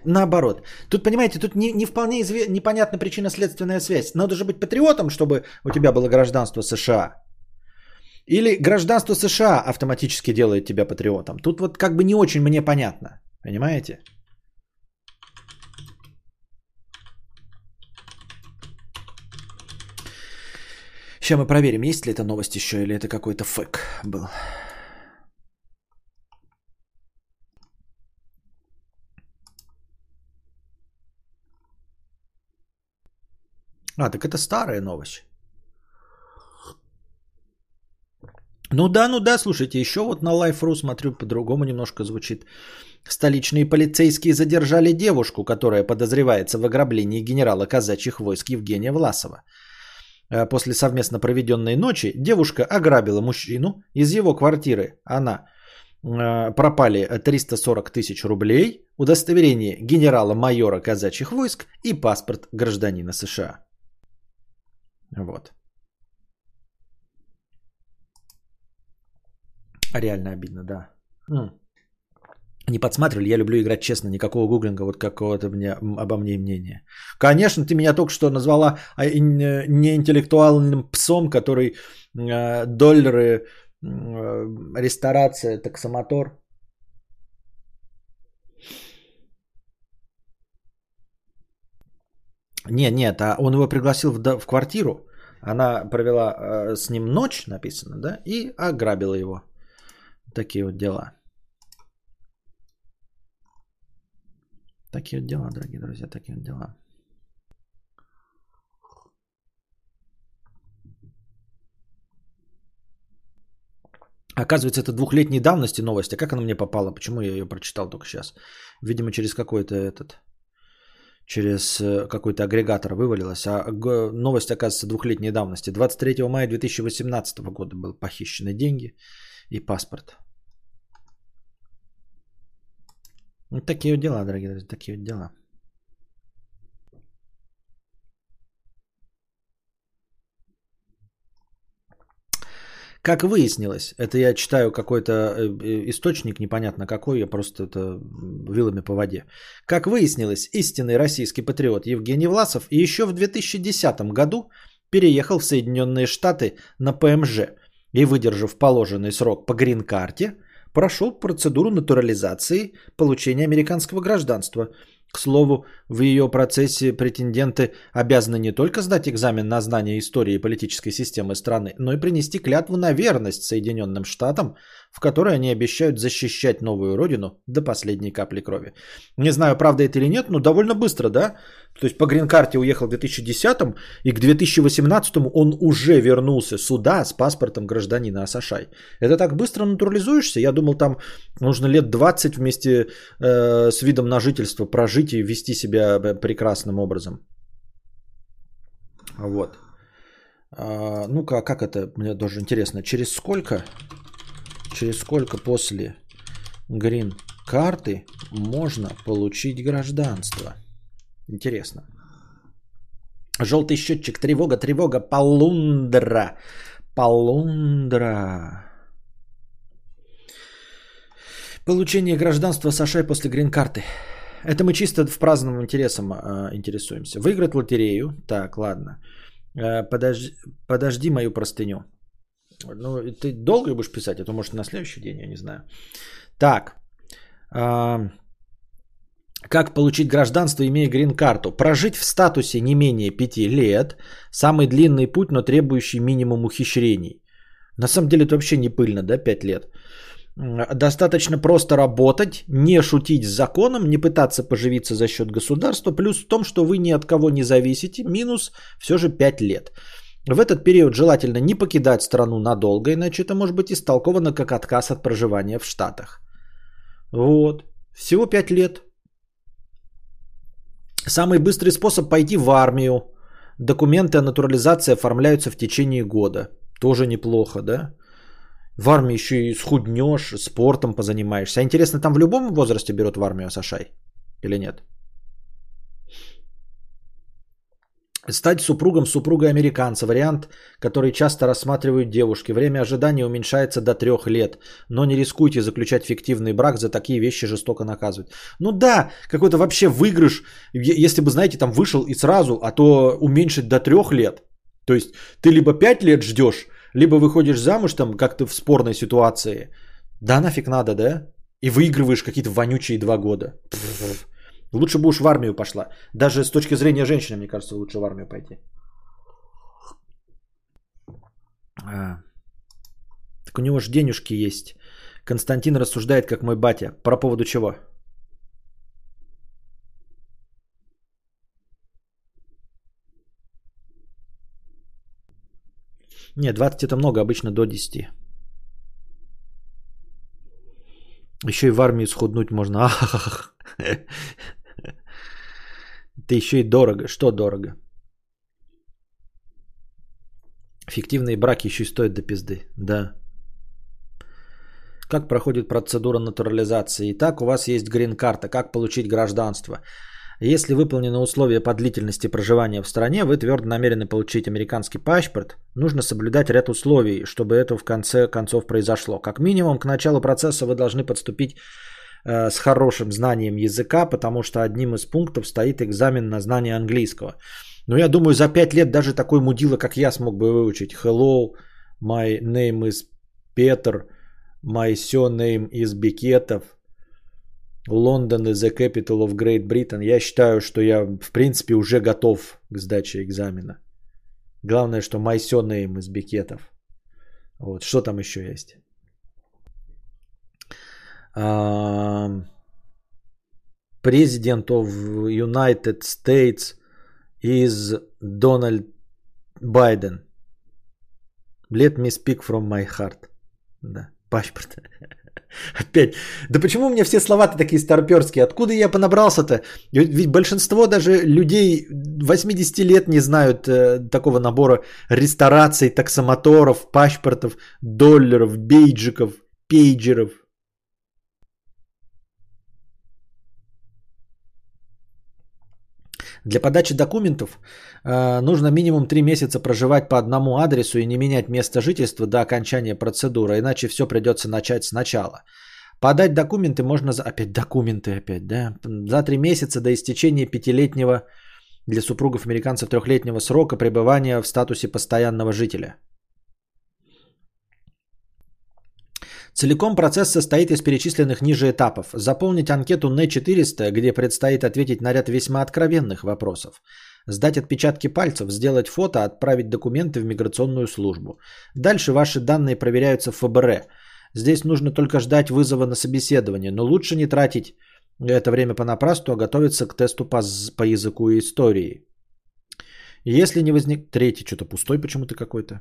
[SPEAKER 1] наоборот. Тут, понимаете, тут не, не вполне изве... непонятна причинно-следственная связь. Надо же быть патриотом, чтобы у тебя было гражданство США. Или гражданство США автоматически делает тебя патриотом. Тут вот как бы не очень мне понятно. Понимаете? Сейчас мы проверим, есть ли эта новость еще, или это какой-то фэк был. А, так это старая новость. Ну да, ну да, слушайте, еще вот на Life.ru смотрю, по-другому немножко звучит. Столичные полицейские задержали девушку, которая подозревается в ограблении генерала казачьих войск Евгения Власова. Э, после совместно проведенной ночи девушка ограбила мужчину. Из его квартиры она э, пропали 340 тысяч рублей, удостоверение генерала-майора казачьих войск и паспорт гражданина США. Вот. Реально обидно, да. Не подсматривали, я люблю играть честно, никакого гуглинга, вот какого-то мне, обо мне мнения. Конечно, ты меня только что назвала а, неинтеллектуальным псом, который э, доллары, э, ресторация, таксомотор. Нет, нет, а он его пригласил в, в квартиру, она провела э, с ним ночь, написано, да, и ограбила его. Такие вот дела. Такие вот дела, дорогие друзья, такие вот дела. Оказывается, это двухлетней давности новость. А как она мне попала? Почему я ее прочитал только сейчас? Видимо, через какой-то этот... Через э, какой-то агрегатор вывалилась. А новость, оказывается, двухлетней давности. 23 мая 2018 года был похищены деньги и паспорт. Ну, такие вот дела, дорогие друзья, такие вот дела. Как выяснилось, это я читаю какой-то э, э, источник, непонятно какой, я просто это вилами по воде. Как выяснилось, истинный российский патриот Евгений Власов еще в 2010 году переехал в Соединенные Штаты на ПМЖ и, выдержав положенный срок по грин-карте, прошел процедуру натурализации получения американского гражданства – к слову, в ее процессе претенденты обязаны не только сдать экзамен на знание истории и политической системы страны, но и принести клятву на верность Соединенным Штатам, в которой они обещают защищать новую родину до последней капли крови. Не знаю, правда это или нет, но довольно быстро, да? То есть по грин-карте уехал в 2010 и к 2018 он уже вернулся сюда с паспортом гражданина США. Это так быстро натурализуешься? Я думал, там нужно лет 20 вместе э, с видом на жительство прожить и вести себя э, прекрасным образом. Вот. А, ну-ка, как это, мне тоже интересно, через сколько, через сколько после грин-карты можно получить гражданство? Интересно. Желтый счетчик, тревога, тревога, полундра. Полундра. Получение гражданства США после грин-карты. Это мы чисто в праздном интересом э, интересуемся. Выиграть лотерею. Так, ладно. Э, подожди, подожди мою простыню. Ну, ты долго будешь писать, а то может на следующий день, я не знаю. Так. Как получить гражданство, имея грин-карту? Прожить в статусе не менее пяти лет. Самый длинный путь, но требующий минимум ухищрений. На самом деле это вообще не пыльно, да, пять лет. Достаточно просто работать, не шутить с законом, не пытаться поживиться за счет государства. Плюс в том, что вы ни от кого не зависите. Минус все же 5 лет. В этот период желательно не покидать страну надолго, иначе это может быть истолковано как отказ от проживания в Штатах. Вот. Всего 5 лет. Самый быстрый способ пойти в армию. Документы о натурализации оформляются в течение года. Тоже неплохо, да? В армии еще и схуднешь, спортом позанимаешься. А интересно, там в любом возрасте берут в армию Сашай? Или нет? Стать супругом супруга американца. Вариант, который часто рассматривают девушки. Время ожидания уменьшается до трех лет. Но не рискуйте заключать фиктивный брак, за такие вещи жестоко наказывать. Ну да, какой-то вообще выигрыш. Если бы, знаете, там вышел и сразу, а то уменьшить до трех лет. То есть ты либо пять лет ждешь, либо выходишь замуж там как-то в спорной ситуации. Да нафиг надо, да? И выигрываешь какие-то вонючие два года. Лучше бы уж в армию пошла. Даже с точки зрения женщины, мне кажется, лучше в армию пойти. А. Так у него же денежки есть. Константин рассуждает, как мой батя. Про поводу чего? Не, 20 это много, обычно до 10. Еще и в армии схуднуть можно. Ах, Это еще и дорого. Что дорого? Фиктивные браки еще и стоят до пизды. Да. Как проходит процедура натурализации? Итак, у вас есть грин-карта. Как получить гражданство? Если выполнены условия по длительности проживания в стране, вы твердо намерены получить американский паспорт, нужно соблюдать ряд условий, чтобы это в конце концов произошло. Как минимум, к началу процесса вы должны подступить с хорошим знанием языка, потому что одним из пунктов стоит экзамен на знание английского. Но я думаю, за 5 лет даже такой мудила, как я, смог бы выучить. Hello, my name is Peter, my surname is Бекетов, Лондон is the capital of Great Britain. Я считаю, что я, в принципе, уже готов к сдаче экзамена. Главное, что my surname из Бекетов. Вот, что там еще есть? Президент of United States is Donald Biden. Let me speak from my heart. Да, паспорт. Опять. Да почему у меня все слова-то такие старперские? Откуда я понабрался-то? Ведь большинство даже людей 80 лет не знают э, такого набора рестораций, таксомоторов, паспортов, долларов, бейджиков, пейджеров. Для подачи документов э, нужно минимум 3 месяца проживать по одному адресу и не менять место жительства до окончания процедуры, иначе все придется начать сначала. Подать документы можно за... Опять документы опять, да? За 3 месяца до истечения пятилетнего для супругов американцев трехлетнего срока пребывания в статусе постоянного жителя. Целиком процесс состоит из перечисленных ниже этапов. Заполнить анкету Н400, где предстоит ответить на ряд весьма откровенных вопросов. Сдать отпечатки пальцев, сделать фото, отправить документы в миграционную службу. Дальше ваши данные проверяются в ФБР. Здесь нужно только ждать вызова на собеседование, но лучше не тратить это время понапрасну, а готовиться к тесту по, по языку и истории. Если не возник... Третий что-то пустой почему-то какой-то.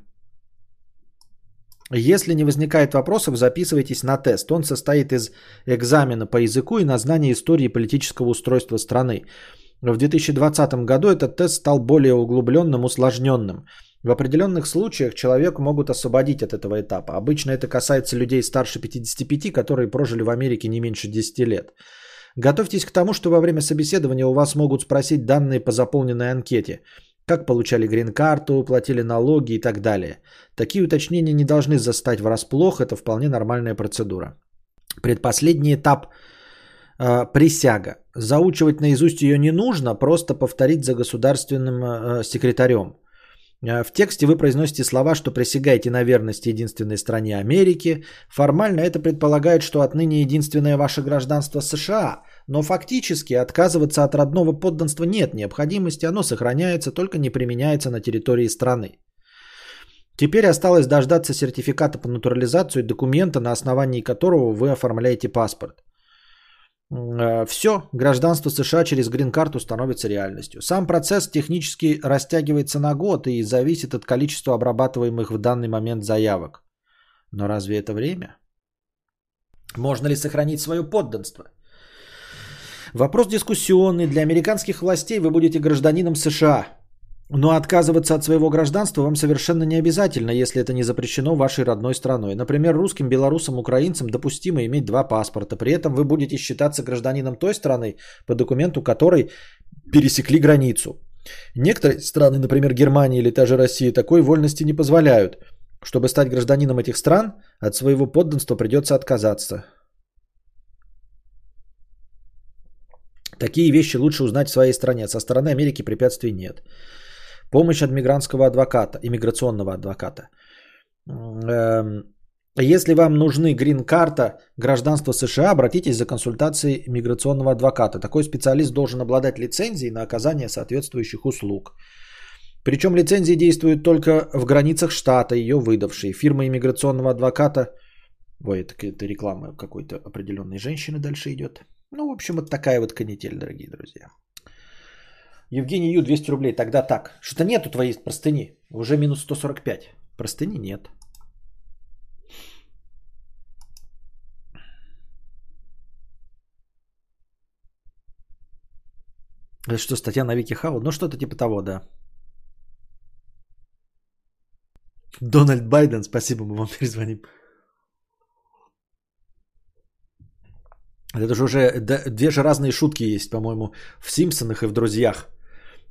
[SPEAKER 1] Если не возникает вопросов, записывайтесь на тест. Он состоит из экзамена по языку и на знание истории политического устройства страны. В 2020 году этот тест стал более углубленным, усложненным. В определенных случаях человек могут освободить от этого этапа. Обычно это касается людей старше 55, которые прожили в Америке не меньше 10 лет. Готовьтесь к тому, что во время собеседования у вас могут спросить данные по заполненной анкете как получали грин-карту, платили налоги и так далее. Такие уточнения не должны застать врасплох, это вполне нормальная процедура. Предпоследний этап э, присяга. Заучивать наизусть ее не нужно, просто повторить за государственным э, секретарем. Э, в тексте вы произносите слова, что присягаете на верность единственной стране Америки. Формально это предполагает, что отныне единственное ваше гражданство США – но фактически отказываться от родного подданства нет необходимости, оно сохраняется, только не применяется на территории страны. Теперь осталось дождаться сертификата по натурализации документа, на основании которого вы оформляете паспорт. Э, Все, гражданство США через грин-карту становится реальностью. Сам процесс технически растягивается на год и зависит от количества обрабатываемых в данный момент заявок. Но разве это время? Можно ли сохранить свое подданство? Вопрос дискуссионный. Для американских властей вы будете гражданином США. Но отказываться от своего гражданства вам совершенно не обязательно, если это не запрещено вашей родной страной. Например, русским, белорусам, украинцам допустимо иметь два паспорта. При этом вы будете считаться гражданином той страны, по документу которой пересекли границу. Некоторые страны, например, Германия или та же Россия, такой вольности не позволяют. Чтобы стать гражданином этих стран, от своего подданства придется отказаться. Такие вещи лучше узнать в своей стране. Со стороны Америки препятствий нет. Помощь от мигрантского адвоката, иммиграционного адвоката. Эм, если вам нужны грин-карта, гражданство США, обратитесь за консультацией миграционного адвоката. Такой специалист должен обладать лицензией на оказание соответствующих услуг. Причем лицензии действуют только в границах штата, ее выдавшей. Фирма иммиграционного адвоката... Ой, это, это реклама какой-то определенной женщины дальше идет. Ну, в общем, вот такая вот канитель, дорогие друзья. Евгений Ю, 200 рублей. Тогда так. Что-то нету твоей простыни. Уже минус 145. Простыни нет. Это что, статья на Вики Хау? Ну, что-то типа того, да. Дональд Байден, спасибо, мы вам перезвоним. Это же уже две же разные шутки есть, по-моему, в Симпсонах и в Друзьях.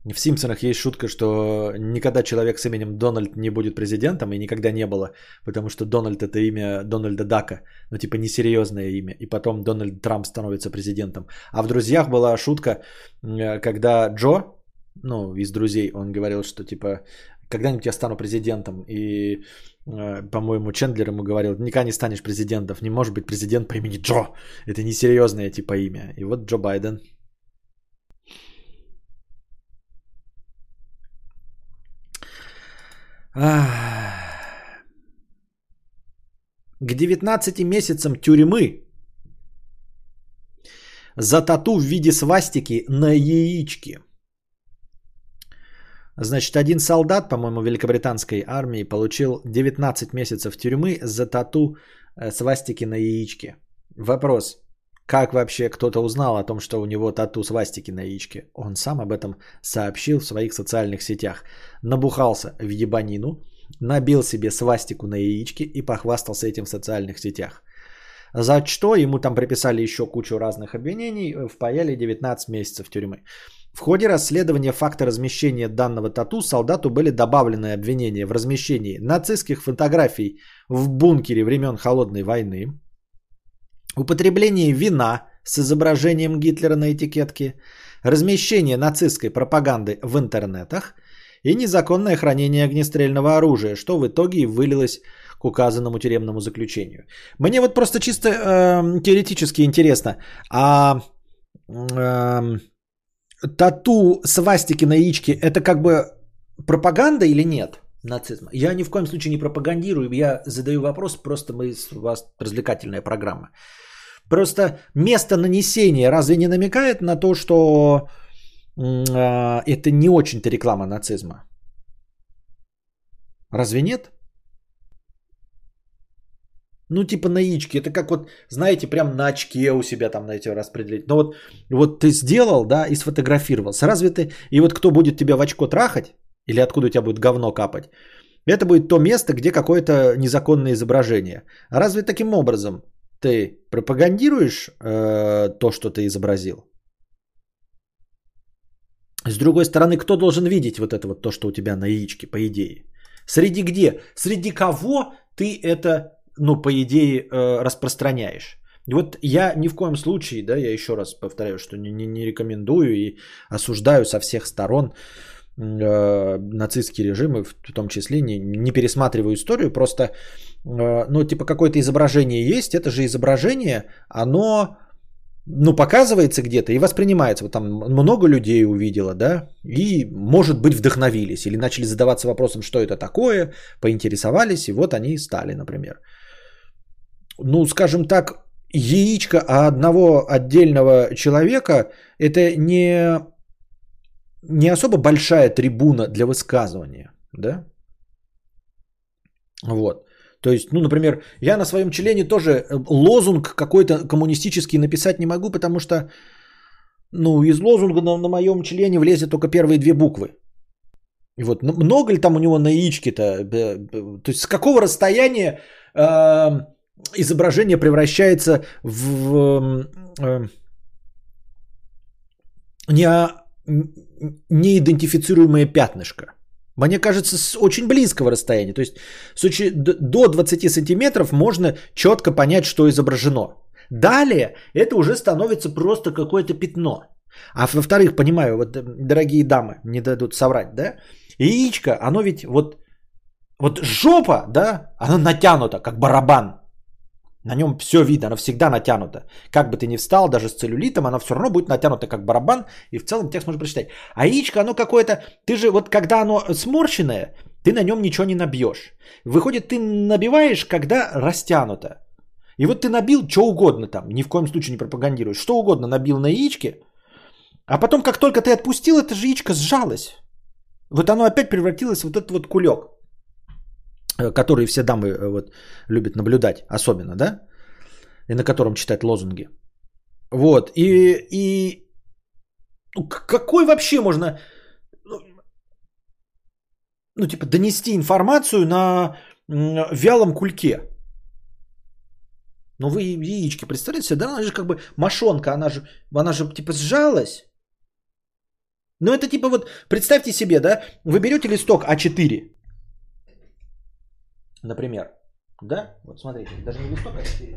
[SPEAKER 1] В Симпсонах есть шутка, что никогда человек с именем Дональд не будет президентом, и никогда не было, потому что Дональд это имя Дональда Дака, ну типа несерьезное имя, и потом Дональд Трамп становится президентом. А в «Друзьях» была шутка, когда Джо, ну из «Друзей», он говорил, что типа когда-нибудь я стану президентом, и Э, по-моему, Чендлер ему говорил, никогда не станешь президентом, не может быть президент по имени Джо. Это несерьезное типа имя. И вот Джо Байден. К 19 месяцам тюрьмы за тату в виде свастики на яичке – Значит, один солдат, по-моему, великобританской армии получил 19 месяцев тюрьмы за тату э, свастики на яичке. Вопрос. Как вообще кто-то узнал о том, что у него тату свастики на яичке? Он сам об этом сообщил в своих социальных сетях. Набухался в ебанину, набил себе свастику на яичке и похвастался этим в социальных сетях. За что ему там приписали еще кучу разных обвинений, впаяли 19 месяцев тюрьмы. В ходе расследования факта размещения данного тату солдату были добавлены обвинения в размещении нацистских фотографий в бункере времен Холодной войны, употребление вина с изображением Гитлера на этикетке, размещение нацистской пропаганды в интернетах и незаконное хранение огнестрельного оружия, что в итоге и вылилось к указанному тюремному заключению. Мне вот просто чисто э, теоретически интересно, а э, тату свастики на яичке это как бы пропаганда или нет нацизма? Я ни в коем случае не пропагандирую, я задаю вопрос, просто мы у вас развлекательная программа. Просто место нанесения разве не намекает на то, что э, это не очень-то реклама нацизма? Разве нет? Ну, типа на яичке. Это как вот, знаете, прям на очке у себя там на эти распределить. Но вот, вот ты сделал, да, и сфотографировался. Разве ты... И вот кто будет тебя в очко трахать, или откуда у тебя будет говно капать, это будет то место, где какое-то незаконное изображение. А разве таким образом ты пропагандируешь э, то, что ты изобразил? С другой стороны, кто должен видеть вот это вот то, что у тебя на яичке, по идее? Среди где? Среди кого ты это ну, по идее, э, распространяешь. И вот я ни в коем случае, да, я еще раз повторяю, что не, не, не рекомендую и осуждаю со всех сторон э, нацистские режимы, в том числе не, не пересматриваю историю, просто, э, ну, типа какое-то изображение есть, это же изображение, оно, ну, показывается где-то и воспринимается. Вот там много людей увидело, да, и, может быть, вдохновились или начали задаваться вопросом, что это такое, поинтересовались, и вот они стали, например ну, скажем так, яичко одного отдельного человека – это не, не особо большая трибуна для высказывания, да? Вот. То есть, ну, например, я на своем члене тоже э, лозунг какой-то коммунистический написать не могу, потому что, ну, из лозунга на, на моем члене влезет только первые две буквы. И вот много ли там у него на яичке-то? То есть с какого расстояния э, изображение превращается в э, не, неидентифицируемое пятнышко. Мне кажется, с очень близкого расстояния. То есть до 20 сантиметров можно четко понять, что изображено. Далее это уже становится просто какое-то пятно. А во-вторых, понимаю, вот дорогие дамы не дадут соврать, да? Яичко, оно ведь вот, вот жопа, да, она натянута, как барабан. На нем все видно, оно всегда натянуто. Как бы ты ни встал, даже с целлюлитом, оно все равно будет натянуто как барабан, и в целом текст можно прочитать. А яичко, оно какое-то, ты же вот когда оно сморщенное, ты на нем ничего не набьешь. Выходит, ты набиваешь, когда растянуто. И вот ты набил что угодно там, ни в коем случае не пропагандируешь, что угодно набил на яичке, а потом, как только ты отпустил, это же яичко сжалось. Вот оно опять превратилось в вот этот вот кулек. Э, который все дамы э, вот, любят наблюдать, особенно, да? И на котором читать лозунги. Вот. И, и ну, какой вообще можно, ну, ну, типа, донести информацию на вялом кульке? Ну, вы яички представляете себе, да? Она же как бы мошонка, она же, она же типа сжалась. Ну, это типа вот, представьте себе, да, вы берете листок А4, Например. Да? Вот смотрите, даже не листок, а 4.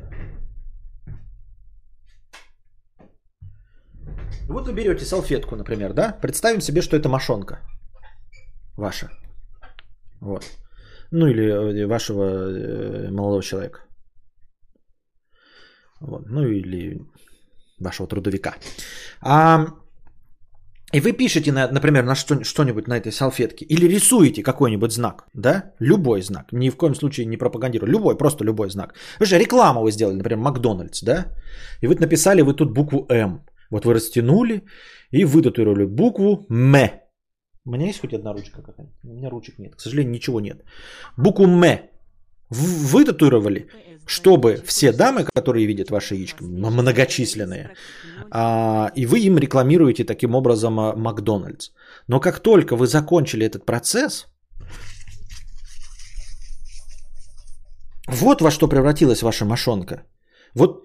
[SPEAKER 1] Вот вы берете салфетку, например, да? Представим себе, что это мошонка ваша. Вот. Ну или э, вашего э, молодого человека. Вот. Ну или вашего трудовика. А и вы пишете, например, на что, что-нибудь на этой салфетке, или рисуете какой-нибудь знак, да, любой знак, ни в коем случае не пропагандирую, любой, просто любой знак. Вы же рекламу вы сделали, например, Макдональдс, да, и вы написали вы тут букву М, вот вы растянули и вытатуировали букву М. У меня есть хоть одна ручка какая-то? У меня ручек нет, к сожалению, ничего нет. Букву М вы татуировали, чтобы все дамы, которые видят ваши яичко, многочисленные, а, и вы им рекламируете таким образом а, Макдональдс. Но как только вы закончили этот процесс, вот во что превратилась ваша мошонка. Вот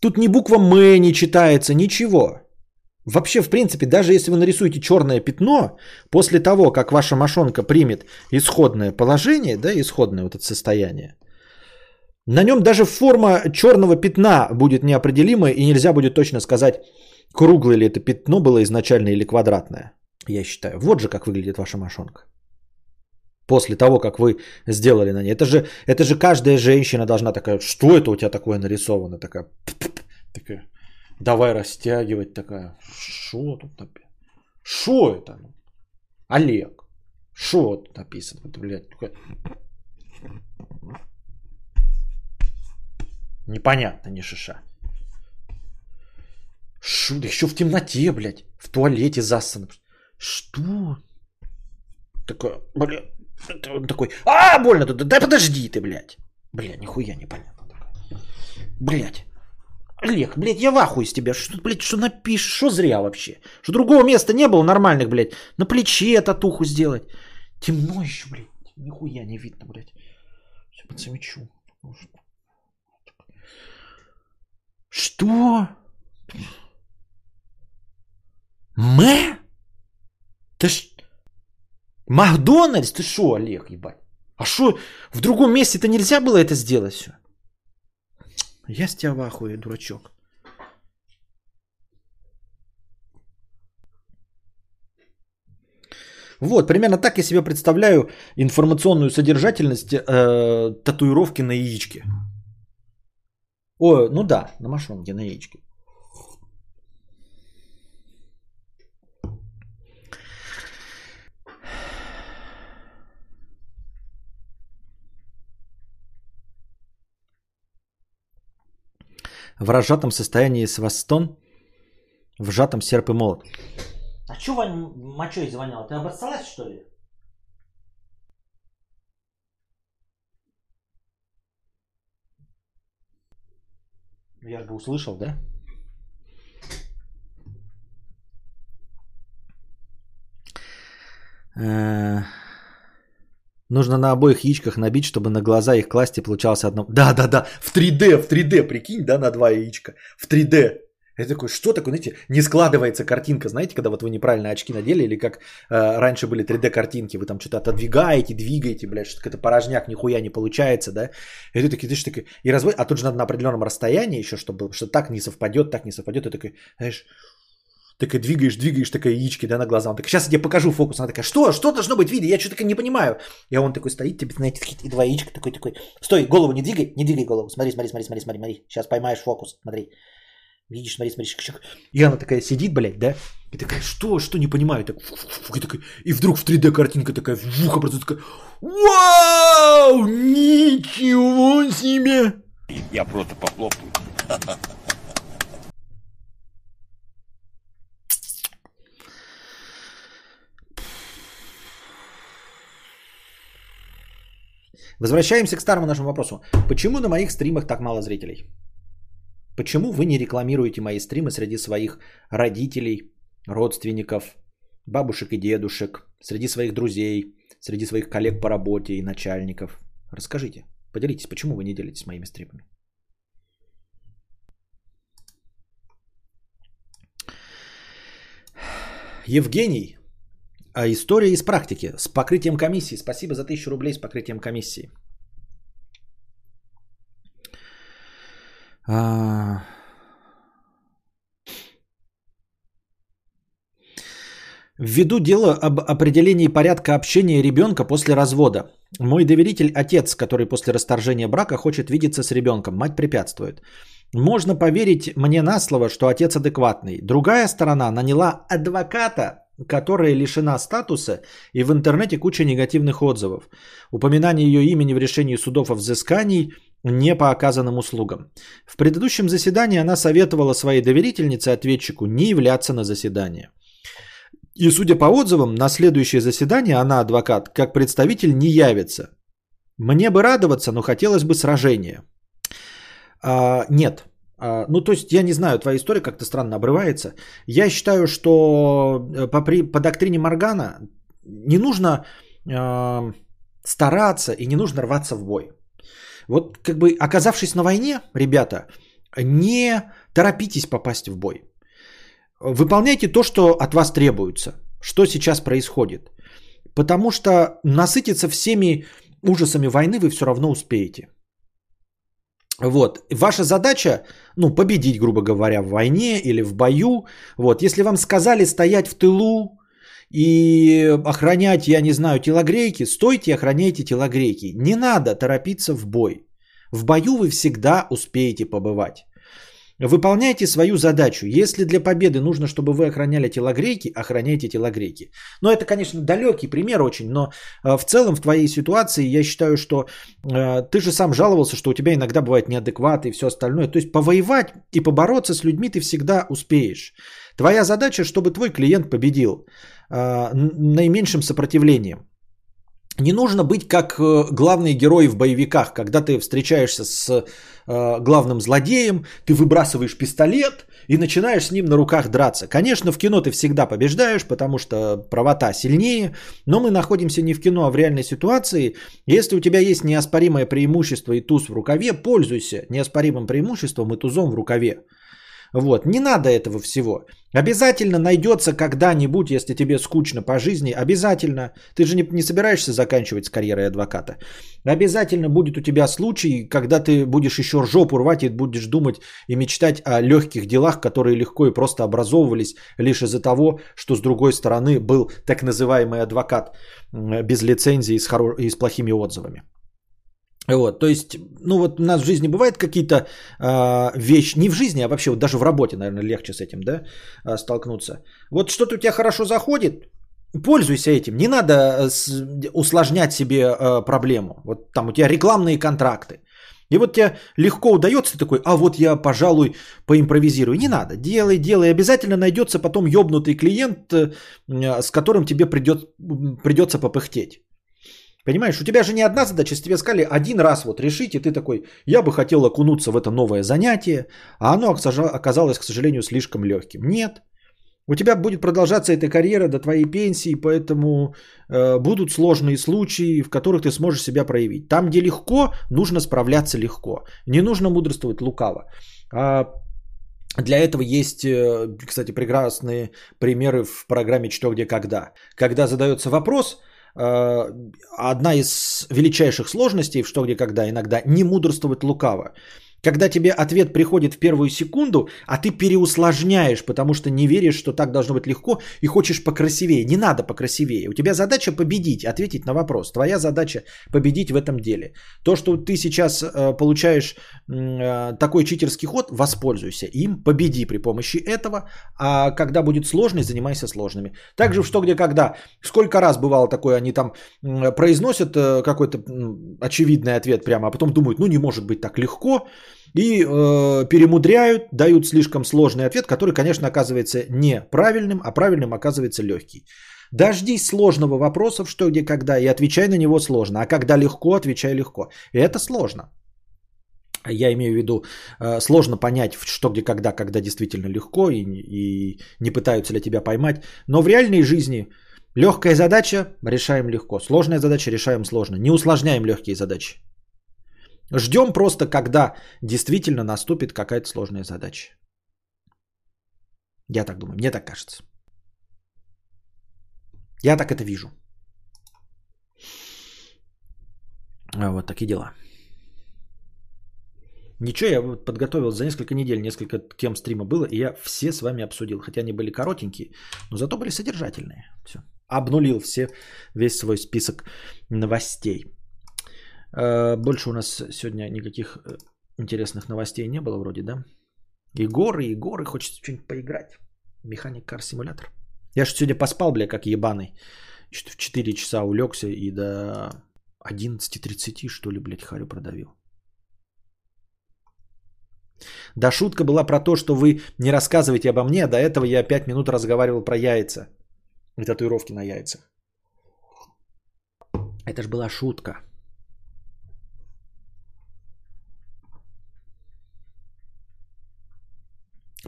[SPEAKER 1] тут ни буква М не читается, ничего. Вообще, в принципе, даже если вы нарисуете черное пятно, после того, как ваша мошонка примет исходное положение, да, исходное вот это состояние, на нем даже форма черного пятна будет неопределимая, и нельзя будет точно сказать, круглое ли это пятно было изначально или квадратное. Я считаю. Вот же как выглядит ваша мошонка. После того, как вы сделали на ней. Это же, это же каждая женщина должна такая, что это у тебя такое нарисовано? Такая, такая давай растягивать такая. Что тут написано? Что это? Олег. Что тут написано? Это, блядь. Непонятно, не шиша. Шу, да еще в темноте, блядь. В туалете засано. Что? Такое, блядь. Он такой, а, больно тут, да подожди ты, блядь. Бля, нихуя непонятно. Блядь. Олег, блядь, я в ахуе с тебя. Что, блядь, что напишешь? Что зря вообще? Что другого места не было нормальных, блядь. На плече татуху сделать. Темно еще, блядь. Нихуя не видно, блядь. Все подсвечу. Что? Мэ? Ты ж... Макдональдс? Ты шо, Олег, ебать? А что, в другом месте-то нельзя было это сделать все? Я с тебя в ахуе, дурачок. Вот, примерно так я себе представляю информационную содержательность э, татуировки на яичке. О, ну да, на мошонке, на яичке. В разжатом состоянии свастон, в сжатом серп и молот. А что Вань мочой звонял? Ты обоссалась, что ли? Ну, я же бы услышал, да? Э, Нужно на обоих яичках набить, чтобы на глаза их класть и получалось одно. Да, да, да, в 3D, в 3D, прикинь, да, на два яичка. В 3D. Я такой, что такое, знаете, не складывается картинка, знаете, когда вот вы неправильно очки надели, или как э, раньше были 3D-картинки, вы там что-то отодвигаете, двигаете, блядь, что-то какой-то порожняк, нихуя не получается, да, и ты такой, ты что такой, и разводишь, а тут же надо на определенном расстоянии еще, чтобы, что так не совпадет, так не совпадет, и такой, знаешь, такая двигаешь, двигаешь, такая яички, да, на глаза. Он такой, сейчас я тебе покажу фокус. Она такая, что, что должно быть в виде? Я что-то не понимаю. И он такой стоит, тебе, знаете, такие два яичка, такой, такой, стой, голову не двигай, не двигай голову. Смотри, смотри, смотри, смотри, смотри, смотри. Сейчас поймаешь фокус, смотри. Видишь, смотри, смотри, шик, шик. И она такая сидит, блядь, да? И такая, что, что, не понимаю. Так, и, такой, и вдруг в 3D картинка такая, вуха просто такая, вау, ничего себе.
[SPEAKER 3] Я просто похлопаю.
[SPEAKER 1] Возвращаемся к старому нашему вопросу. Почему на моих стримах так мало зрителей? Почему вы не рекламируете мои стримы среди своих родителей, родственников, бабушек и дедушек, среди своих друзей, среди своих коллег по работе и начальников? Расскажите, поделитесь, почему вы не делитесь моими стримами? Евгений а история из практики с покрытием комиссии. Спасибо за 1000 рублей с покрытием комиссии. А... Введу дело об определении порядка общения ребенка после развода. Мой доверитель отец, который после расторжения брака хочет видеться с ребенком. Мать препятствует. Можно поверить мне на слово, что отец адекватный. Другая сторона наняла адвоката, которая лишена статуса и в интернете куча негативных отзывов. Упоминание ее имени в решении судов о взыскании не по оказанным услугам. В предыдущем заседании она советовала своей доверительнице ответчику не являться на заседание. И судя по отзывам, на следующее заседание она, адвокат, как представитель не явится. Мне бы радоваться, но хотелось бы сражения. А, нет, ну, то есть, я не знаю, твоя история как-то странно обрывается. Я считаю, что э, по, при, по доктрине Моргана не нужно э, стараться и не нужно рваться в бой. Вот как бы оказавшись на войне, ребята, не торопитесь попасть в бой. выполняйте то, что от вас требуется, что сейчас происходит. Потому что насытиться всеми ужасами войны вы все равно успеете. Вот. Ваша задача, ну, победить, грубо говоря, в войне или в бою. Вот. Если вам сказали стоять в тылу и охранять, я не знаю, телогрейки, стойте и охраняйте телогрейки. Не надо торопиться в бой. В бою вы всегда успеете побывать. Выполняйте свою задачу. Если для победы нужно, чтобы вы охраняли телогрейки, охраняйте телогрейки. Но это, конечно, далекий пример очень, но э, в целом в твоей ситуации я считаю, что э, ты же сам жаловался, что у тебя иногда бывает неадекват и все остальное. То есть повоевать и побороться с людьми ты всегда успеешь. Твоя задача, чтобы твой клиент победил э, наименьшим сопротивлением. Не нужно быть как э, главные герои в боевиках, когда ты встречаешься с э, главным злодеем, ты выбрасываешь пистолет и начинаешь с ним на руках драться. Конечно, в кино ты всегда побеждаешь, потому что правота сильнее, но мы находимся не в кино, а в реальной ситуации. Если у тебя есть неоспоримое преимущество и туз в рукаве, пользуйся неоспоримым преимуществом и тузом в рукаве. Вот, не надо этого всего. Обязательно найдется когда-нибудь, если тебе скучно по жизни, обязательно, ты же не, не собираешься заканчивать с карьерой адвоката, обязательно будет у тебя случай, когда ты будешь еще жопу рвать и будешь думать и мечтать о легких делах, которые легко и просто образовывались лишь из-за того, что с другой стороны был так называемый адвокат без лицензии и с, хоро- и с плохими отзывами. Вот, то есть, ну вот у нас в жизни бывают какие-то э, вещи, не в жизни, а вообще вот даже в работе, наверное, легче с этим, да, э, столкнуться. Вот что-то у тебя хорошо заходит, пользуйся этим, не надо с, усложнять себе э, проблему. Вот там у тебя рекламные контракты. И вот тебе легко удается, такой, а вот я, пожалуй, поимпровизирую. Не надо, делай, делай. Обязательно найдется потом ёбнутый клиент, с которым тебе придет, придется попыхтеть. Понимаешь, у тебя же не одна задача, если тебе сказали один раз вот решить, и ты такой, я бы хотел окунуться в это новое занятие, а оно оказалось, к сожалению, слишком легким. Нет. У тебя будет продолжаться эта карьера до твоей пенсии, поэтому э, будут сложные случаи, в которых ты сможешь себя проявить. Там, где легко, нужно справляться легко. Не нужно мудрствовать лукаво. А для этого есть, э, кстати, прекрасные примеры в программе «Что, где, когда». Когда задается вопрос – одна из величайших сложностей в «Что, где, когда» иногда не мудрствовать лукаво. Когда тебе ответ приходит в первую секунду, а ты переусложняешь, потому что не веришь, что так должно быть легко, и хочешь покрасивее. Не надо покрасивее. У тебя задача победить, ответить на вопрос. Твоя задача победить в этом деле. То, что ты сейчас э, получаешь э, такой читерский ход, воспользуйся им, победи при помощи этого. А когда будет сложность, занимайся сложными. Также в что, где, когда. Сколько раз бывало такое, они там э, произносят э, какой-то э, очевидный ответ прямо, а потом думают, ну не может быть так легко и э, перемудряют, дают слишком сложный ответ, который, конечно, оказывается неправильным, а правильным оказывается легкий. Дождись сложного вопроса что, где, когда, и отвечай на него сложно. А когда легко, отвечай легко. И это сложно. Я имею в виду, э, сложно понять, что, где, когда, когда действительно легко и, и не пытаются ли тебя поймать. Но в реальной жизни легкая задача решаем легко, сложная задача решаем сложно. Не усложняем легкие задачи. Ждем просто, когда действительно наступит какая-то сложная задача. Я так думаю, мне так кажется. Я так это вижу. А вот такие дела. Ничего, я вот подготовил за несколько недель, несколько тем стрима было, и я все с вами обсудил. Хотя они были коротенькие, но зато были содержательные. Все. Обнулил все, весь свой список новостей. Э, больше у нас сегодня никаких э, интересных новостей не было вроде, да? И горы, и хочется что-нибудь поиграть. Механик Кар Симулятор. Я же сегодня поспал, бля, как ебаный. Что-то в 4 часа улегся и до 11.30, что ли, блядь, харю продавил. Да шутка была про то, что вы не рассказываете обо мне, а до этого я 5 минут разговаривал про яйца. И татуировки на яйцах. Это же была шутка.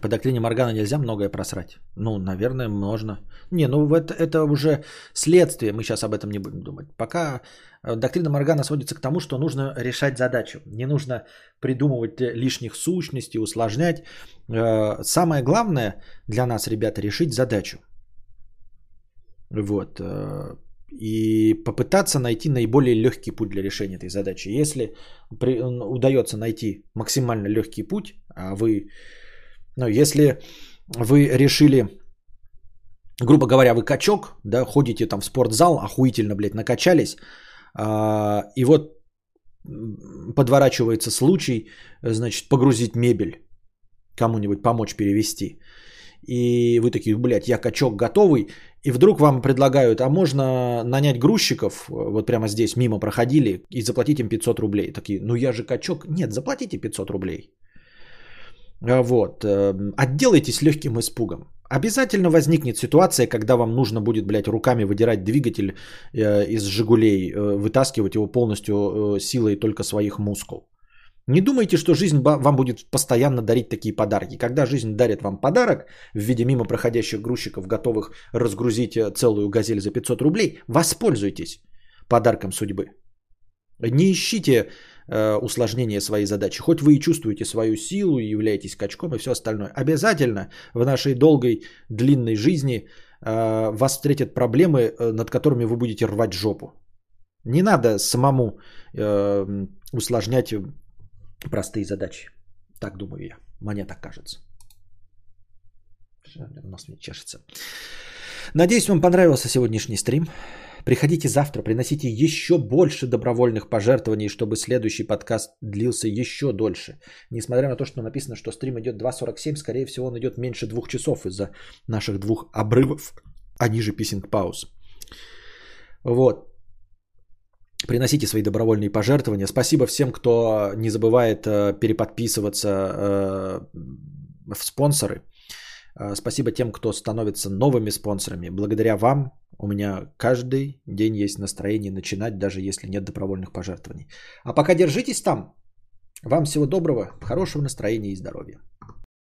[SPEAKER 1] По доктрине Моргана нельзя многое просрать. Ну, наверное, можно. Не, ну это, это уже следствие, мы сейчас об этом не будем думать. Пока э, доктрина Моргана сводится к тому, что нужно решать задачу. Не нужно придумывать лишних сущностей, усложнять. Э, самое главное для нас, ребята, решить задачу. Вот. Э, и попытаться найти наиболее легкий путь для решения этой задачи. Если удается найти максимально легкий путь, а вы но если вы решили, грубо говоря, вы качок, да, ходите там в спортзал, охуительно, блядь, накачались, а, и вот подворачивается случай, значит, погрузить мебель, кому-нибудь помочь перевести. И вы такие, блядь, я качок готовый. И вдруг вам предлагают, а можно нанять грузчиков, вот прямо здесь мимо проходили, и заплатить им 500 рублей. Такие, ну я же качок. Нет, заплатите 500 рублей. А, вот. Эм, отделайтесь легким испугом. Обязательно возникнет ситуация, когда вам нужно будет, блядь, руками выдирать двигатель э, из «Жигулей», э, вытаскивать его полностью э, силой только своих мускул. Не думайте, что жизнь вам будет постоянно дарить такие подарки. Когда жизнь дарит вам подарок в виде мимо проходящих грузчиков, готовых разгрузить целую газель за 500 рублей, воспользуйтесь подарком судьбы. Не ищите усложнение своей задачи. Хоть вы и чувствуете свою силу и являетесь качком и все остальное. Обязательно в нашей долгой, длинной жизни э, вас встретят проблемы, э, над которыми вы будете рвать жопу. Не надо самому усложнять простые задачи. Так думаю я. Мне так кажется. Нос мне чешется. Надеюсь, вам понравился сегодняшний стрим. Приходите завтра, приносите еще больше добровольных пожертвований, чтобы следующий подкаст длился еще дольше. Несмотря на то, что написано, что стрим идет 2.47, скорее всего он идет меньше двух часов из-за наших двух обрывов, а ниже писинг пауз. Вот. Приносите свои добровольные пожертвования. Спасибо всем, кто не забывает э, переподписываться э, в спонсоры. Э, спасибо тем, кто становится новыми спонсорами. Благодаря вам у меня каждый день есть настроение начинать, даже если нет добровольных пожертвований. А пока держитесь там. Вам всего доброго, хорошего настроения и здоровья.